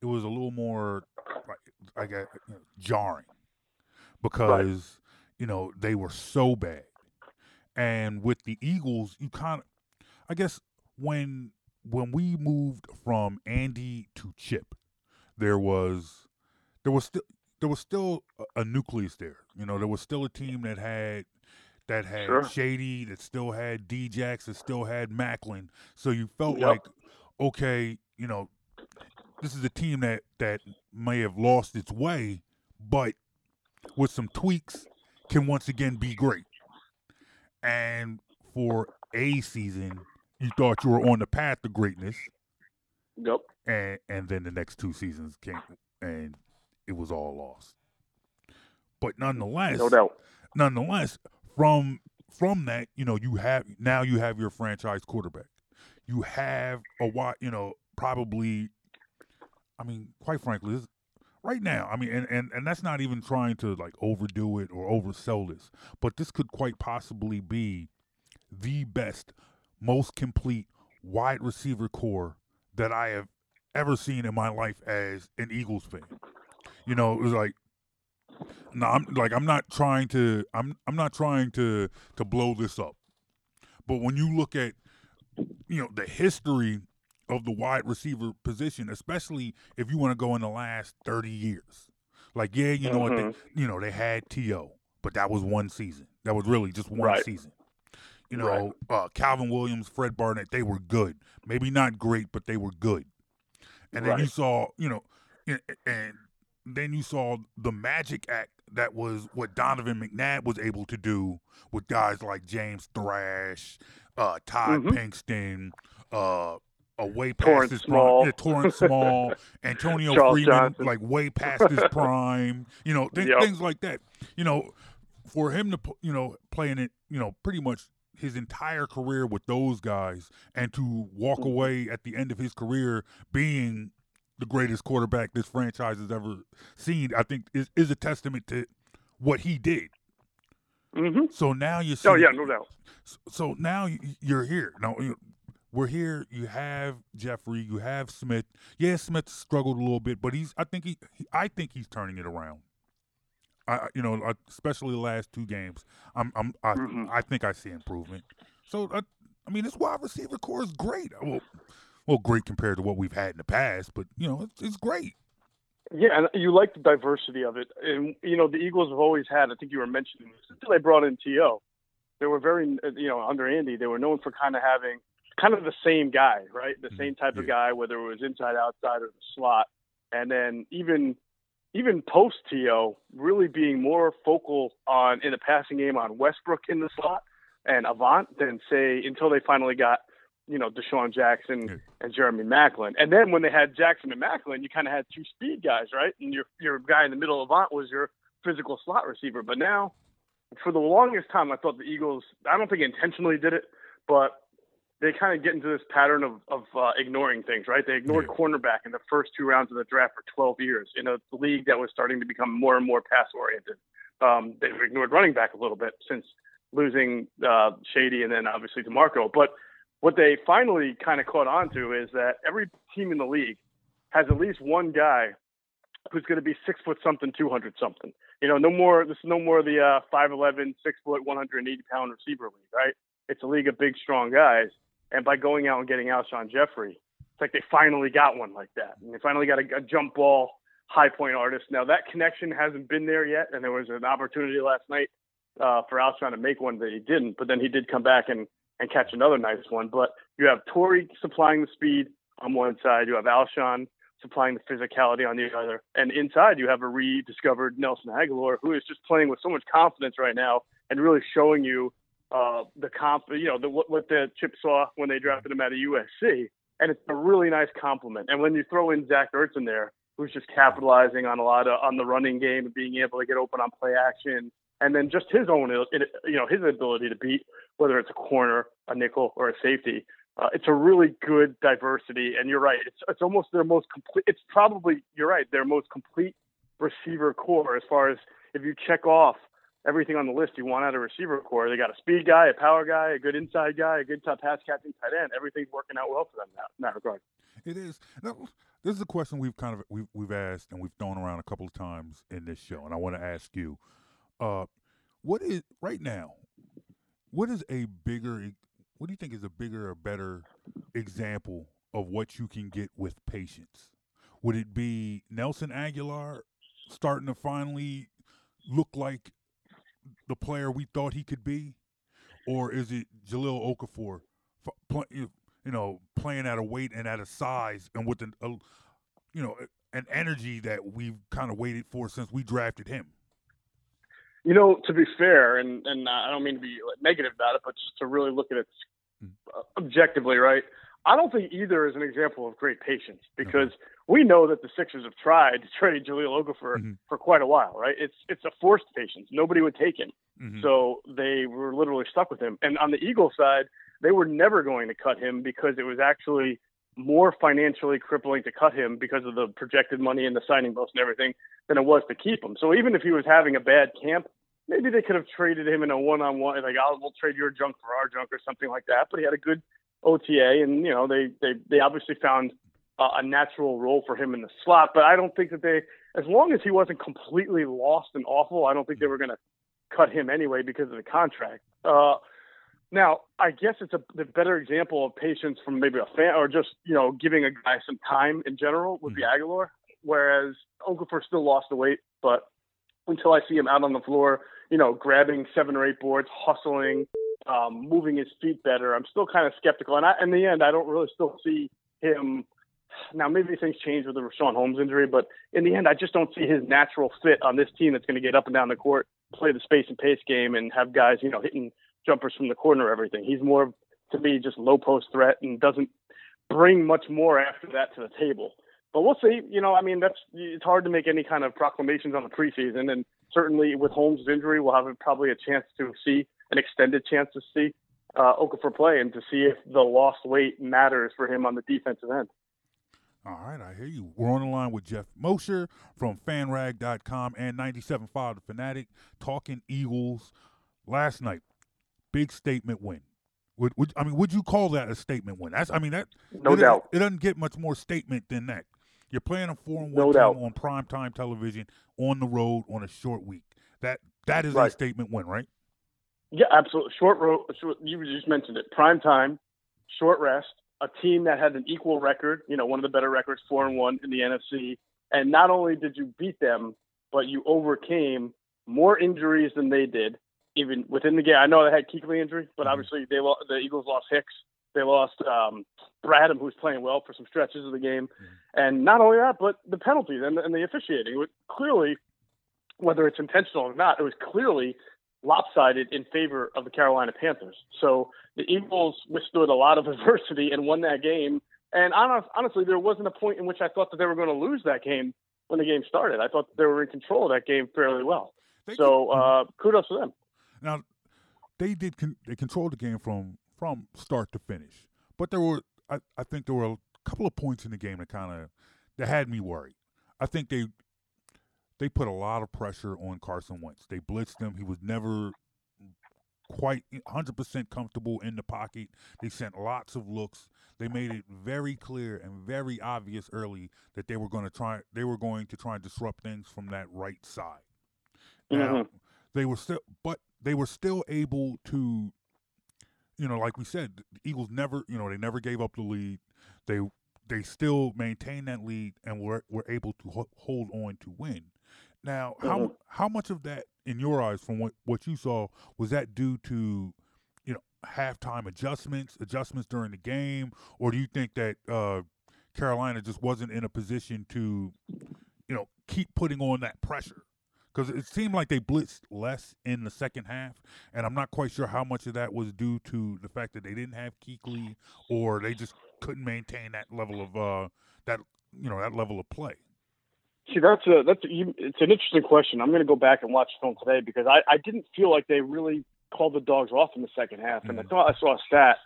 it was a little more like I got you know, jarring because you know they were so bad, and with the Eagles you kind of I guess when when we moved from Andy to Chip, there was there was still there was still a, a nucleus there. You know, there was still a team that had that had Sure. Shady, that still had Djax, that still had Maclin. So you felt Yep. like, okay, you know, this is a team that that may have lost its way, but with some tweaks can once again be great. And for a season, you thought you were on the path to greatness, Yep. and and then the next two seasons came and it was all lost. But nonetheless, No doubt. nonetheless, from from that, you know, you have now you have your franchise quarterback. You have a wide, you know, probably. I mean, quite frankly, this, right now, I mean, and, and and that's not even trying to like overdo it or oversell this, but this could quite possibly be the best, most complete wide receiver core that I have ever seen in my life as an Eagles fan. You know, it was like no, I'm like I'm not trying to I'm I'm not trying to to blow this up. But when you look at you know the history of the wide receiver position, especially if you want to go in the last 30 years. Like yeah, you know what Mhm. they you know they had TO, but that was one season. That was really just one Right. season. You know, uh, Calvin Williams, Fred Barnett, they were good. Maybe not great, but they were good. And then you saw, you know, and, and then you saw the magic act that was what Donovan McNabb was able to do with guys like James Thrash, uh, Todd Mhm. Pinkston, uh, a way past Torrance his Small. prime, yeah, Torrance Small, Antonio Charles Freeman, Johnson. like way past his prime, you know, th- Yep. things like that. You know, for him to, you know, playing it, you know, pretty much his entire career with those guys and to walk Mm-hmm. away at the end of his career being the greatest quarterback this franchise has ever seen, I think is, is a testament to what he did. hmm So now you see. Oh yeah, no doubt. So, now you- you're here. Now we're here. You have Jeffery. You have Smith. Yeah, Smith struggled a little bit, but he's. I think he. I think he's turning it around. I, you know, especially the last two games. I'm. I'm. I, Mhm. I think I see improvement. So I, I mean, this wide receiver core is great. Well, well, great compared to what we've had in the past, but you know, it's, it's great. Yeah, and you like the diversity of it. And, you know, the Eagles have always had, I think you were mentioning this, until they brought in T.O., they were very, you know, under Andy, they were known for kind of having kind of the same guy, right? The mm-hmm. same type of guy, whether it was inside, outside, or the slot. And then even even post T.O., really being more focal on in the passing game on Westbrook in the slot and Avant than, say, until they finally got you know, DeSean Jackson and Jeremy Maclin. And then when they had Jackson and Maclin, you kind of had two speed guys, right? And your your guy in the middle, of Avant, was your physical slot receiver. But now, for the longest time, I thought the Eagles, I don't think intentionally did it, but they kind of get into this pattern of, of uh, ignoring things, right? They ignored cornerback in the first two rounds of the draft for 12 years in a league that was starting to become more and more pass oriented. Um, they've ignored running back a little bit since losing uh, Shady and then obviously DeMarco. But what they finally kind of caught on to is that every team in the league has at least one guy who's going to be six foot something, two hundred something. You know, no more. This is no more the uh, 5'11", 6 foot, one hundred and eighty pound receiver league, right? It's a league of big, strong guys. And by going out and getting Alshon Jeffery, it's like they finally got one like that. And they finally got a, a jump ball high point artist. Now that connection hasn't been there yet, and there was an opportunity last night uh, for Alshon to make one that he didn't, but then he did come back and and catch another nice one. But you have Torrey supplying the speed on one side, you have Alshon supplying the physicality on the other, and inside you have a rediscovered Nelson Agholor who is just playing with so much confidence right now and really showing you uh, the comp, you know, the, what, what the Chip saw when they drafted him out of USC, and it's a really nice compliment. And when you throw in Zach Ertz in there, who's just capitalizing on a lot of on the running game and being able to get open on play action, and then just his own, you know, his ability to beat whether it's a corner, a nickel, or a safety. Uh, it's a really good diversity, and you're right. It's it's almost their most complete. It's probably you're right. Their most complete receiver core as far as if you check off everything on the list you want out of receiver core. They got a speed guy, a power guy, a good inside guy, a good top pass catching tight end. Everything's working out well for them that, in that regard. It is. Now, this is a question we've kind of we've we've asked and we've thrown around a couple of times in this show, and I want to ask you, uh, what is right now? What is a bigger? What do you think is a bigger or better example of what you can get with patience? Would it be Nelson Agholor starting to finally look like the player we thought he could be, or is it Jahlil Okafor, you know, playing at a weight and at a size and with an, a, you know, an energy that we've kind of waited for since we drafted him? You know, to be fair, and and I don't mean to be negative about it, but just to really look at it hmm. objectively, right? I don't think either is an example of great patience because we know that the Sixers have tried to trade Jahlil Okafor mm-hmm. for quite a while, right? It's it's a forced patience. Nobody would take him, mm-hmm. so they were literally stuck with him. And on the Eagles side, they were never going to cut him because it was actually more financially crippling to cut him because of the projected money and the signing bonus and everything than it was to keep him. So even if he was having a bad camp, maybe they could have traded him in a one-on-one, like, "I'll we'll trade your junk for our junk" or something like that. But he had a good OTA, and you know they they they obviously found a natural role for him in the slot. But I don't think that they, as long as he wasn't completely lost and awful, I don't think they were going to cut him anyway because of the contract. Uh, now, I guess it's a the better example of patience from maybe a fan or just you know giving a guy some time in general would be mm-hmm. Agholor, whereas Okafor still lost the weight, but until I see him out on the floor, you know, grabbing seven or eight boards, hustling, um, moving his feet better. I'm still kind of skeptical, and I, in the end, I don't really still see him. Now, maybe things change with the Richaun Holmes injury, but in the end, I just don't see his natural fit on this team that's going to get up and down the court, play the space and pace game, and have guys, you know, hitting jumpers from the corner. Everything. He's more to me just low post threat and doesn't bring much more after that to the table. But we'll see. You know, I mean, that's it's hard to make any kind of proclamations on the preseason, and certainly with Holmes' injury, we'll have probably a chance to see an extended chance to see uh, Okafor play and to see if the lost weight matters for him on the defensive end. All right, I hear you. We're on the line with Jeff Mosher from fanrag.com and 97.5 The Fanatic talking Eagles last night. Big statement win. Would, would, I mean, would you call that a statement win? That's I mean that no it, doubt. It doesn't get much more statement than that. You're playing a four and one no team doubt. on prime time television on the road on a short week. That that is right. a statement win, right? Yeah, absolutely. Short road. Short, you just mentioned it. Prime time, short rest. A team that had an equal record. You know, one of the better records, four and one in the NFC. And not only did you beat them, but you overcame more injuries than they did, even within the game. I know they had Kuechly injury, but mm-hmm. obviously they the Eagles lost Hicks. They lost um, Bradham, who was playing well for some stretches of the game, mm-hmm. and not only that, but the penalties and, and the officiating. Clearly, whether it's intentional or not, it was clearly lopsided in favor of the Carolina Panthers. So the Eagles withstood a lot of adversity and won that game. And honestly, there wasn't a point in which I thought that they were going to lose that game when the game started. I thought they were in control of that game fairly well. They so uh, kudos to them. Now, they did con- they controlled the game from from start to finish, but there were I, I think there were a couple of points in the game that kind of that had me worried. I think they they put a lot of pressure on Carson Wentz. They blitzed him. He was never quite 100% comfortable in the pocket. They sent lots of looks. they made it very clear and very obvious early that they were going to try they were going to try and disrupt things from that right side. Now, Mhm. they were still but they were still able to you know, like we said, the Eagles never, you know, they never gave up the lead. They they still maintained that lead and were were able to ho- hold on to win. Now, how Mhm. how much of that, in your eyes, from what what you saw, was that due to you know halftime adjustments, adjustments during the game, or do you think that uh, Carolina just wasn't in a position to you know keep putting on that pressure? Because it seemed like they blitzed less in the second half, and I'm not quite sure how much of that was due to the fact that they didn't have Kuechly, or they just couldn't maintain that level of uh, that you know that level of play. See, that's a that's a, you- it's an interesting question. I'm going to go back and watch film today because I I didn't feel like they really called the dogs off in the second half, and I thought I saw a stat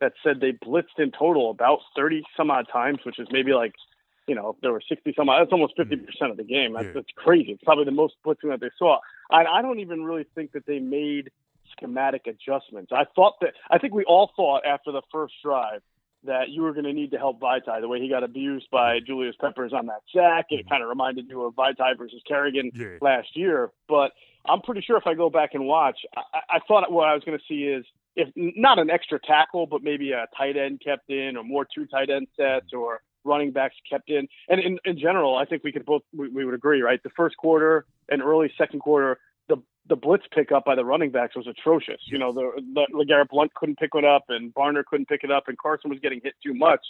that said they blitzed in total about 30 some odd times, which is maybe like you know there were 60 some. That's almost mm-hmm. 50 percent of the game. That's, that's crazy. It's probably the most blitzing that they saw. I, I don't even really think that they made schematic adjustments. I thought that I think we all thought after the first drive that you were going to need to help Vaitai the way he got abused by mm-hmm. Julius Peppers on that sack. It mm-hmm. kind of reminded you of Vaitai versus Kerrigan last year. But I'm pretty sure if I go back and watch, I, I thought what I was going to see is if not an extra tackle, but maybe a tight end kept in, or more two tight end sets, or running backs kept in. And in, in general, I think we could both we, we would agree, right? The first quarter and early second quarter, the the blitz pickup by the running backs was atrocious. You know, the, the LeGarrette Blunt couldn't pick it up, and Barner couldn't pick it up, and Carson was getting hit too much.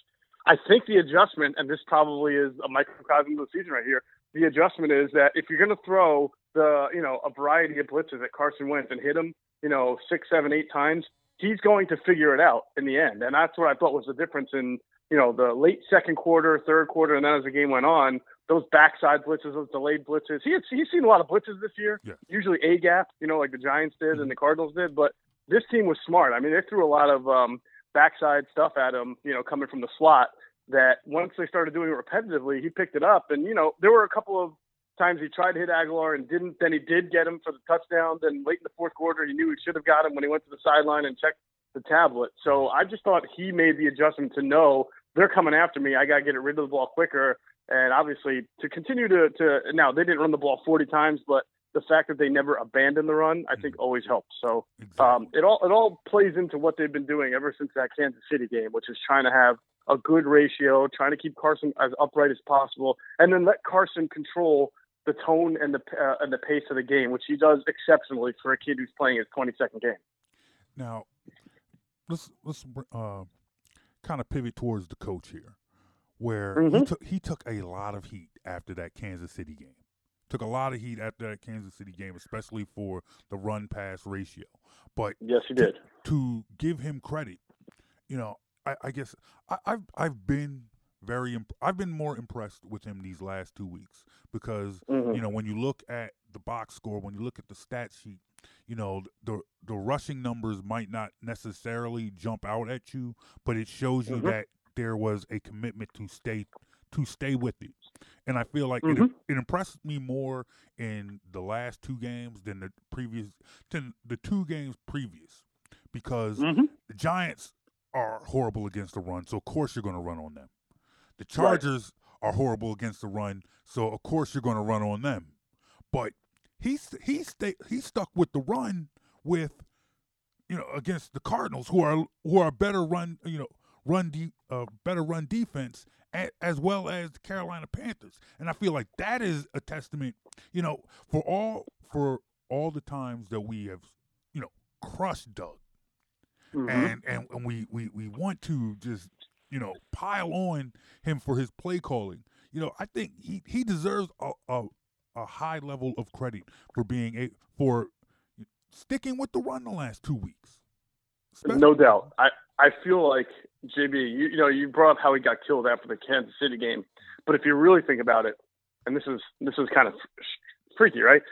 I think the adjustment, and this probably is a microcosm of the season right here. The adjustment is that if you're going to throw the, you know, a variety of blitzes at Carson Wentz and hit him, you know, six, seven, eight times, he's going to figure it out in the end. And that's what I thought was the difference in, you know, the late second quarter, third quarter, and then as the game went on, those backside blitzes, those delayed blitzes. He had, he's seen a lot of blitzes this year. Usually a gap, you know, like the Giants did and the Cardinals did. But this team was smart. I mean, they threw a lot of um, backside stuff at him, you know, coming from the slot. That once they started doing it repetitively, he picked it up. And you know, there were a couple of times he tried to hit Agholor and didn't. Then he did get him for the touchdown. Then late in the fourth quarter, he knew he should have got him when he went to the sideline and checked the tablet. So I just thought he made the adjustment to know they're coming after me. I got to get it rid of the ball quicker. And obviously, to continue to, to now they didn't run the ball 40 times, but the fact that they never abandoned the run, I think, always helps. So um, it all it all plays into what they've been doing ever since that Kansas City game, which is trying to have a good ratio, trying to keep Carson as upright as possible, and then let Carson control the tone and the uh, and the pace of the game, which he does exceptionally for a kid who's playing his 22nd game. Now, let's let's uh, kind of pivot towards the coach here, where he Mhm. took he took a lot of heat after that Kansas City game. Took a lot of heat after that Kansas City game, especially for the run pass ratio. But yes, he did. To give him credit, you know, I, I guess I, I've I've been very imp- I've been more impressed with him these last two weeks because Mhm. you know when you look at the box score, when you look at the stat sheet, you know the the rushing numbers might not necessarily jump out at you, but it shows you Mhm. that there was a commitment to stay to stay with it. And I feel like it, Mhm. it impressed me more in the last two games than the previous than the two games previous because Mm-hmm. the Giants are horrible against the run, so of course you're going to run on them. The Chargers are horrible against the run, so of course you're going to run on them. But he's he stay he stuck with the run with you know against the Cardinals who are who are better run you know run de- uh, better run defense as well as the Carolina Panthers. And I feel like that is a testament you know for all for all the times that we have you know crushed Doug. Mm-hmm. and, and and we, we we want to just you know pile on him for his play calling. You know I think he he deserves a, a a high level of credit for being a for sticking with the run the last two weeks. No doubt. I, I feel like JB, you, you know, you brought up how he got killed after the Kansas City game, but if you really think about it, and this is this is kind of freaky, right?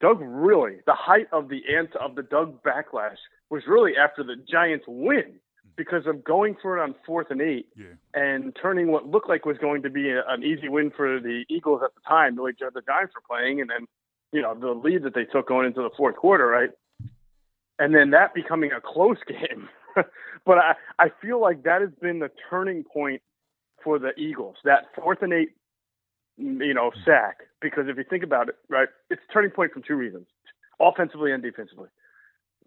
Doug really the height of the ant of the Doug backlash was really after the Giants win because of going for it on fourth and eight and turning what looked like was going to be a, an easy win for the Eagles at the time, the way the Giants were playing, and then you know the lead that they took going into the fourth quarter, right? And then that becoming a close game, but I I feel like that has been the turning point for the Eagles. That fourth and eight, mm, you know, sack. Because if you think about it, right, it's a turning point from two reasons: offensively and defensively.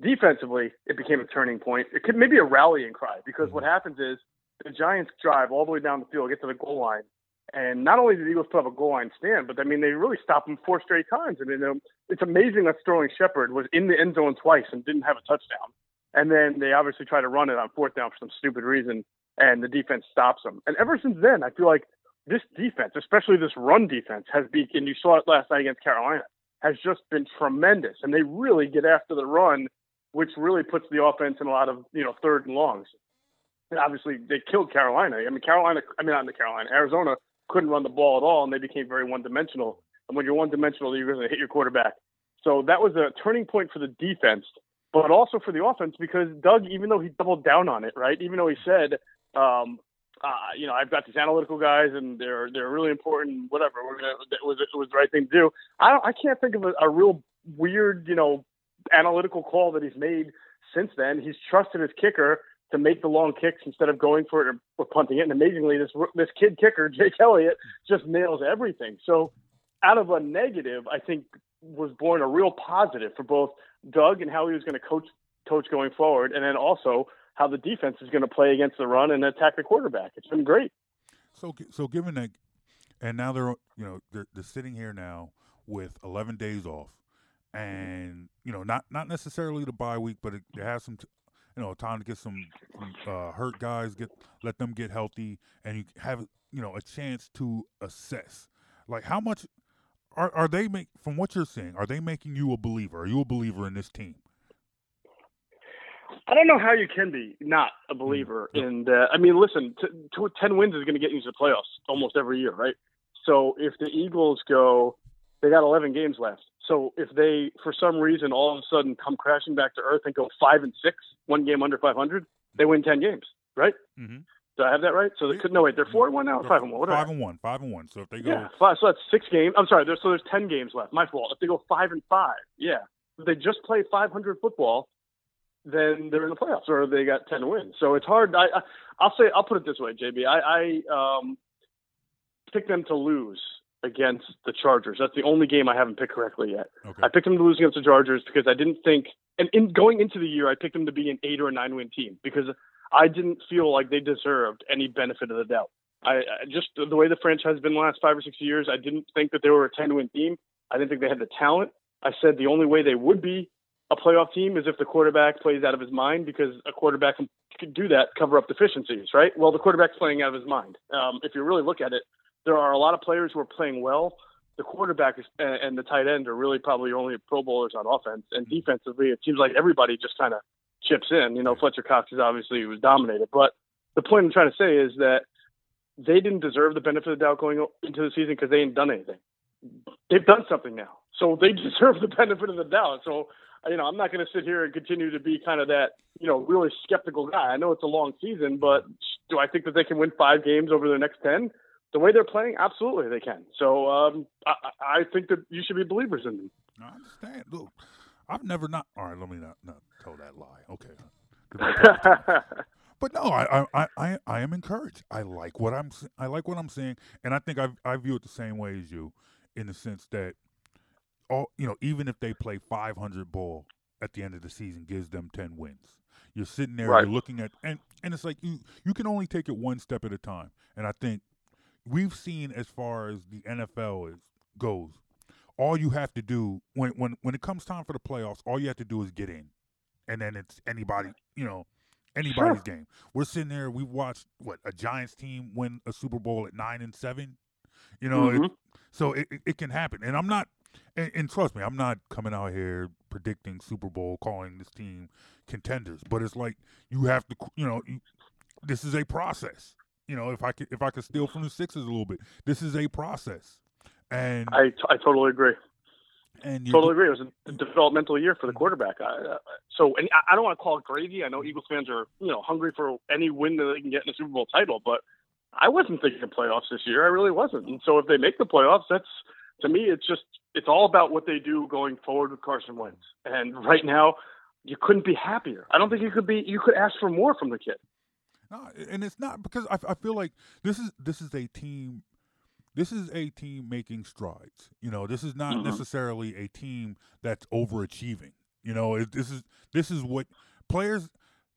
Defensively, it became a turning point. It could maybe a rallying cry because what mm-hmm. happens is the Giants drive all the way down the field, get to the goal line, and not only did the Eagles put up a goal line stand, but I mean they really stopped them four straight times. I mean it's amazing that Sterling Shepard was in the end zone twice and didn't have a touchdown. And then they obviously try to run it on fourth down for some stupid reason, and the defense stops them. And ever since then, I feel like this defense, especially this run defense, has been, and you saw it last night against Carolina, has just been tremendous. And they really get after the run, which really puts the offense in a lot of, you know, third and longs. And obviously, they killed Carolina. I mean, Carolina, I mean, not in the Carolina, Arizona couldn't run the ball at all, and they became very one dimensional. And when you're one dimensional, you're going to hit your quarterback. So that was a turning point for the defense, but also for the offense because Doug, even though he doubled down on it, right? Even though he said, um, uh, you know, I've got these analytical guys and they're they're really important. Whatever, We're gonna, it was it was the right thing to do. I don't, I can't think of a, a real weird, you know, analytical call that he's made since then. He's trusted his kicker to make the long kicks instead of going for it or, punting it. And amazingly, this this kid kicker, Jake Elliott, just nails everything. So out of a negative, I think was born a real positive for both Doug and how he was going to coach coach going forward, and then also how the defense is going to play against the run and attack the quarterback. It's been great. So, so given that, and now they're you know they're, they're sitting here now with 11 days off, and you know not not necessarily the bye week, but it, has some. T- you know, time to get some uh, hurt guys, get let them get healthy, and you have you know a chance to assess like how much are are they make from what you're saying? Are they making you a believer? Are you a believer in this team? I don't know how you can be not a believer. Mm-hmm. And uh, I mean, listen, t- t- ten wins is going to get you to the playoffs almost every year, right? So if the Eagles go, they got 11 games left. So if they, for some reason, all of a sudden come crashing back to earth and go five and six, one game under 500, they win 10 games, right? Mm-hmm. Do I have that right? So they could no wait. They're four and one now, or five and one. What five and one. Five and one. So if they go, yeah, five, so that's six games. I'm sorry. There's, so there's ten games left. My fault. If they go five and five, yeah, if they just play 500 football, then they're in the playoffs, or they got ten wins. So it's hard. I, I I'll say I'll put it this way, JB. I, I um pick them to lose against the Chargers. That's the only game I haven't picked correctly yet. Okay. I picked them to lose against the Chargers because I didn't think, and in going into the year, I picked them to be an eight or a nine win team because I didn't feel like they deserved any benefit of the doubt. I, I just the way the franchise has been the last five or six years, I didn't think that they were a 10 win team. I didn't think they had the talent. I said the only way they would be a playoff team is if the quarterback plays out of his mind because a quarterback can, can do that, cover up deficiencies, right? Well, the quarterback's playing out of his mind. Um, if you really look at it, there are a lot of players who are playing well. The quarterback is, and the tight end are really probably only Pro Bowlers on offense, and defensively, it seems like everybody just kind of chips in. You know, Fletcher Cox is obviously was dominated, but the point I'm trying to say is that they didn't deserve the benefit of the doubt going into the season because they ain't done anything. They've done something now, so they deserve the benefit of the doubt. So, you know, I'm not going to sit here and continue to be kind of that, you know, really skeptical guy. I know it's a long season, but do I think that they can win five games over their next ten? The way they're playing, absolutely they can. So um, I, I think that you should be believers in them. I understand. Look, I've never not. All right, let me not, not tell that lie. Okay. but no, I, I, I, I am encouraged. I like what I'm I like what I'm seeing, and I think I I view it the same way as you, in the sense that, all you know, even if they play 500 ball at the end of the season, gives them 10 wins. You're sitting there, Right. you're looking at, and and it's like you you can only take it one step at a time, and I think we've seen as far as the NFL is goes, all you have to do when when when it comes time for the playoffs, all you have to do is get in, and then it's anybody you know anybody's game. We're sitting there. We watched what a Giants team win a Super Bowl at nine and seven. You know, it, Mhm. so it, it, it can happen. And I'm not, and, and trust me, I'm not coming out here predicting Super Bowl, calling this team contenders. But it's like you have to, you know, you, this is a process. You know, if I could if I could steal from the Sixers a little bit, this is a process. And I, I totally agree. and you Totally agree. It was a developmental year for the quarterback. I, uh, so, and I- I don't want to call it gravy. I know Eagles fans are, you know, hungry for any win that they can get in a Super Bowl title, but I wasn't thinking of playoffs this year. I really wasn't. And so, if they make the playoffs, that's to me, it's just it's all about what they do going forward with Carson Wentz. And right now, you couldn't be happier. I don't think you could be. You could ask for more from the kid. No, and it's not because I, I feel like this is this is a team. This is a team making strides. You know, this is not Mhm. necessarily a team that's overachieving. You know, it, this is this is what players,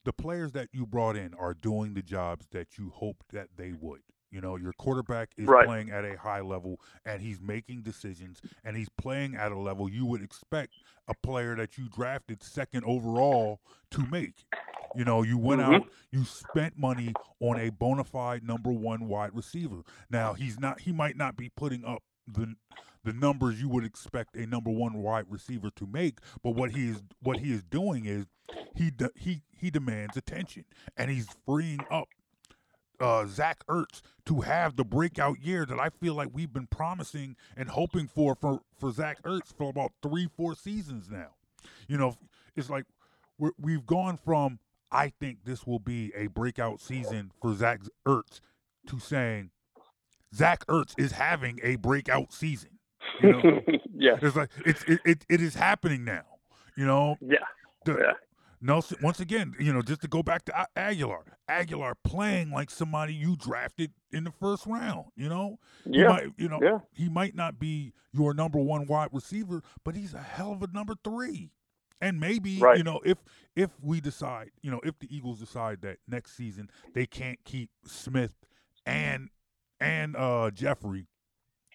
the players that you brought in are doing the jobs that you hoped that they would. You know, your quarterback is Right. playing at a high level and he's making decisions and he's playing at a level you would expect a player that you drafted second overall to make. You know, you went Mhm. out, you spent money on a bona fide number one wide receiver. Now he's not he might not be putting up the the numbers you would expect a number one wide receiver to make, but what he is what he is doing is he de- he he demands attention and he's freeing up uh, Zach Ertz to have the breakout year that I feel like we've been promising and hoping for for for Zach Ertz for about three four seasons now. You know, it's like we're, we've gone from I think this will be a breakout season for Zach Ertz to saying Zach Ertz is having a breakout season. You know, yeah, it's like it's it, it, it is happening now. You know, yeah, the, yeah. Nelson, once again, you know, just to go back to Agholor, Agholor playing like somebody you drafted in the first round. You know, He Yeah, might, you know, yeah. he might not be your number one wide receiver, but he's a hell of a number three. And maybe Right. you know if if we decide, you know, if the Eagles decide that next season they can't keep Smith and and uh Jeffery,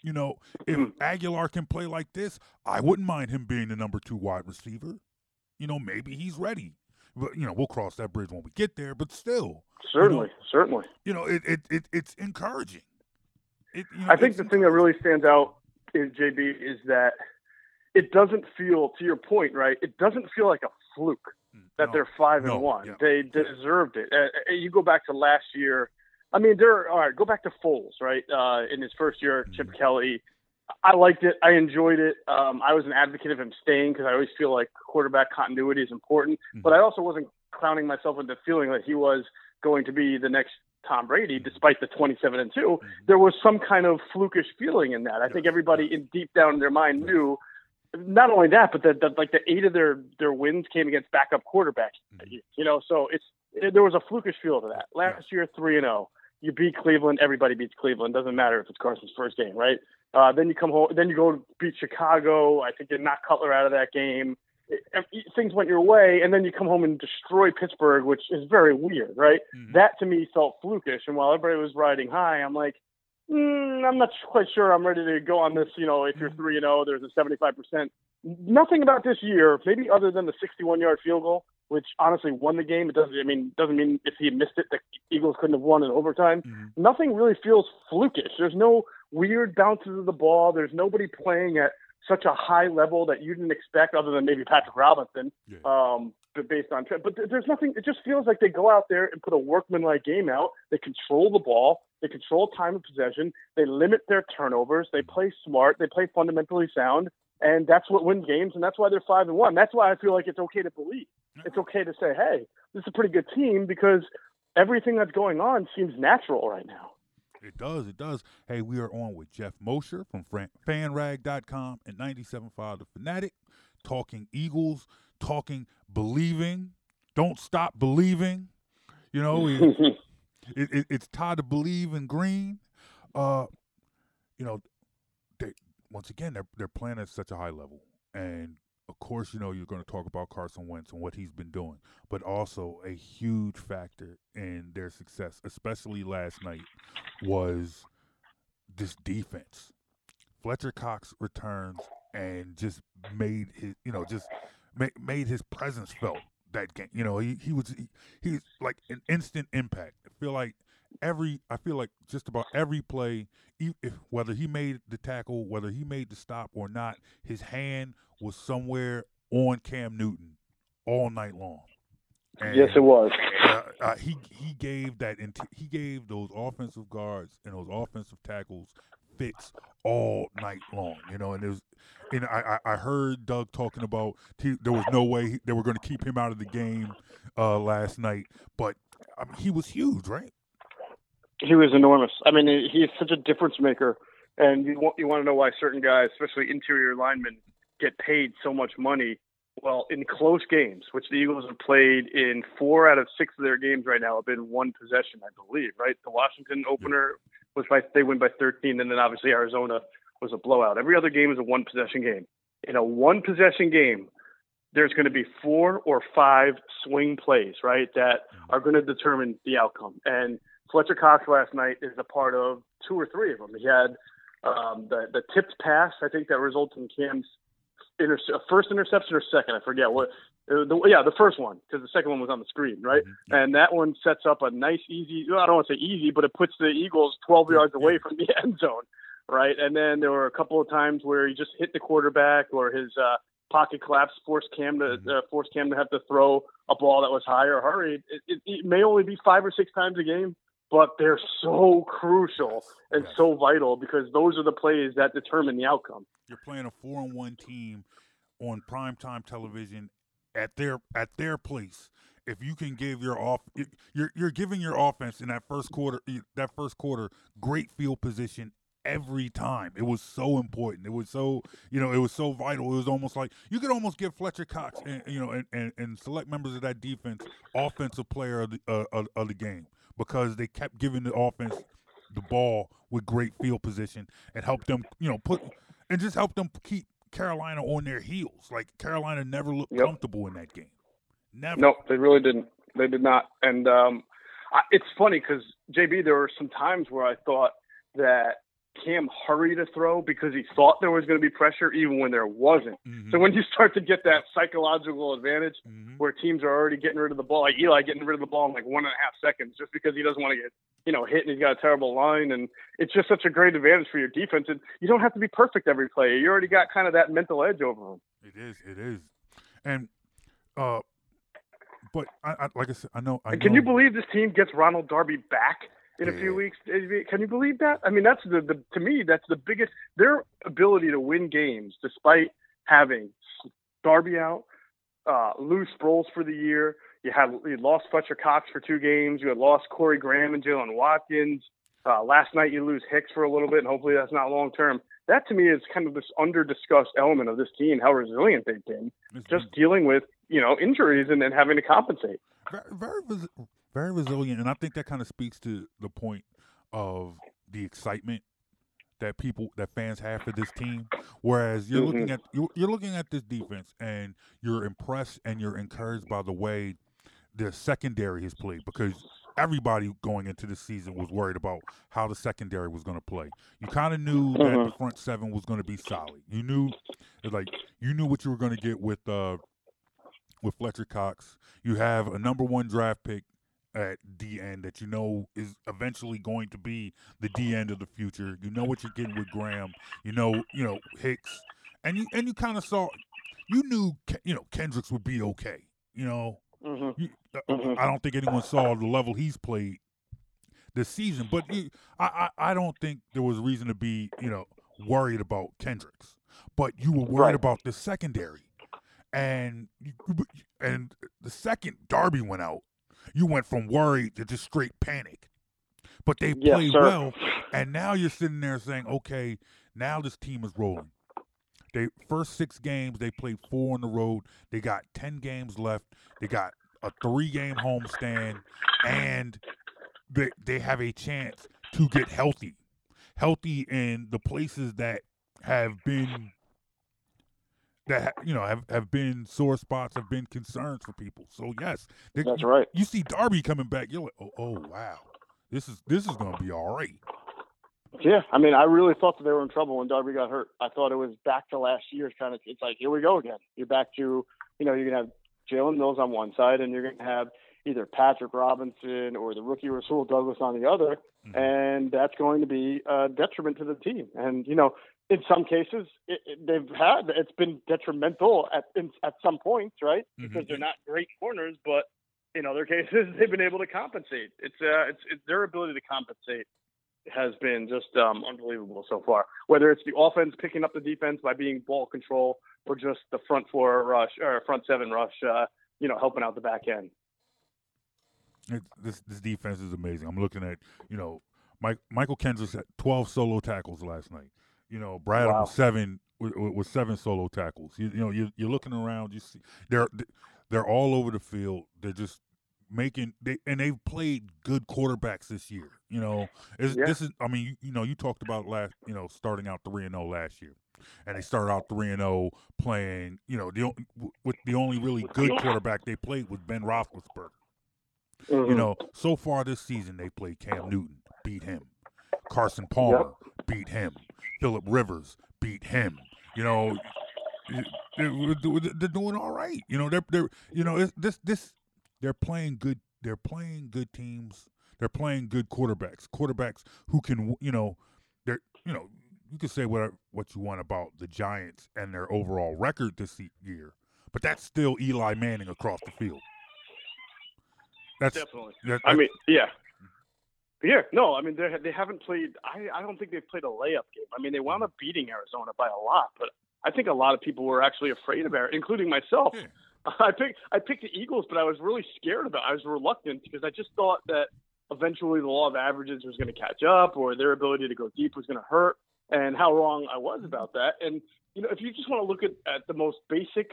you know, if Mm-hmm. Agholor can play like this, I wouldn't mind him being the number two wide receiver. You know, maybe he's ready. But you know, we'll cross that bridge when we get there. But still, you know, Certainly, certainly. you know, it, it, it it's encouraging. It, you know, I think the thing that really stands out is JB is that it doesn't feel, to your point, right? It doesn't feel like a fluke that they're five Mm, No, and one. yeah. They deserved it. Uh, uh, you go back to last year. I mean, they're all right. Go back to Foles, right? Uh, in his first year, Chip Mm-hmm. Kelly. I liked it. I enjoyed it. Um, I was an advocate of him staying because I always feel like quarterback continuity is important. Mm-hmm. But I also wasn't clowning myself into feeling that he was going to be the next Tom Brady, despite the 27 and 2. Mm-hmm. There was some kind of flukish feeling in that. I think everybody in deep down in their mind knew not only that, but that, like the eight of their their wins came against backup quarterbacks. Mm-hmm. You know, so it's it, there was a flukish feel to that. Last year, three and zero. You beat Cleveland. Everybody beats Cleveland. Doesn't matter if it's Carson's first game, right? Uh, then you come home. Then you go beat Chicago. I think you knock Cutler out of that game. It, it- things went your way, and then you come home and destroy Pittsburgh, which is very weird, right? That to me felt flukish. And while everybody was riding high, I'm like, mm, I'm not quite sure I'm ready to go on this. You know, if you're three and zero, there's a 75 percent. Nothing about this year, maybe other than the 61 yard field goal, which honestly won the game. It doesn't. I mean, doesn't mean if he missed it, the Eagles couldn't have won in overtime. Nothing really feels flukish. There's no weird bounces of the ball. There's nobody playing at such a high level that you didn't expect, other than maybe Patrick Robinson. Um, but based on, but there's nothing. It just feels like they go out there and put a workmanlike game out. They control the ball. They control time of possession. They limit their turnovers. They play smart. They play fundamentally sound, and that's what wins games. And that's why they're five and one. That's why I feel like it's okay to believe. It's okay to say, hey, this is a pretty good team because everything that's going on seems natural right now. It does. It does. Hey, we are on with Jeff Mosher from Fran- fanrag.com and 97.5 The Fanatic, talking Eagles, talking believing. Don't stop believing. You know, it, it, it- it's time to believe in green. Uh, you know, they once again they're they're playing at such a high level, and of course, you know you're going to talk about Carson Wentz and what he's been doing, but also a huge factor in their success, especially last night, was this defense. Fletcher Cox returns and just made his, you know, just ma- made his presence felt that game. You know, he he was he, he's like an instant impact. I feel like every I feel like just about every play, if, whether he made the tackle, whether he made the stop or not, his hand was somewhere on Cam Newton all night long. Yes, it was. Uh, uh, he he gave that he gave those offensive guards and those offensive tackles fits all night long. You know, and there's, and I I I heard Doug talking about he, there was no way he, they were going to keep him out of the game uh, last night, but I mean, he was huge, right? He was enormous. I mean, he's such a difference maker, and you want you want to know why certain guys, especially interior linemen, get paid so much money Well, in close games, which the Eagles have played in four out of six of their games right now, have been one possession, I believe. Right, the Washington opener was by they win by 13, and then obviously Arizona was a blowout. Every other game is a one possession game. In a one possession game, there's going to be four or five swing plays, right, that mm-hmm. are going to determine the outcome. And Fletcher Cox last night is a part of two or three of them. He had um, the the tipped pass, I think, that resulted in Cam's inter- first interception or second, I forget what. Uh, the, yeah, the first one because the second one was on the screen, right? Mm-hmm. And that one sets up a nice, easy. I don't want to say easy, but it puts the Eagles 12 yards away from the end zone, right? And then there were a couple of times where he just hit the quarterback or his uh, pocket collapse forced Cam to uh, forced Cam to have to throw a ball that was high or hurried. It, it, it may only be five or six times a game, but they're so crucial and yes. so vital because those are the plays that determine the outcome. You're playing a four on one team on primetime television at their at their place. If you can give your off, you're you're giving your offense in that first quarter, that first quarter, great field position every time. It was so important. It was so you know it was so vital. It was almost like you could almost give Fletcher Cox and you know and, and, and select members of that defense offensive player of the uh, of, of the game because they kept giving the offense the ball with great field position and help them you know put and just helped them keep Carolina on their heels. Like Carolina never looked yep. comfortable in that game. Never. No, they really didn't. They did not. And um, I, it's funny because JB, there were some times where I thought that Cam hurried to throw because he thought there was going to be pressure even when there wasn't. Mm-hmm. So when you start to get that psychological advantage mm-hmm. where teams are already getting rid of the ball, like Eli getting rid of the ball in like one and a half seconds just because he doesn't want to get, you know, hit and he's got a terrible line. And it's just such a great advantage for your defense. And you don't have to be perfect every play. You already got kind of that mental edge over them. It is. It is. And, uh, but I, I like I said, I know. I can know. you believe this team gets Ronald Darby back? In a few weeks. Can you believe that? I mean, that's the, the to me that's the biggest their ability to win games despite having Darby out, uh, lose Sproles for the year. You had you lost Fletcher Cox for two games. You had lost Corey Graham and Jaylen Watkins. Uh, last night you lose Hicks for a little bit, and hopefully that's not long term. That to me is kind of this under discussed element of this team, how resilient they've been, just dealing with you know injuries and then having to compensate. Very, very very resilient, and I think that kind of speaks to the point of the excitement that people that fans have for this team. Whereas you're mm-hmm. looking at you're, you're looking at this defense and you're impressed and you're encouraged by the way the secondary has played because everybody going into the season was worried about how the secondary was going to play. You kind of knew mm-hmm. that the front seven was going to be solid. You knew, like, you knew what you were going to get with uh, with Fletcher Cox. You have a number one draft pick at D end that you know is eventually going to be the D end of the future. You know what you're getting with Graham. You know, you know Hicks, and you and you kind of saw, you knew you know Kendricks would be okay. You know, mm-hmm. You, uh, mm-hmm. I don't think anyone saw the level he's played this season, but you, I, I I don't think there was reason to be you know worried about Kendricks, but you were worried right. about the secondary, and and the second Darby went out you went from worried to just straight panic. But they yes, played sir. well, and now you're sitting there saying, okay, now this team is rolling. They first six games they played four on the road. They got ten games left. They got a three game homestand, and they they have a chance to get healthy, healthy in the places that have been that you know have, have been sore spots, have been concerns for people. So yes, they, that's right. You see Darby coming back, you're like, oh, oh wow, this is this is going to be all right. Yeah, I mean, I really thought that they were in trouble when Darby got hurt. I thought it was back to last year's kind of. It's like here we go again. You're back to you know you're gonna have Jalen Mills on one side, and you're gonna have either Patrick Robinson or the rookie Rasul Douglas on the other, mm-hmm. and that's going to be a detriment to the team. And you know, in some cases it, it, they've had it's been detrimental at in, at some points, right? Mm-hmm. Because they're not great corners, but in other cases they've been able to compensate. It's uh, it's, it's their ability to compensate has been just um, unbelievable so far. Whether it's the offense picking up the defense by being ball control, or just the front four rush or front seven rush, uh, you know, helping out the back end. It, this this defense is amazing. I'm looking at you know Mike, Mychal Kendricks had 12 solo tackles last night. You know, Brad wow. seven with, with seven solo tackles. You, you know, you, you're looking around. You see, they're they're all over the field. They're just making they and they've played good quarterbacks this year. You know, Yeah. this is. I mean, you, you know, you talked about last. You know, starting out three and zero last year, and they started out three and zero playing. You know, the with the only really good quarterback they played was Ben Roethlisberger. You Mhm. know, so far this season they played Cam Newton, beat him. Carson Palmer beat him. Philip Rivers beat him. You know, they're, they're doing all right. You know, they're they're you know it's, this this they're playing good. They're playing good teams. They're playing good quarterbacks. Quarterbacks who can you know they're you know you can say what what you want about the Giants and their overall record this year, but that's still Eli Manning across the field. That's Definitely. that- I mean, yeah. Yeah, no, I mean they they haven't played. I I don't think they've played a layup game. I mean they wound up beating Arizona by a lot, but I think a lot of people were actually afraid of Arizona, including myself. I picked I picked the Eagles, but I was really scared about. It. I was reluctant because I just thought that eventually the law of averages was going to catch up, or their ability to go deep was going to hurt. And how wrong I was about mm-hmm. that. And you know, if you just want to look at, at the most basic,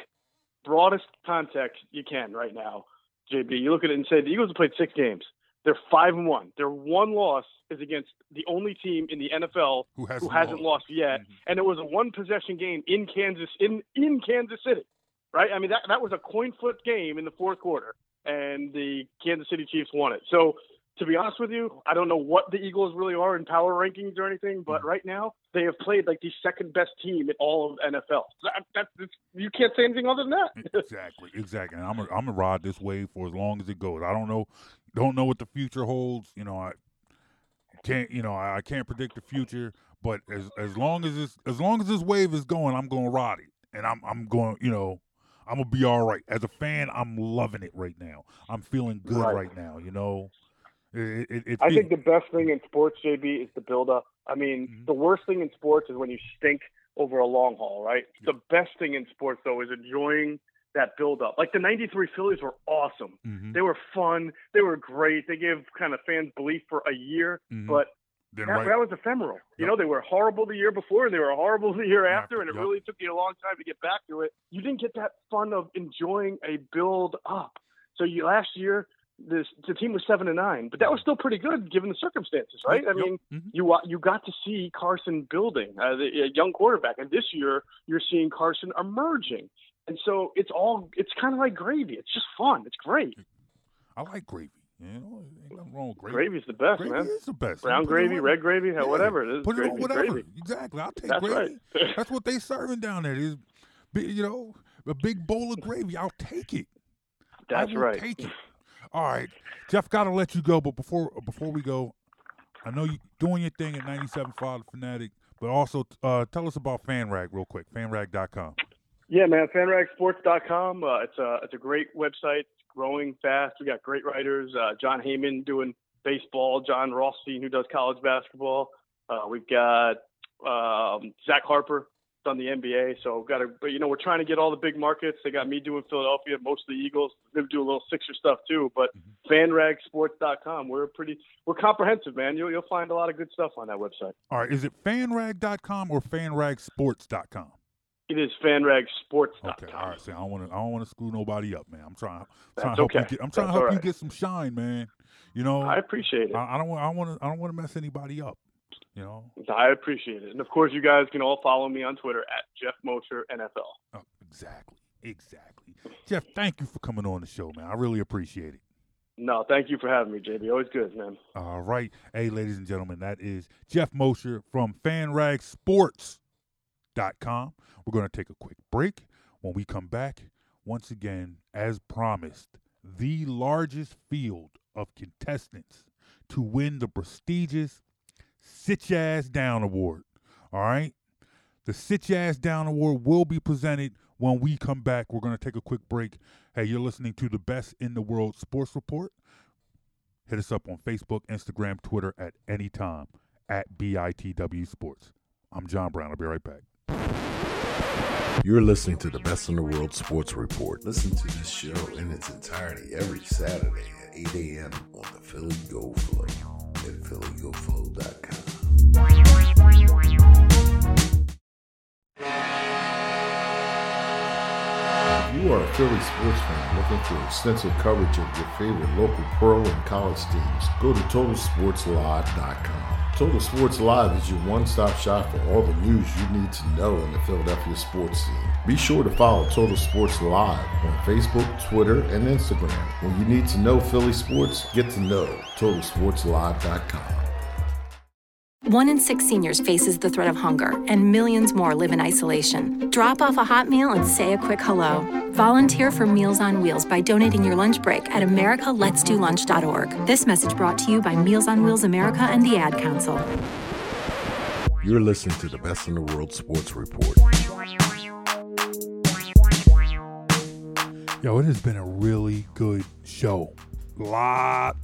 broadest context you can right now, JB, you look at it and say the Eagles have played six games. They're five and one. Their one loss is against the only team in the NFL who hasn't, hasn't lost. yet, mm-hmm. and it was a one possession game in Kansas in in Kansas City, right? I mean that that was a coin flip game in the fourth quarter, and the Kansas City Chiefs won it. So to be honest with you, I don't know what the Eagles really are in power rankings or anything, but mm-hmm. right now they have played like the second best team in all of NFL. That, that, that's, you can't say anything other than that. exactly, exactly. And I'm a, I'm gonna ride this wave for as long as it goes. I don't know, don't know what the future holds. You know, I can't, you know, I can't predict the future. But as as long as this as long as this wave is going, I'm gonna ride it, and I'm I'm going, you know. I'm gonna be all right. As a fan, I'm loving it right now. I'm feeling good Right. right, now. You know, it, it, it I think the best thing in sports, JB, is the build up. I mean, Mm-hmm. the worst thing in sports is when you stink over a long haul, right? The best thing in sports, though, is enjoying that build up. Like the 93 Phillies were awesome. Mhm. They were fun. They were great. They gave kind of fans belief for a year, Mhm. but that, right- that was ephemeral. You know, they were horrible the year before and they were horrible the year after, and it Yep. really took you a long time to get back to it. You didn't get that fun of enjoying a build up. So you last year, this the team was seven and nine, but that was still pretty good given the circumstances, right? I mean, Mm-hmm. you you got to see Carson building uh, the, a young quarterback, and this year you're seeing Carson emerging, and so it's all it's kind of like gravy. It's just fun. It's great. I like gravy. You know, ain't nothing wrong with gravy. Gravy's the best, Gravy man. is the best. Brown gravy, on- red gravy, Yeah, whatever it is. Put it on whatever. gravy. Exactly. I'll take That's gravy. right. That's what they serving down there. Is you know, a big bowl of gravy. I'll take it. That's right. Take it. All right, Jeff. Got to let you go, but before before we go, I know you're doing your thing at 97.5 The Fanatic, but also uh, tell us about FanRag real quick. FanRag.com. Yeah, man. FanRagSports.com. Uh, it's a it's a great website. It's growing fast. We got great writers. Uh, Jon Heyman doing baseball. Jon Rothstein who does college basketball. Uh, we've got um, Zach Harper done the NBA. So we've got a, but you know, we're trying to get all the big markets. They got me doing Philadelphia, most of the Eagles. They do a little Sixer stuff too. But FanRagSports.com. We're pretty we're comprehensive, man. You'll you'll find a lot of good stuff on that website. All right, is it FanRag.com or FanRagSports.com? It is FanRagSports.com. Okay, all right. See, I don't want to. I don't want to screw nobody up, man. I'm trying. Trying to help okay. you get. I'm trying That's to help all you get some shine, man. You know. I appreciate it. I, I don't want. I want to. I don't want to mess anybody up. You know. I appreciate it. And of course, you guys can all follow me on Twitter at Jeff Mosher NFL. Oh, exactly. Exactly. Jeff, thank you for coming on the show, man. I really appreciate it. No, thank you for having me, JB. Always good, man. All right. Hey, ladies and gentlemen, that is Jeff Mosher from FanRagSports.com. We're going to take a quick break. When we come back, once again, as promised, the largest field of contestants to win the prestigious Sit Your Ass Down Award. All right? The Sit Your Ass Down Award will be presented when we come back. We're going to take a quick break. Hey, you're listening to the Best in the World Sports Report. Hit us up on Facebook, Instagram, Twitter at any time at BITW Sports. I'm John Brown. I'll be right back. You're listening to the Best in the World Sports Report. Listen to this show in its entirety every Saturday at 8 a.m. on the Philly Go Flow at phillygoflow.com. Philly sports fan looking for extensive coverage of your favorite local pro and college teams? Go to TotalSportsLive.com. Total Sports Live is your one stop shop for all the news you need to know in the Philadelphia sports scene. Be sure to follow Total Sports Live on Facebook, Twitter, and Instagram. When you need to know Philly sports, get to know TotalSportsLive.com. One in six seniors faces the threat of hunger, and millions more live in isolation. Drop off a hot meal and say a quick hello. Volunteer for Meals on Wheels by donating your lunch break at americaletsdolunch.org. This message brought to you by Meals on Wheels America and the Ad Council. You're listening to the Best in the World Sports Report. Yo, it has been a really good show. Lot,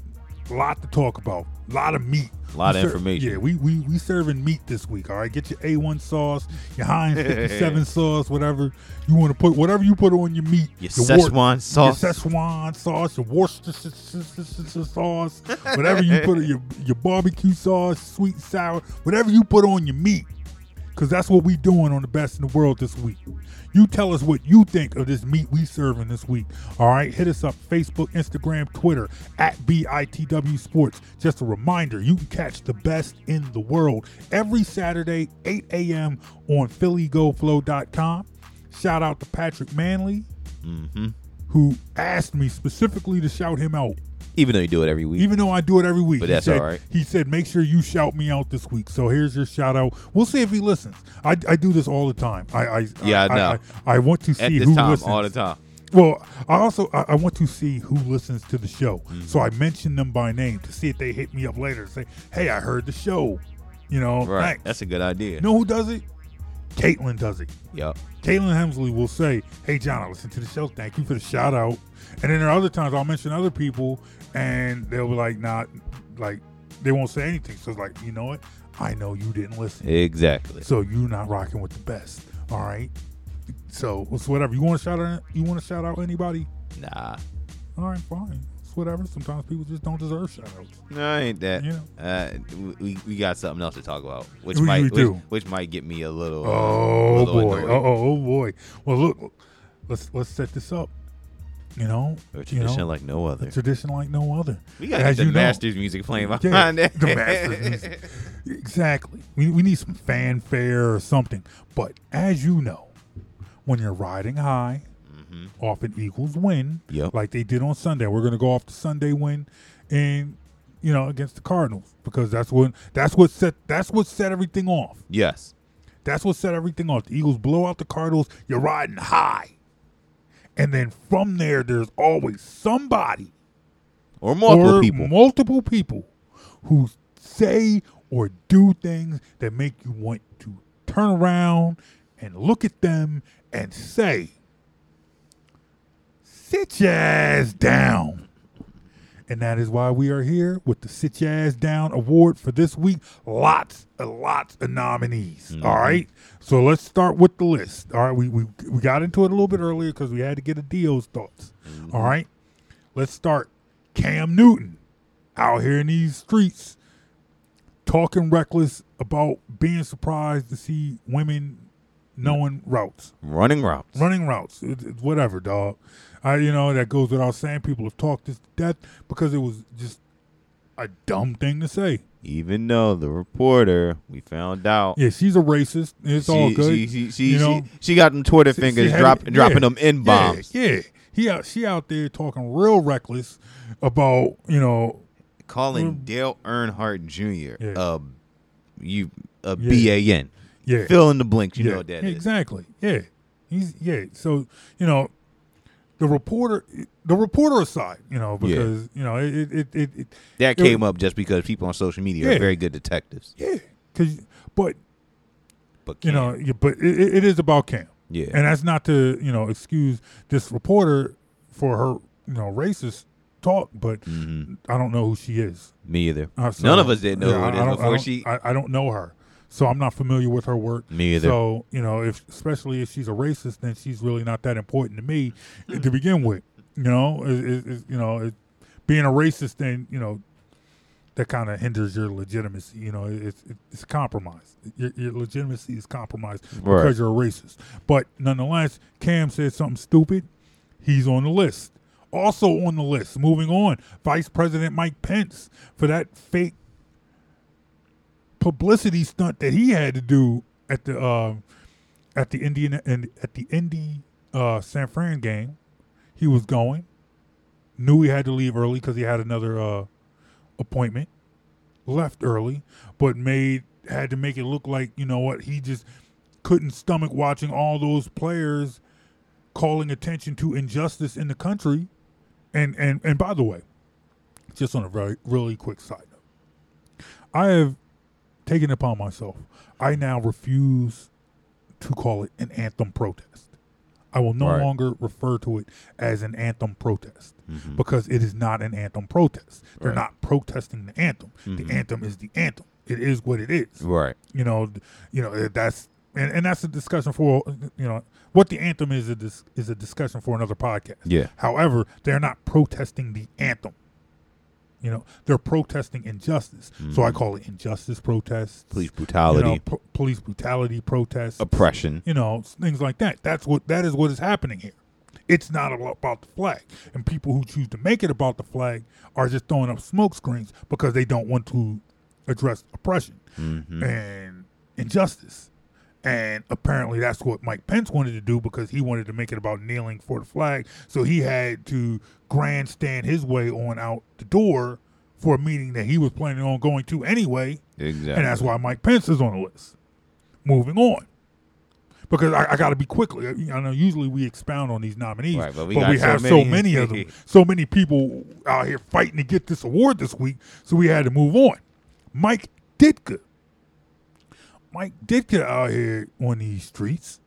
lot to talk about. A lot of meat. A lot We of information. Yeah, we we we serving meat this week. All right, get your A1 sauce, your Heinz 57 sauce, whatever you want to put, whatever you put on your meat. Your Wor- Szechuan sauce. your Szechuan sauce, your Worcestershire sauce, whatever you put on your your barbecue sauce, sweet sour, whatever you put on your meat, because that's what we doing on the best in the world this week. You tell us what you think of this meat we serving this week. All right, hit us up Facebook, Instagram, Twitter at BITW Sports. Just a reminder, you can catch the best in the world every Saturday, 8 a.m. on PhillyGoFlow.com. Shout out to Patrick Manley, Mm-hmm. who asked me specifically to shout him out. Even though you do it every week. Even though I do it every week, But he that's said, all right. He said, "Make sure you shout me out this week." So here's your shout out. We'll see if he listens. I, I do this all the time. I, I Yeah, I know. I, I want to see At this who time, listens all the time. Well, I also I, I want to see who listens to the show. Mm-hmm. So I mention them by name to see if they hit me up later and say, "Hey, I heard the show." You know, Right. thanks. That's a good idea. You know who does it? Caitlin does it. Yep. Caitlin Hemsley will say, "Hey, John, I listened to the show. Thank you for the shout out." And then there are other times I'll mention other people, and they'll be like, "Not like they won't say anything." So it's like, you know what? I know you didn't listen. Exactly. So you're not rocking with the best. All right. So it's whatever you want to shout out. You want to shout out anybody? Nah. All right, fine. It's whatever. Sometimes people just don't deserve shout outs. No, ain't that. Know. Uh, we we got something else to talk about, which We- might we which, do. which might get me a little. Oh little boy! Oh, oh oh boy! Well, look, let's let's set this up. You know, A you tradition know, like no other. Tradition like no other. We get the you know. Masters music playing Yeah, behind that. The Masters music. Exactly. We we need some fanfare or something. But as you know, when you're riding high, often equals win. Mm-hmm. Yep. Like they did on Sunday. We're gonna go off the Sunday win, and you know against the Cardinals because that's what that's what set that's what set everything off. Yes. That's what set everything off. The Eagles blow out the Cardinals. You're riding high. And then from there, there's always somebody Or multiple or people. multiple people who say or do things that make you want to turn around and look at them and say, sit your ass down. And that is why we are here with the Sit Your Ass Down Award for this week. Lots and lots of nominees. Mhm. All right. So let's start with the list. All right. We, we, we got into it a little bit earlier because we had to get a deal's thoughts. All right. Let's start. Cam Newton out here in these streets talking reckless about being surprised to see women knowing routes. Running routes. Running routes. It- it- whatever, dog. I you know, that goes without saying. People have talked this to death because it was just a dumb thing to say. Even though the reporter, we found out. Yeah, she's a racist. It's all good. she- she- she- you know, she- she got them Twitter She- fingers she had drop- dropping them N bombs. Yeah, yeah. He out, she out there talking real reckless about you know Calling mm. Dale Earnhardt Jr. Yeah. a you a Yeah. BAN. Yeah. Fill in the blinks. You yeah, know what that is. exactly. Yeah, he's yeah. So you know, the reporter, the reporter aside, you know, Yeah. because you know it it it, it, That it- came up just because people on social media Yeah. are very good detectives. Yeah, because but But you know, yeah, but it, is about Cam. Yeah. and that's not to you know excuse this reporter for her you know racist talk, but I don't know who she is. Mm-hmm. Me either. Uh, so- None of us didn't know yeah, who it is don't- I before she. I, I don't know her, so I'm not familiar with her work. Me either. So you know, if especially if she's a racist, then she's really not that important to me to begin with. You know, it, it, it- you know, it, being a racist, then you know, that kind of hinders your legitimacy. You know, it's it, it's compromised. Your, your legitimacy is compromised Right. because you're a racist. But nonetheless, Cam said something stupid. He's on the list. Also on the list, moving on, Vice President Mike Pence for that fake publicity stunt that he had to do at the uh, at the Indian and at the Indy uh, San Fran game. He was going, knew he had to leave early because he had another uh, appointment. Left early, but made had to make it look like you know what he just couldn't stomach watching all those players calling attention to injustice in the country. And and and by the way, just on a very really quick side note, I have taken it upon myself. I now refuse to call it an anthem protest. I will no Right. longer refer to it as an anthem protest Mhm. because it is not an anthem protest. They're Right. not protesting the anthem. Mhm. The anthem is the anthem. It is what it is. Right. You know, you know uh, that's and, and that's a discussion for you know what the anthem is a dis, is a discussion for another podcast. Yeah. However, they're not protesting the anthem. You know, they're protesting injustice. So I Mhm. call it injustice protests, Police you know, brutality. police brutality protests, Oppression. You know, things like that. That's what that is what is happening here. It's not about the flag, and people who choose to make it about the flag are just throwing up smoke screens because they don't want to address oppression Mhm. and injustice. And apparently, that's what Mike Pence wanted to do because he wanted to make it about kneeling for the flag. So he had to grandstand his way on out the door for a meeting that he was planning on going to anyway. Exactly. And that's why Mike Pence is on the list. Moving on. Because I, I got to be quickly. I know usually we expound on these nominees, Right, but but we we, so have so many. many of them, so many people out here fighting to get this award this week. So we had to move on. Mike Ditka. Mike Ditka out here on these streets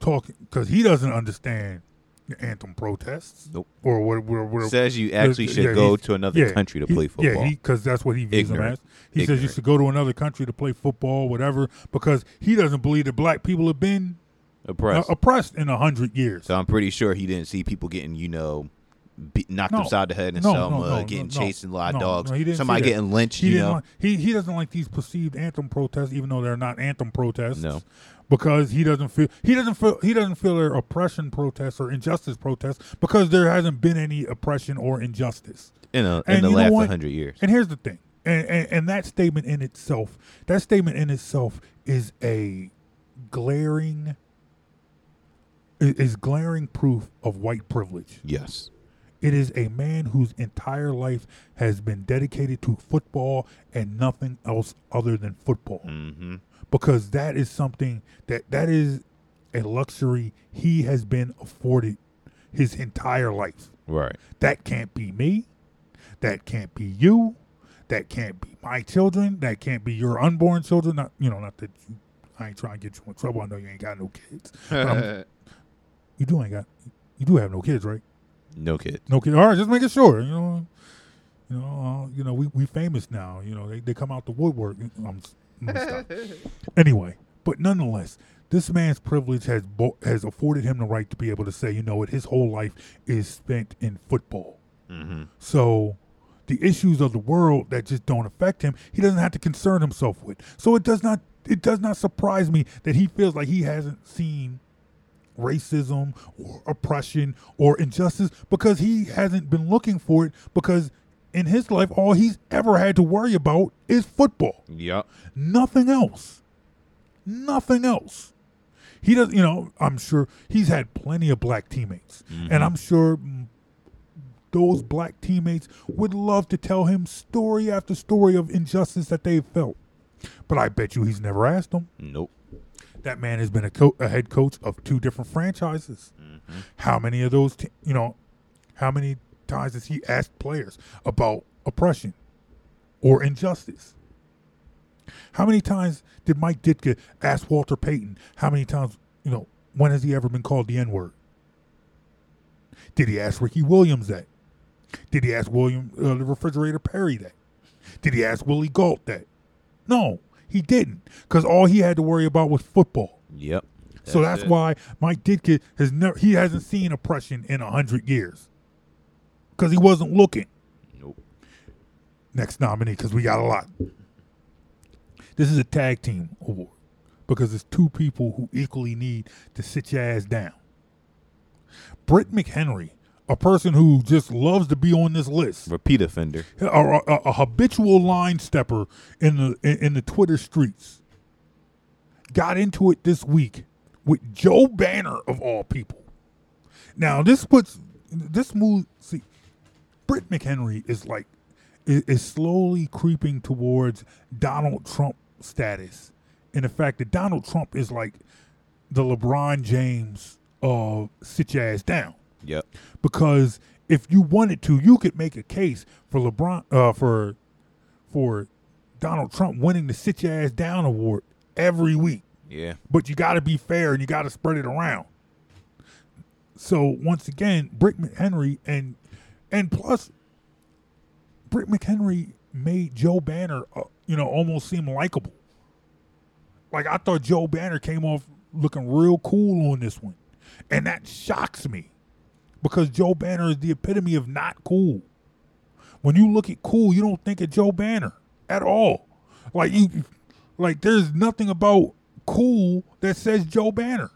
talking because he doesn't understand the anthem protests. Nope. Or what? what, what Says you actually should go to another country to play football. Yeah, because that's what he views them as. He says you should go to another country to play football, whatever, because he doesn't believe that black people have been Oppressed. uh, oppressed in a hundred years. So I'm pretty sure he didn't see people getting, you know, be, knocked No. upside the head in No, Selma, uh, no, no, getting chased in live no, dogs, no, he didn't see somebody getting lynched, He you know. like- he he doesn't like these perceived anthem protests, even though they're not anthem protests. No. because he doesn't feel he doesn't feel he doesn't feel they're oppression protests or injustice protests because there hasn't been any oppression or injustice In a- in the last 100 years. And here's the thing, and, and and that statement in itself, that statement in itself is a glaring is glaring proof of white privilege. Yes. It is a man whose entire life has been dedicated to football and nothing else other than football. Mm-hmm. Because that is something that that is a luxury he has been afforded his entire life. Right. That can't be me. That can't be you. That can't be my children. That can't be your unborn children. Not you know, not that you, I ain't trying to get you in trouble. I know you ain't got no kids. You do ain't got you do have no kids, right? No kid. No kid. All right, just making sure. You know, you know, uh, you know, we we famous now. You know, they, they come out the woodwork. I'm, s- let me stop. anyway, but nonetheless, this man's privilege has bo- has afforded him the right to be able to say, you know what, his whole life is spent in football. Mm-hmm. So the issues of the world that just don't affect him, he doesn't have to concern himself with. So it does not it does not surprise me that he feels like he hasn't seen racism or oppression or injustice because he hasn't been looking for it because in his life all he's ever had to worry about is football. Yep. Nothing else. Nothing else. He does, you know, I'm sure he's had plenty of black teammates. Mhm. And I'm sure those black teammates would love to tell him story after story of injustice that they've felt. But I bet you he's never asked them. Nope. That man has been a, co- a head coach of two different franchises. How many of those, te- you know, how many times has he asked players about oppression or injustice? How many times did Mike Ditka ask Walter Payton? How many times, you know, when has he ever been called the N word? Did he ask Ricky Williams that? Did he ask William uh, the refrigerator Perry that? Did he ask Willie Gault that? No, he didn't, because all he had to worry about was football. Yep. so that's it. why Mike Ditka has never he hasn't seen oppression in a hundred years, because he wasn't looking. Nope. Next nominee, because we got a lot. This is a tag team award because it's two people who equally need to sit your ass down. Britt McHenry, a person who just loves to be on this list, Repeat offender. a, a- a- habitual line stepper in the in, in the Twitter streets, got into it this week with Joe Banner of all people. Now this puts this move. See, Britt McHenry is like is, is slowly creeping towards Donald Trump status, in the fact that Donald Trump is like the LeBron James of sit your ass down Yep. because if you wanted to, you could make a case for LeBron uh, for for Donald Trump winning the sit your ass down award every week. Yeah. But you got to be fair and you got to spread it around. So once again, Britt McHenry and and plus, Britt McHenry made Joe Banner, uh, you know, almost seem likable. Like I thought Joe Banner came off looking real cool on this one, and that shocks me because Joe Banner is the epitome of not cool. When you look at cool, you don't think of Joe Banner at all. Like you, like there's nothing about cool that says Joe Banner.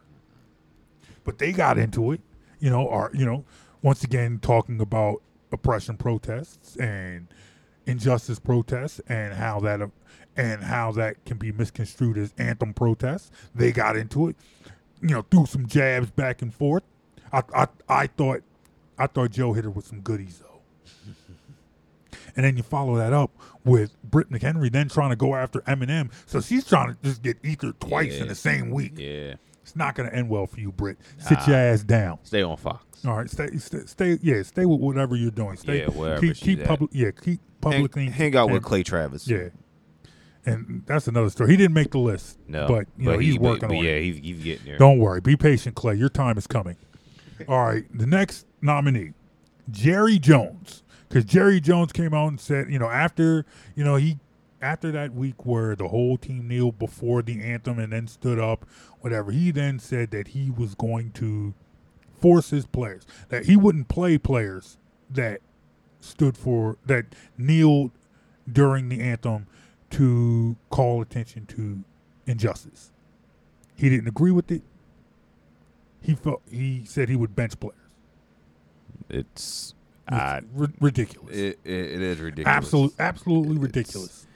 But they got into it, you know, are you know, once again talking about oppression protests and injustice protests and how that and how that can be misconstrued as anthem protests. They got into it, you know, threw some jabs back and forth. I I, I thought I thought Joe hit her with some goodies though. And then you follow that up with Britt McHenry then trying to go after Eminem. So she's trying to just get Ether twice in the same week. Yeah. It's not going to end well for you, Britt. Sit Nah. your ass down. Stay on Fox. All right, stay, stay, stay, yeah, stay with whatever you're doing. Stay, Yeah, wherever keep, she's keep public, yeah, keep publicly. hang out with Clay Travis. Yeah, and that's another story. He didn't make the list, No, but you know but he's he- but- working but on yeah, it. he's- he's getting there. Don't worry, be patient, Clay. Your time is coming. All right, the next nominee, Jerry Jones, because Jerry Jones came out and said, you know, after you know he after that week where the whole team kneeled before the anthem and then stood up, whatever, he then said that he was going to force his players that he wouldn't play players that stood for that kneeled during the anthem to call attention to injustice. He didn't agree with it. He felt he said he would bench players. It's It's uh, ri- ridiculous. It, it, it is ridiculous. Absolute, absolutely ridiculous.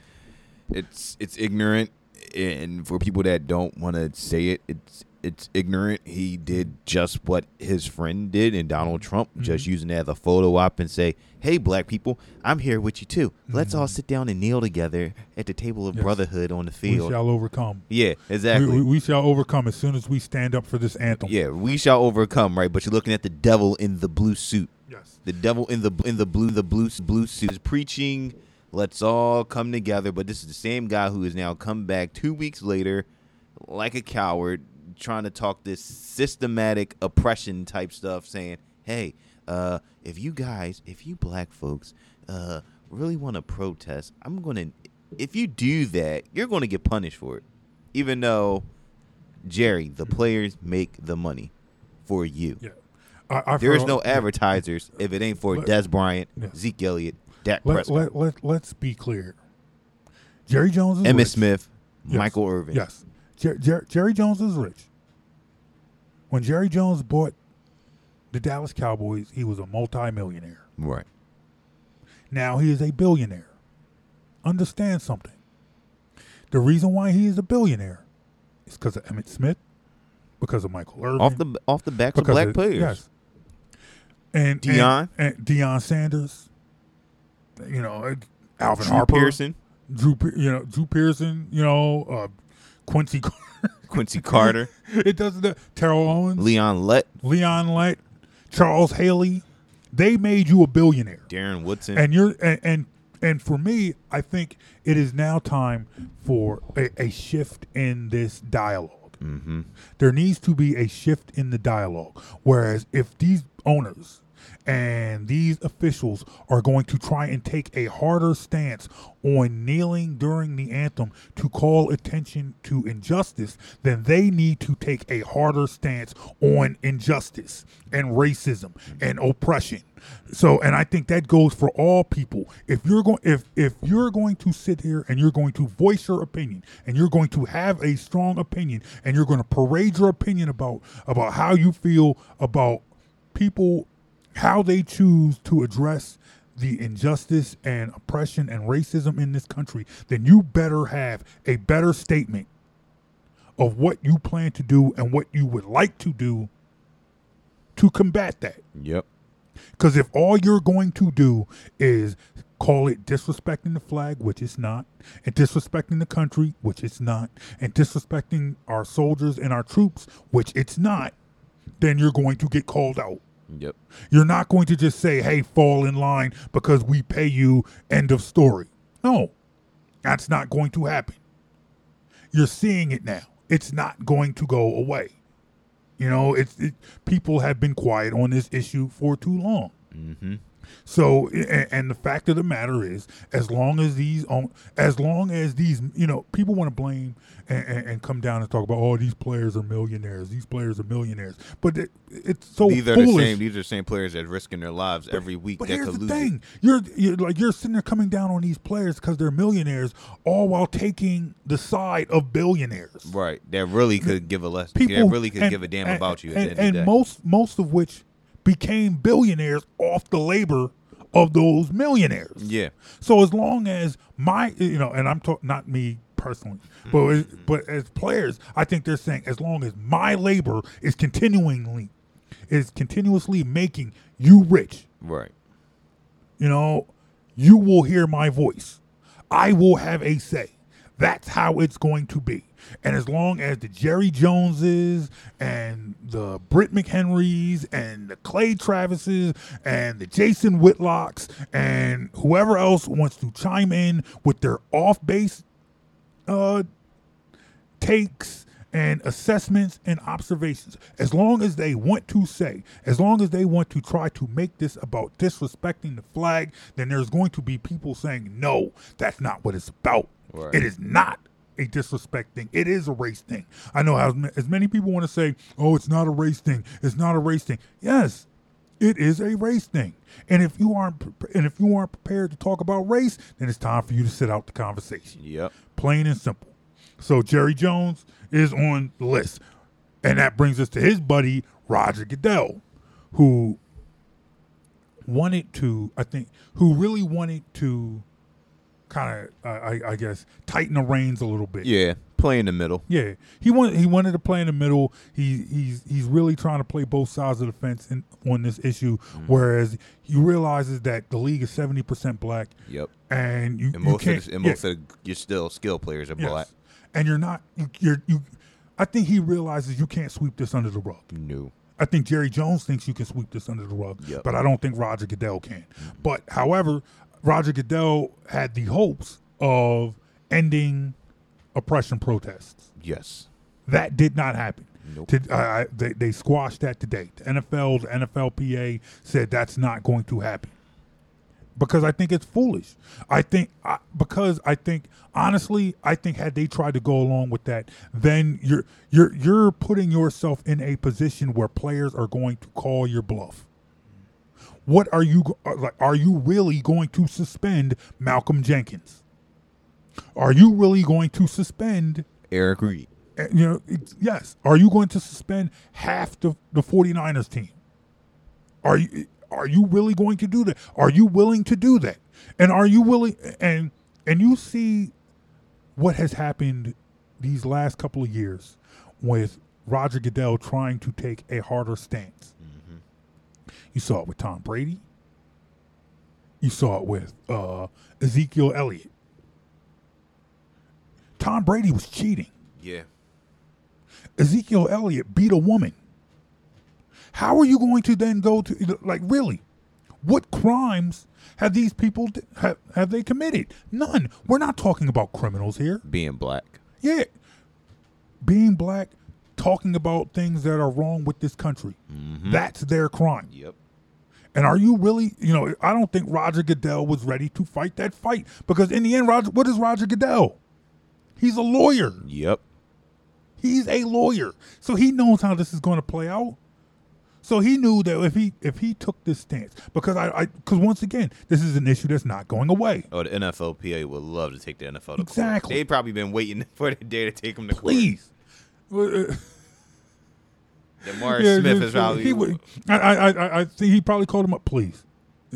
It's it's ignorant, and for people that don't want to say it, it's it's ignorant. He did just what his friend did, and Donald Trump just Mm-hmm. using that as a photo op and say, "Hey, black people, I'm here with you too. Let's all sit down and kneel together at the table of Mm-hmm. Yes. brotherhood on the field. We shall overcome. Yeah, exactly. We, we, we shall overcome as soon as we stand up for this anthem. Yeah, we shall overcome, right? But you're looking at the devil in the blue suit. Yes. The devil in the in the blue the blue blue suit is preaching. Let's all come together. But this is the same guy who has now come back two weeks later, like a coward, trying to talk this systematic oppression type stuff, saying, "Hey, uh, if you guys, if you black folks, uh, really want to protest, I'm gonna. If you do that, you're gonna get punished for it, even though." Jerry, the players make the money for you. Yeah. I- I've there is no advertisers if it ain't for Let- Dez Bryant, Yeah. Zeke Elliott, Dak Let, Prescott, let, let, let's be clear. Jerry Jones is Emmitt. Smith, Yes. Michael Irvin. Yes. Jer- Jer- Jerry Jones is rich. When Jerry Jones bought the Dallas Cowboys, he was a multimillionaire. Right. Now he is a billionaire. Understand something. The reason why he is a billionaire is because of Emmitt Smith, because of Michael Irvin. Off the off the backs of black players. Yes. And Deion. and, and Deion Sanders. You know, Alvin Drew Harper, Pearson. Drew, you know, Drew Pearson. You know, uh, Quincy, Quincy Carter. it doesn't. Terrell Owens, Leon Lett, Leon Lett, Charles Haley. They made you a billionaire. Darren Woodson. And you're and and, and for me, I think it is now time for a, a shift in this dialogue. Mm-hmm. There needs to be a shift in the dialogue. Whereas if these owners and these officials are going to try and take a harder stance on kneeling during the anthem to call attention to injustice, then they need to take a harder stance on injustice and racism and oppression. So, and I think that goes for all people. If you're going, if if you're going to sit here and you're going to voice your opinion and you're going to have a strong opinion and you're going to parade your opinion about about how you feel about people how they choose to address the injustice and oppression and racism in this country, then you better have a better statement of what you plan to do and what you would like to do to combat that. Yep. Because if all you're going to do is call it disrespecting the flag, which it's not, and disrespecting the country, which it's not, and disrespecting our soldiers and our troops, which it's not, then you're going to get called out. Yep. You're not going to just say, hey, fall in line because we pay you, end of story. No, that's not going to happen. You're seeing it now. It's not going to go away. You know, it's it, people have been quiet on this issue for too long. Mm-hmm. So, and, and the fact of the matter is, as long as these, as long as these, you know, people want to blame and, and, and come down and talk about, oh, these players are millionaires, these players are millionaires, but it, it's so these are foolish. the same. These are the same players that are risking their lives every week But that here's the thing: you're, you're like you're sitting there coming down on these players because they're millionaires, all while taking the side of billionaires. Right. That really could give a less. People that really could give a damn about you and, the end of the day. most most of which became billionaires off the labor of those millionaires. yeah. So as long as my, you know, and I'm talking not me personally, but as, Mm-hmm. but as players, I think they're saying as long as my labor is continually is continuously making you rich, Right. you know, you will hear my voice. I will have a say. That's how it's going to be. And as long as the Jerry Joneses and the Britt McHenrys and the Clay Travises and the Jason Whitlocks and whoever else wants to chime in with their off base uh, takes and assessments and observations. As long as they want to say, as long as they want to try to make this about disrespecting the flag, then there's going to be people saying, no, that's not what it's about. Right. It is not a disrespect thing. It is a race thing. I know how as many people want to say, oh, it's not a race thing. It's not a race thing. Yes, it is a race thing. And if you aren't and if you aren't prepared to talk about race, then it's time for you to sit out the conversation. Yep. Plain and simple. So Jerry Jones is on the list. And that brings us to his buddy Roger Goodell, who wanted to, I think, who really wanted to kind of, uh, I, I guess, tighten the reins a little bit. Yeah. Play in the middle. Yeah, he wanted he wanted to play in the middle. He he's he's really trying to play both sides of the fence in, on this issue. Mm-hmm. Whereas he realizes that the league is seventy percent black. Yep. and you And you most can't, of the, and yeah, most of the, your still skill players are yes. black. and you're not you, you're you. I think he realizes you can't sweep this under the rug. No. I think Jerry Jones thinks you can sweep this under the rug, Yep. but I don't think Roger Goodell can. But however, Roger Goodell had the hopes of ending oppression protests. Yes. That did not happen. Nope. To, I- they, they squashed that today. The NFL, the NFLPA said that's not going to happen because I think it's foolish. I think I, because I think honestly, I think had they tried to go along with that, then you're you're you're putting yourself in a position where players are going to call your bluff. What are you uh, like? Are you really going to suspend Malcolm Jenkins? Are you really going to suspend Eric Reid. uh, you know, yes. Are you going to suspend half the, the 49ers team? Are you are you really going to do that? Are you willing to do that? And are you willing and and you see what has happened these last couple of years with Roger Goodell trying to take a harder stance. You saw it with Tom Brady. You saw it with uh, Ezekiel Elliott. Tom Brady was cheating. Yeah. Ezekiel Elliott beat a woman. How are you going to then go to like really? What crimes have these people have, have they committed? None. We're not talking about criminals here. Being black. Yeah. Being black, talking about things that are wrong with this country. That's their crime. Yep. And are you really, you know, I don't think Roger Goodell was ready to fight that fight because in the end, Roger, what is Roger Goodell? He's a lawyer. Yep. He's a lawyer, so he knows how this is going to play out. So he knew that if he if he took this stance, because I because once again, this is an issue that's not going away. Oh, the NFLPA would love to take the NFL to Exactly. court. They've probably been waiting for the day to take them to court. Please. That Morris Smith is probably. He would, I, I, I, I think he probably called him up. Please,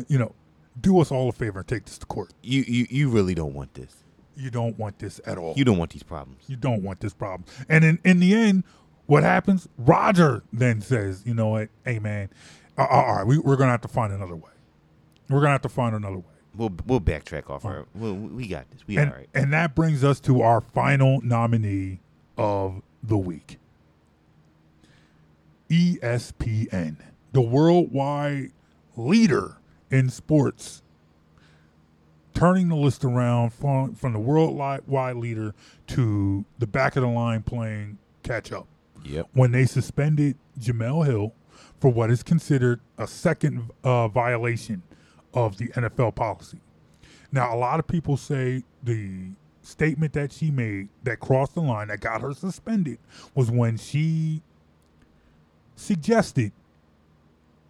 you know, do us all a favor and take this to court. You, you, you really don't want this. You don't want this at all. You don't want these problems. You don't want this problem. And in, in the end, what happens? Roger then says, you know what? Hey, man, all right, we, we're going to have to find another way. We're going to have to find another way. We'll we'll backtrack off our. We'll, we got this. We and, all right. and that brings us to our final nominee of the week ESPN, the worldwide leader in sports, turning the list around from, from the worldwide leader to the back of the line playing catch up. Yep. When they suspended Jemele Hill for what is considered a second uh, violation of the NFL policy. Now, a lot of people say the statement that she made that crossed the line that got her suspended was when she suggested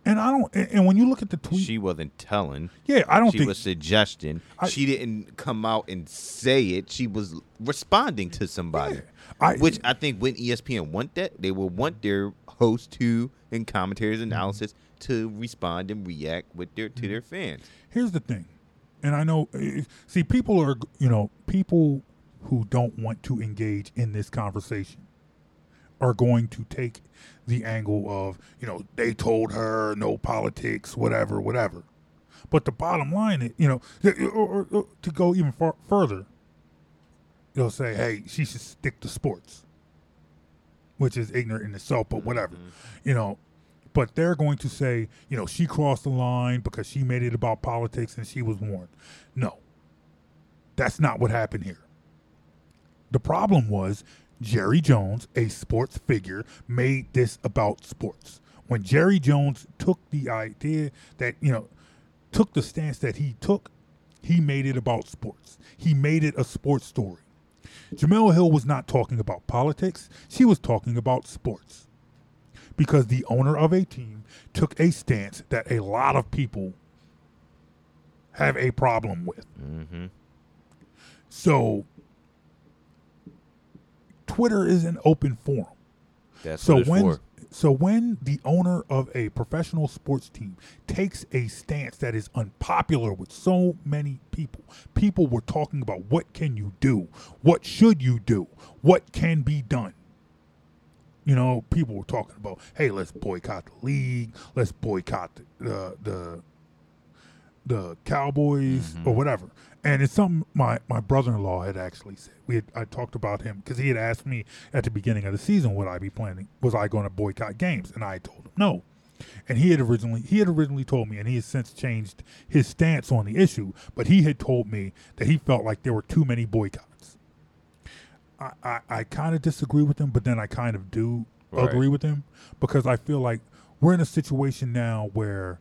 and I don't and, when you look at the tweet She wasn't telling. Yeah, I don't she think- was suggesting. I- she didn't come out and say it. She was responding to somebody. I- which I think when ESPN want that, they will want their host to and commentators Mm-hmm. analysis to respond and react with their to their fans. here's the thing, and I know, eh, see, people are, you know, people who don't want to engage in this conversation are going to take the angle of, you know, they told her no politics, whatever, whatever. But the bottom line, is, you know, or, or- or to go even far, further, they'll say, hey, she should stick to sports, which is ignorant in itself, but whatever, mm-hmm. you know. But they're going to say, you know, she crossed the line because she made it about politics and she was warned. No, that's not what happened here. The problem was Jerry Jones, a sports figure, made this about sports. When Jerry Jones took the idea that, you know, took the stance that he took, he made it about sports. He made it a sports story. Jemele Hill was not talking about politics, she was talking about sports. Because the owner of a team took a stance that a lot of people have a problem with. Mm-hmm. So Twitter is an open forum. That's so when for. so when the owner of a professional sports team takes a stance that is unpopular with so many people, people were talking about what can you do? What should you do? What can be done? You know, people were talking about, hey, let's boycott the league, let's boycott the the the Cowboys mm-hmm. or whatever. And it's something my, my brother in law had actually said. We had, I talked about him because he had asked me at the beginning of the season would I be planning was I going to boycott games, and I told him no. And he had originally he had originally told me, and he has since changed his stance on the issue. But he had told me that he felt like there were too many boycotts. I, I, I kind of disagree with him, but then I kind of do Right. agree with him because I feel like we're in a situation now where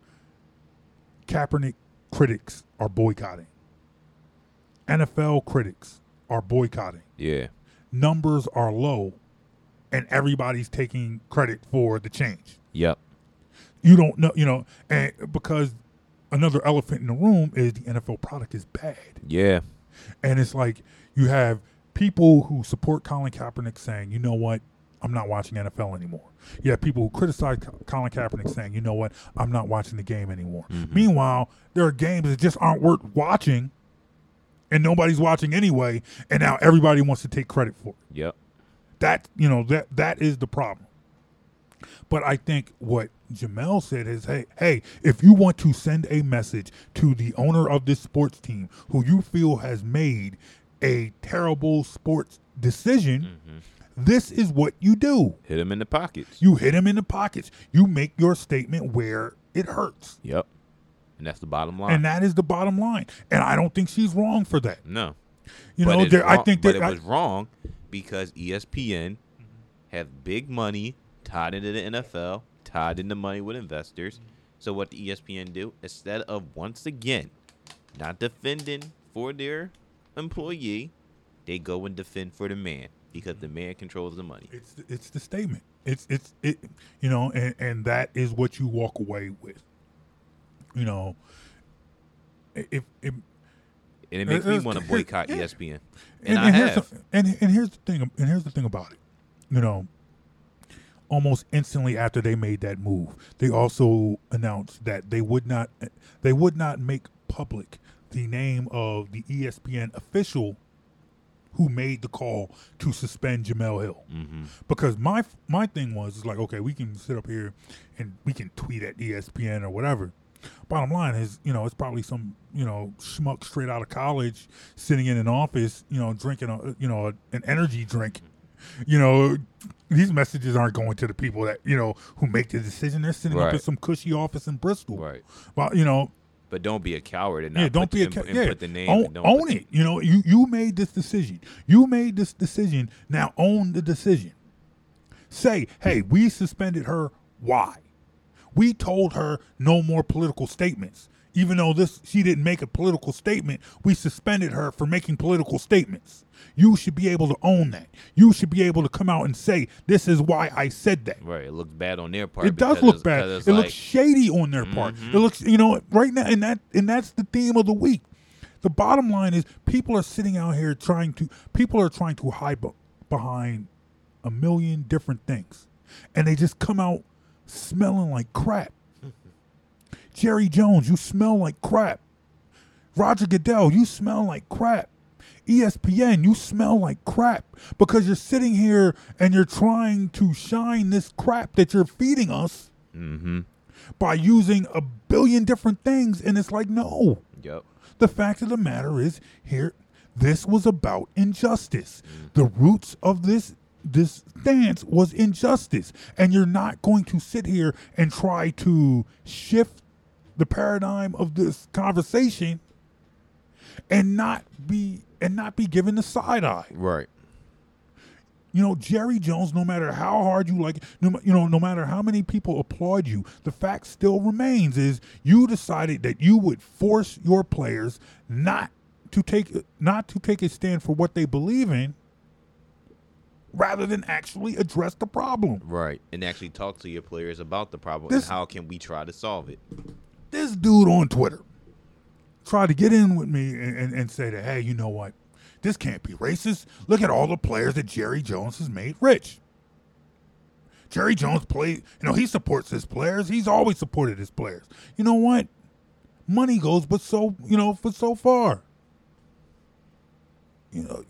Kaepernick critics are boycotting. NFL critics are boycotting. Yeah. Numbers are low, and everybody's taking credit for the change. Yep. You don't know, you know, and because another elephant in the room is the NFL product is bad. Yeah. And it's like you have people who support Colin Kaepernick saying, you know what, I'm not watching NFL anymore. You have people who criticize Colin Kaepernick saying, you know what, I'm not watching the game anymore. Mm-hmm. Meanwhile, there are games that just aren't worth watching and nobody's watching anyway, and now everybody wants to take credit for it. Yep. That you know, that that is the problem. But I think what Jemele said is, hey, hey, if you want to send a message to the owner of this sports team who you feel has made a terrible sports decision, mm-hmm. this is what you do. Hit him in the pockets. You hit him in the pockets. You make your statement where it hurts. Yep. And that's the bottom line. And that is the bottom line. And I don't think she's wrong for that. No. You But know, there, I wrong- think but that it I- was wrong because ESPN have big money tied into the NFL, tied into money with investors. So what the ESPN do instead of once again not defending for their employee, they go and defend for the man because the man controls the money. It's it's the statement. It's it's it you know, and, and that is what you walk away with. You know, if, if And it makes me want to boycott yeah. ESPN. and, And, I and here's have. the, and and here's the thing and here's the thing about it. You know, almost instantly after they made that move, they also announced that they would not they would not make public the name of the ESPN official who made the call to suspend Jemele Hill. Mm-hmm. Because my my thing was like, okay, we can sit up here and we can tweet at ESPN or whatever. Bottom line is, you know, it's probably some, you know, schmuck straight out of college sitting in an office, you know, drinking a, you know, an energy drink. You know, these messages aren't going to the people that, you know, who make the decision. They're sitting up in some cushy office in Bristol. Right. But, you know, But don't be a coward and not yeah, don't put, be a ca- and yeah. put the name. Own, own it. You know, you you made this decision. You made this decision. Now own the decision. Say, hey, we suspended her. Why? We told her no more political statements. Even though this she didn't make a political statement, we suspended her for making political statements. You should be able to own that. You should be able to come out and say, "This is why I said that." Right. It looks bad on their part. It does look bad. It like, looks shady on their part. Mhm. It looks, you know, right now, and that and that's the theme of the week. The bottom line is, people are sitting out here trying to. People are trying to hide behind a million different things, and they just come out smelling like crap. Jerry Jones, you smell like crap. Roger Goodell, you smell like crap. ESPN, you smell like crap because you're sitting here and you're trying to shine this crap that you're feeding us Mm-hmm. by using a billion different things. And it's like, no. Yep. The fact of the matter is, here, this was about injustice. The roots of this this stance was injustice, and you're not going to sit here and try to shift the paradigm of this conversation and not be and not be given the side eye. Right. You know, Jerry Jones, no matter how hard you like, no, you know, no matter how many people applaud you, the fact still remains is you decided that you would force your players not to take not to take a stand for what they believe in, rather than actually address the problem. Right. And actually talk to your players about the problem This- and how can we try to solve it. This dude on Twitter tried to get in with me and, and, and say that, hey, you know what? This can't be racist. Look at all the players that Jerry Jones has made rich. Jerry Jones played, you know, he supports his players. He's always supported his players. You know what? Money goes, but so, you know, for so far. You know,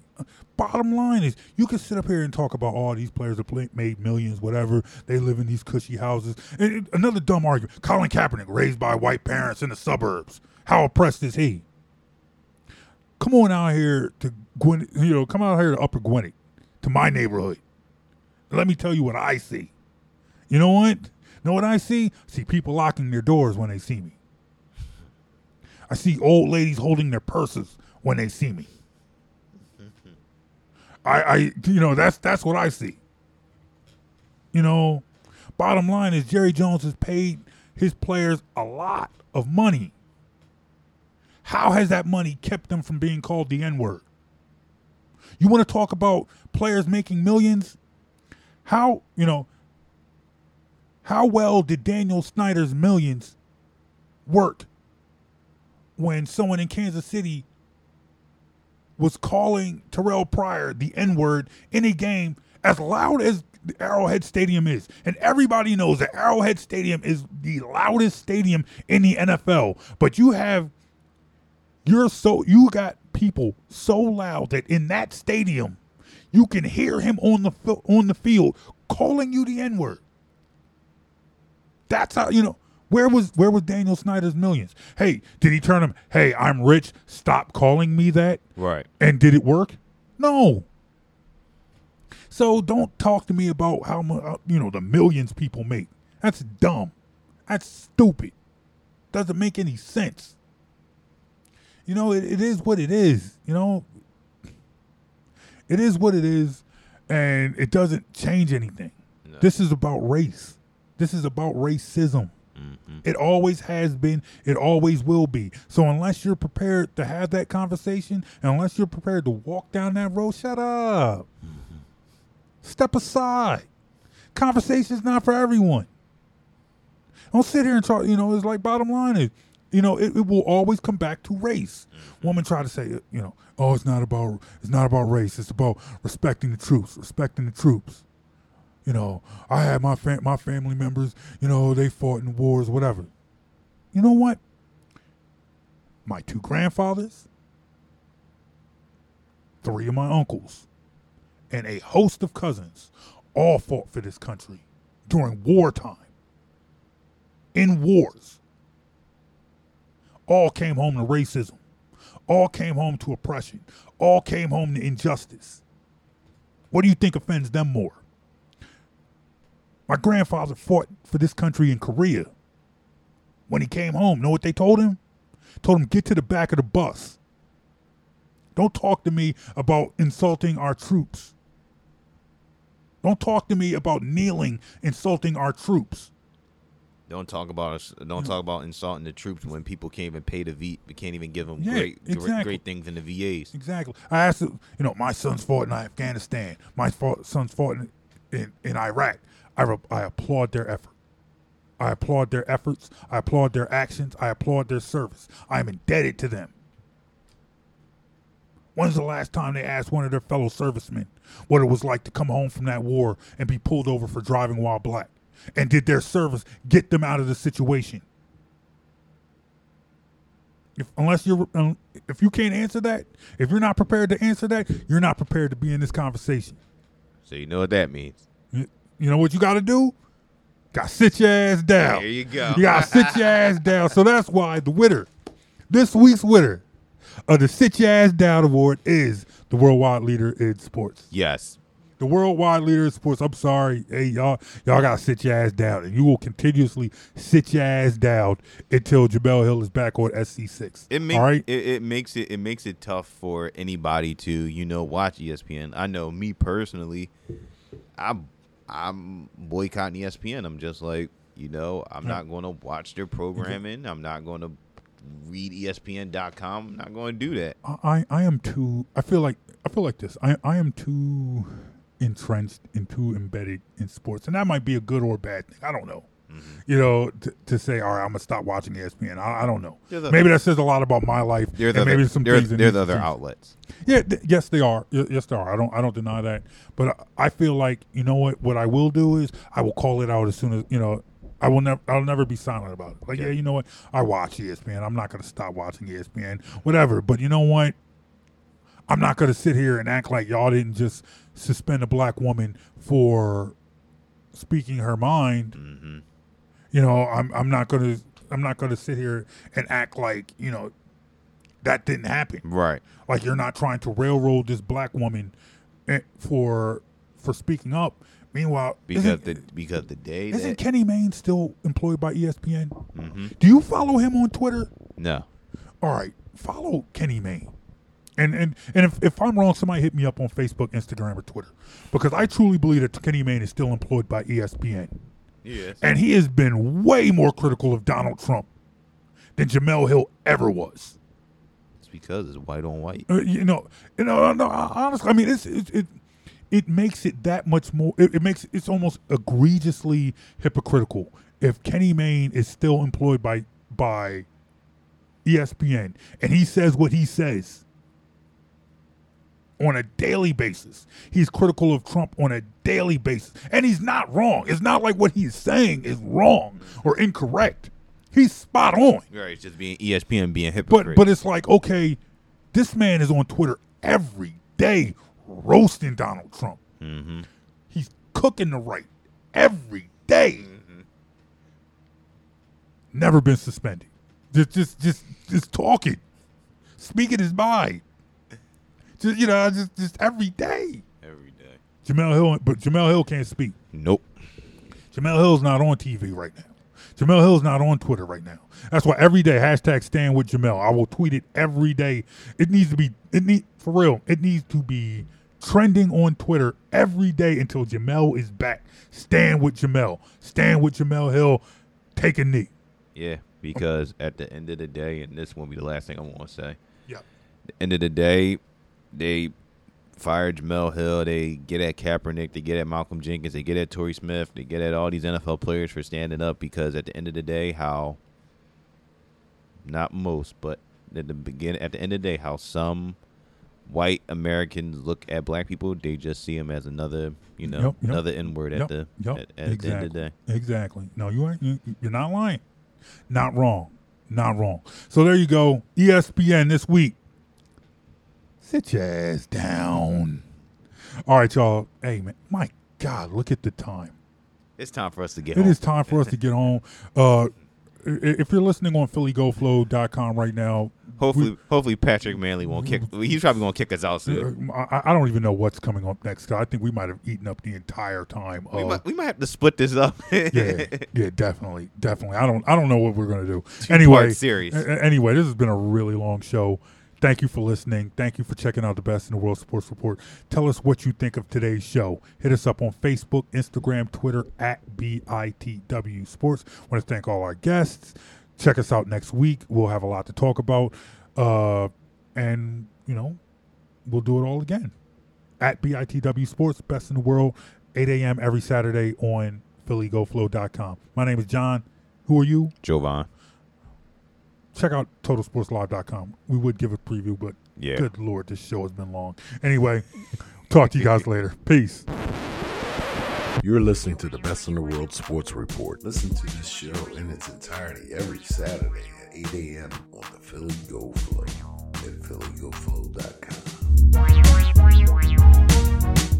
bottom line is you can sit up here and talk about all these players that play, made millions, whatever. They live in these cushy houses. And another dumb argument: Colin Kaepernick, raised by white parents in the suburbs. How oppressed is he? Come on out here to Gwen, you know, come out here to Upper Gwynedd, to my neighborhood. Let me tell you what I see. You know what? Know what I see? I see people locking their doors when they see me. I see old ladies holding their purses when they see me. I, I you know that's that's what I see. You know, bottom line is Jerry Jones has paid his players a lot of money. How has that money kept them from being called the N word? You want to talk about players making millions? How you know? How well did Daniel Snyder's millions work when someone in Kansas City was calling Terrelle Pryor the N word in a game as loud as Arrowhead Stadium is. And everybody knows that Arrowhead Stadium is the loudest stadium in the NFL. But you have, you're so, you got people so loud that in that stadium, you can hear him on the, on the field calling you the N word. That's how, you know. Where was where was Daniel Snyder's millions? Hey, did he turn him? Hey, I'm rich. Stop calling me that. Right. And did it work? No. So don't talk to me about how much uh, you know the millions people make. That's dumb. That's stupid. Doesn't make any sense. You know, it, it is what it is. You know, it is what it is, and it doesn't change anything. This is about race. This is about racism. Mm-hmm. It always has been. It always will be. So unless you're prepared to have that conversation, and unless you're prepared to walk down that road, shut up. Mm-hmm. Step aside. Conversation's not for everyone. Don't sit here and talk. You know, it's like bottom line is, you know, it, it will always come back to race. Mm-hmm. Woman try to say, you know, oh, it's not about it's not about race. It's about respecting the troops, respecting the troops. You know, I had my fam- my family members. You know, they fought in wars, whatever. You know what? My two grandfathers, three of my uncles, and a host of cousins all fought for this country during wartime. In wars. All came home to racism. All came home to oppression. All came home to injustice. What do you think offends them more? My grandfather fought for this country in Korea. When he came home, know what they told him? Told him, get to the back of the bus. Don't talk to me about insulting our troops. Don't talk to me about kneeling, insulting our troops. Don't talk about us. Don't talk about insulting the troops when people can't even pay the V. We can't even give them Yeah, great, great- exactly. great things in the VAs. Exactly. I asked, you know, my sons fought in Afghanistan. My fought, sons fought in, in, in Iraq. I, re- I applaud their effort. I applaud their efforts. I applaud their actions. I applaud their service. I am indebted to them. When's the last time they asked one of their fellow servicemen what it was like to come home from that war and be pulled over for driving while black? And did their service get them out of the situation? If, unless you're, if you can't answer that, if you're not prepared to answer that, you're not prepared to be in this conversation. So you know what that means. You, know what you got to do? Got to sit your ass down. There you go. You got to sit your ass down. So that's why the winner, this week's winner of the Sit Your Ass Down Award is the worldwide leader in sports. Yes. The worldwide leader in sports. I'm sorry, hey y'all, y'all gotta sit your ass down, and you will continuously sit your ass down until Jemele Hill is back on SC six. It makes All right. it, it makes it it makes it tough for anybody to you know watch ESPN. I know me personally, I'm I'm boycotting ESPN. I'm just like you know I'm not going to watch their programming. I'm not going to read ESPN.com. I'm not going to do that. I, I am too I feel like I feel like this. I, I am too entrenched and too embedded in sports. And that might be a good or bad thing. I don't know. Mm-hmm. You know, to, to say, all right, I'm gonna stop watching ESPN. I, I don't know. The- maybe that says a lot about my life. They're and the maybe some they're- things they're the other change. outlets. Yeah, th- yes, they are. Yes, they are. I don't I don't deny that. But I I feel like you know what what I will do is I will call it out as soon as you know. I will never. I'll never be silent about it. Like, yeah, you know what? I watch ESPN. I'm not going to stop watching ESPN. Whatever. But you know what? I'm not going to sit here and act like y'all didn't just suspend a black woman for speaking her mind. Mm-hmm. You know, I'm I'm not going to I'm not going to sit here and act like you know that didn't happen. Right. Like you're not trying to railroad this black woman eh, for for speaking up. Meanwhile, Because the because the day isn't that Kenny Mayne still employed by ESPN? Mhm. Do you follow him on Twitter? no All right, follow Kenny Mayne. And and and if, if I'm wrong, somebody hit me up on Facebook, Instagram, or Twitter, because I truly believe that Kenny Mayne is still employed by ESPN, yes and he has been way more critical of Donald Trump than Jemele Hill ever was. it's because it's white on white. Uh, you know, you know, no, honestly, I mean, it's it it, it makes it that much more. It, it makes it's almost egregiously hypocritical if Kenny Mayne is still employed by by ESPN and he says what he says on a daily basis. He's critical of Trump on a daily basis, and he's not wrong. It's not like what he's saying is wrong or incorrect. He's spot on. Right. It's just being ESPN being But hypocrite. but it's like okay, this man is on Twitter every day roasting Donald Trump. mm-hmm. He's cooking the right every day. Never been suspended. Just just just just talking, speaking his mind. Just you know, just just every day. every day. Jemele Hill, but Jemele Hill can't speak. Nope. Jemele Hill's not on TV right now. Jemele Hill's not on Twitter right now. That's why every day hashtag stand with Jemele. I will tweet it every day. It needs to be it need for real. It needs to be trending on Twitter every day until Jemele is back. Stand with Jemele. Stand with Jemele Hill. Take a knee. Yeah, because at the end of the day, and this won't be the last thing I want to say. Yeah. The end of the day, they fired Jemele Hill. They get at Kaepernick. They get at Malcolm Jenkins. They get at Torrey Smith. They get at all these NFL players for standing up. Because at the end of the day, how not most, but at the begin at the end of the day, how some white Americans look at black people, they just see them as another, you know, Yep, yep. another N word Yep, at the yep, at, at the end of the day. Exactly. No, you ain't. You, you're not lying. Not wrong. Not wrong. So there you go. ESPN this week. Sit your ass down. All right, y'all. Hey, man. My God, look at the time. It's time for us to get It home. is time for us to get home. Uh, if you're listening on PhillyGoFlow.com right now, Hopefully, hopefully Patrick Manley won't kick. He's probably gonna kick us out soon. I, I don't even know what's coming up next. I think we might have eaten up the entire time. We might, we might have to split this up. yeah, yeah, definitely, definitely. I don't, I don't know what we're gonna do. Two-part anyway, series. a- anyway, this has been a really long show. Thank you for listening. Thank you for checking out the best in the world sports report. Tell us what you think of today's show. Hit us up on Facebook, Instagram, Twitter at BITW Sports. Want to thank all our guests. Check us out next week. We'll have a lot to talk about, uh, and you know, we'll do it all again at BITW Sports, best in the world, 8 a.m. every Saturday on PhillyGoFlow.com. My name is John. Who are you? Jovan. Check out TotalSportsLive.com. We would give a preview, but Yeah. good lord, this show has been long. Anyway, talk to you guys later. Peace. You're listening to the Best in the World Sports Report. Listen to this show in its entirety every Saturday at 8 a.m. on the Philly Go Flow at phillygoflow.com.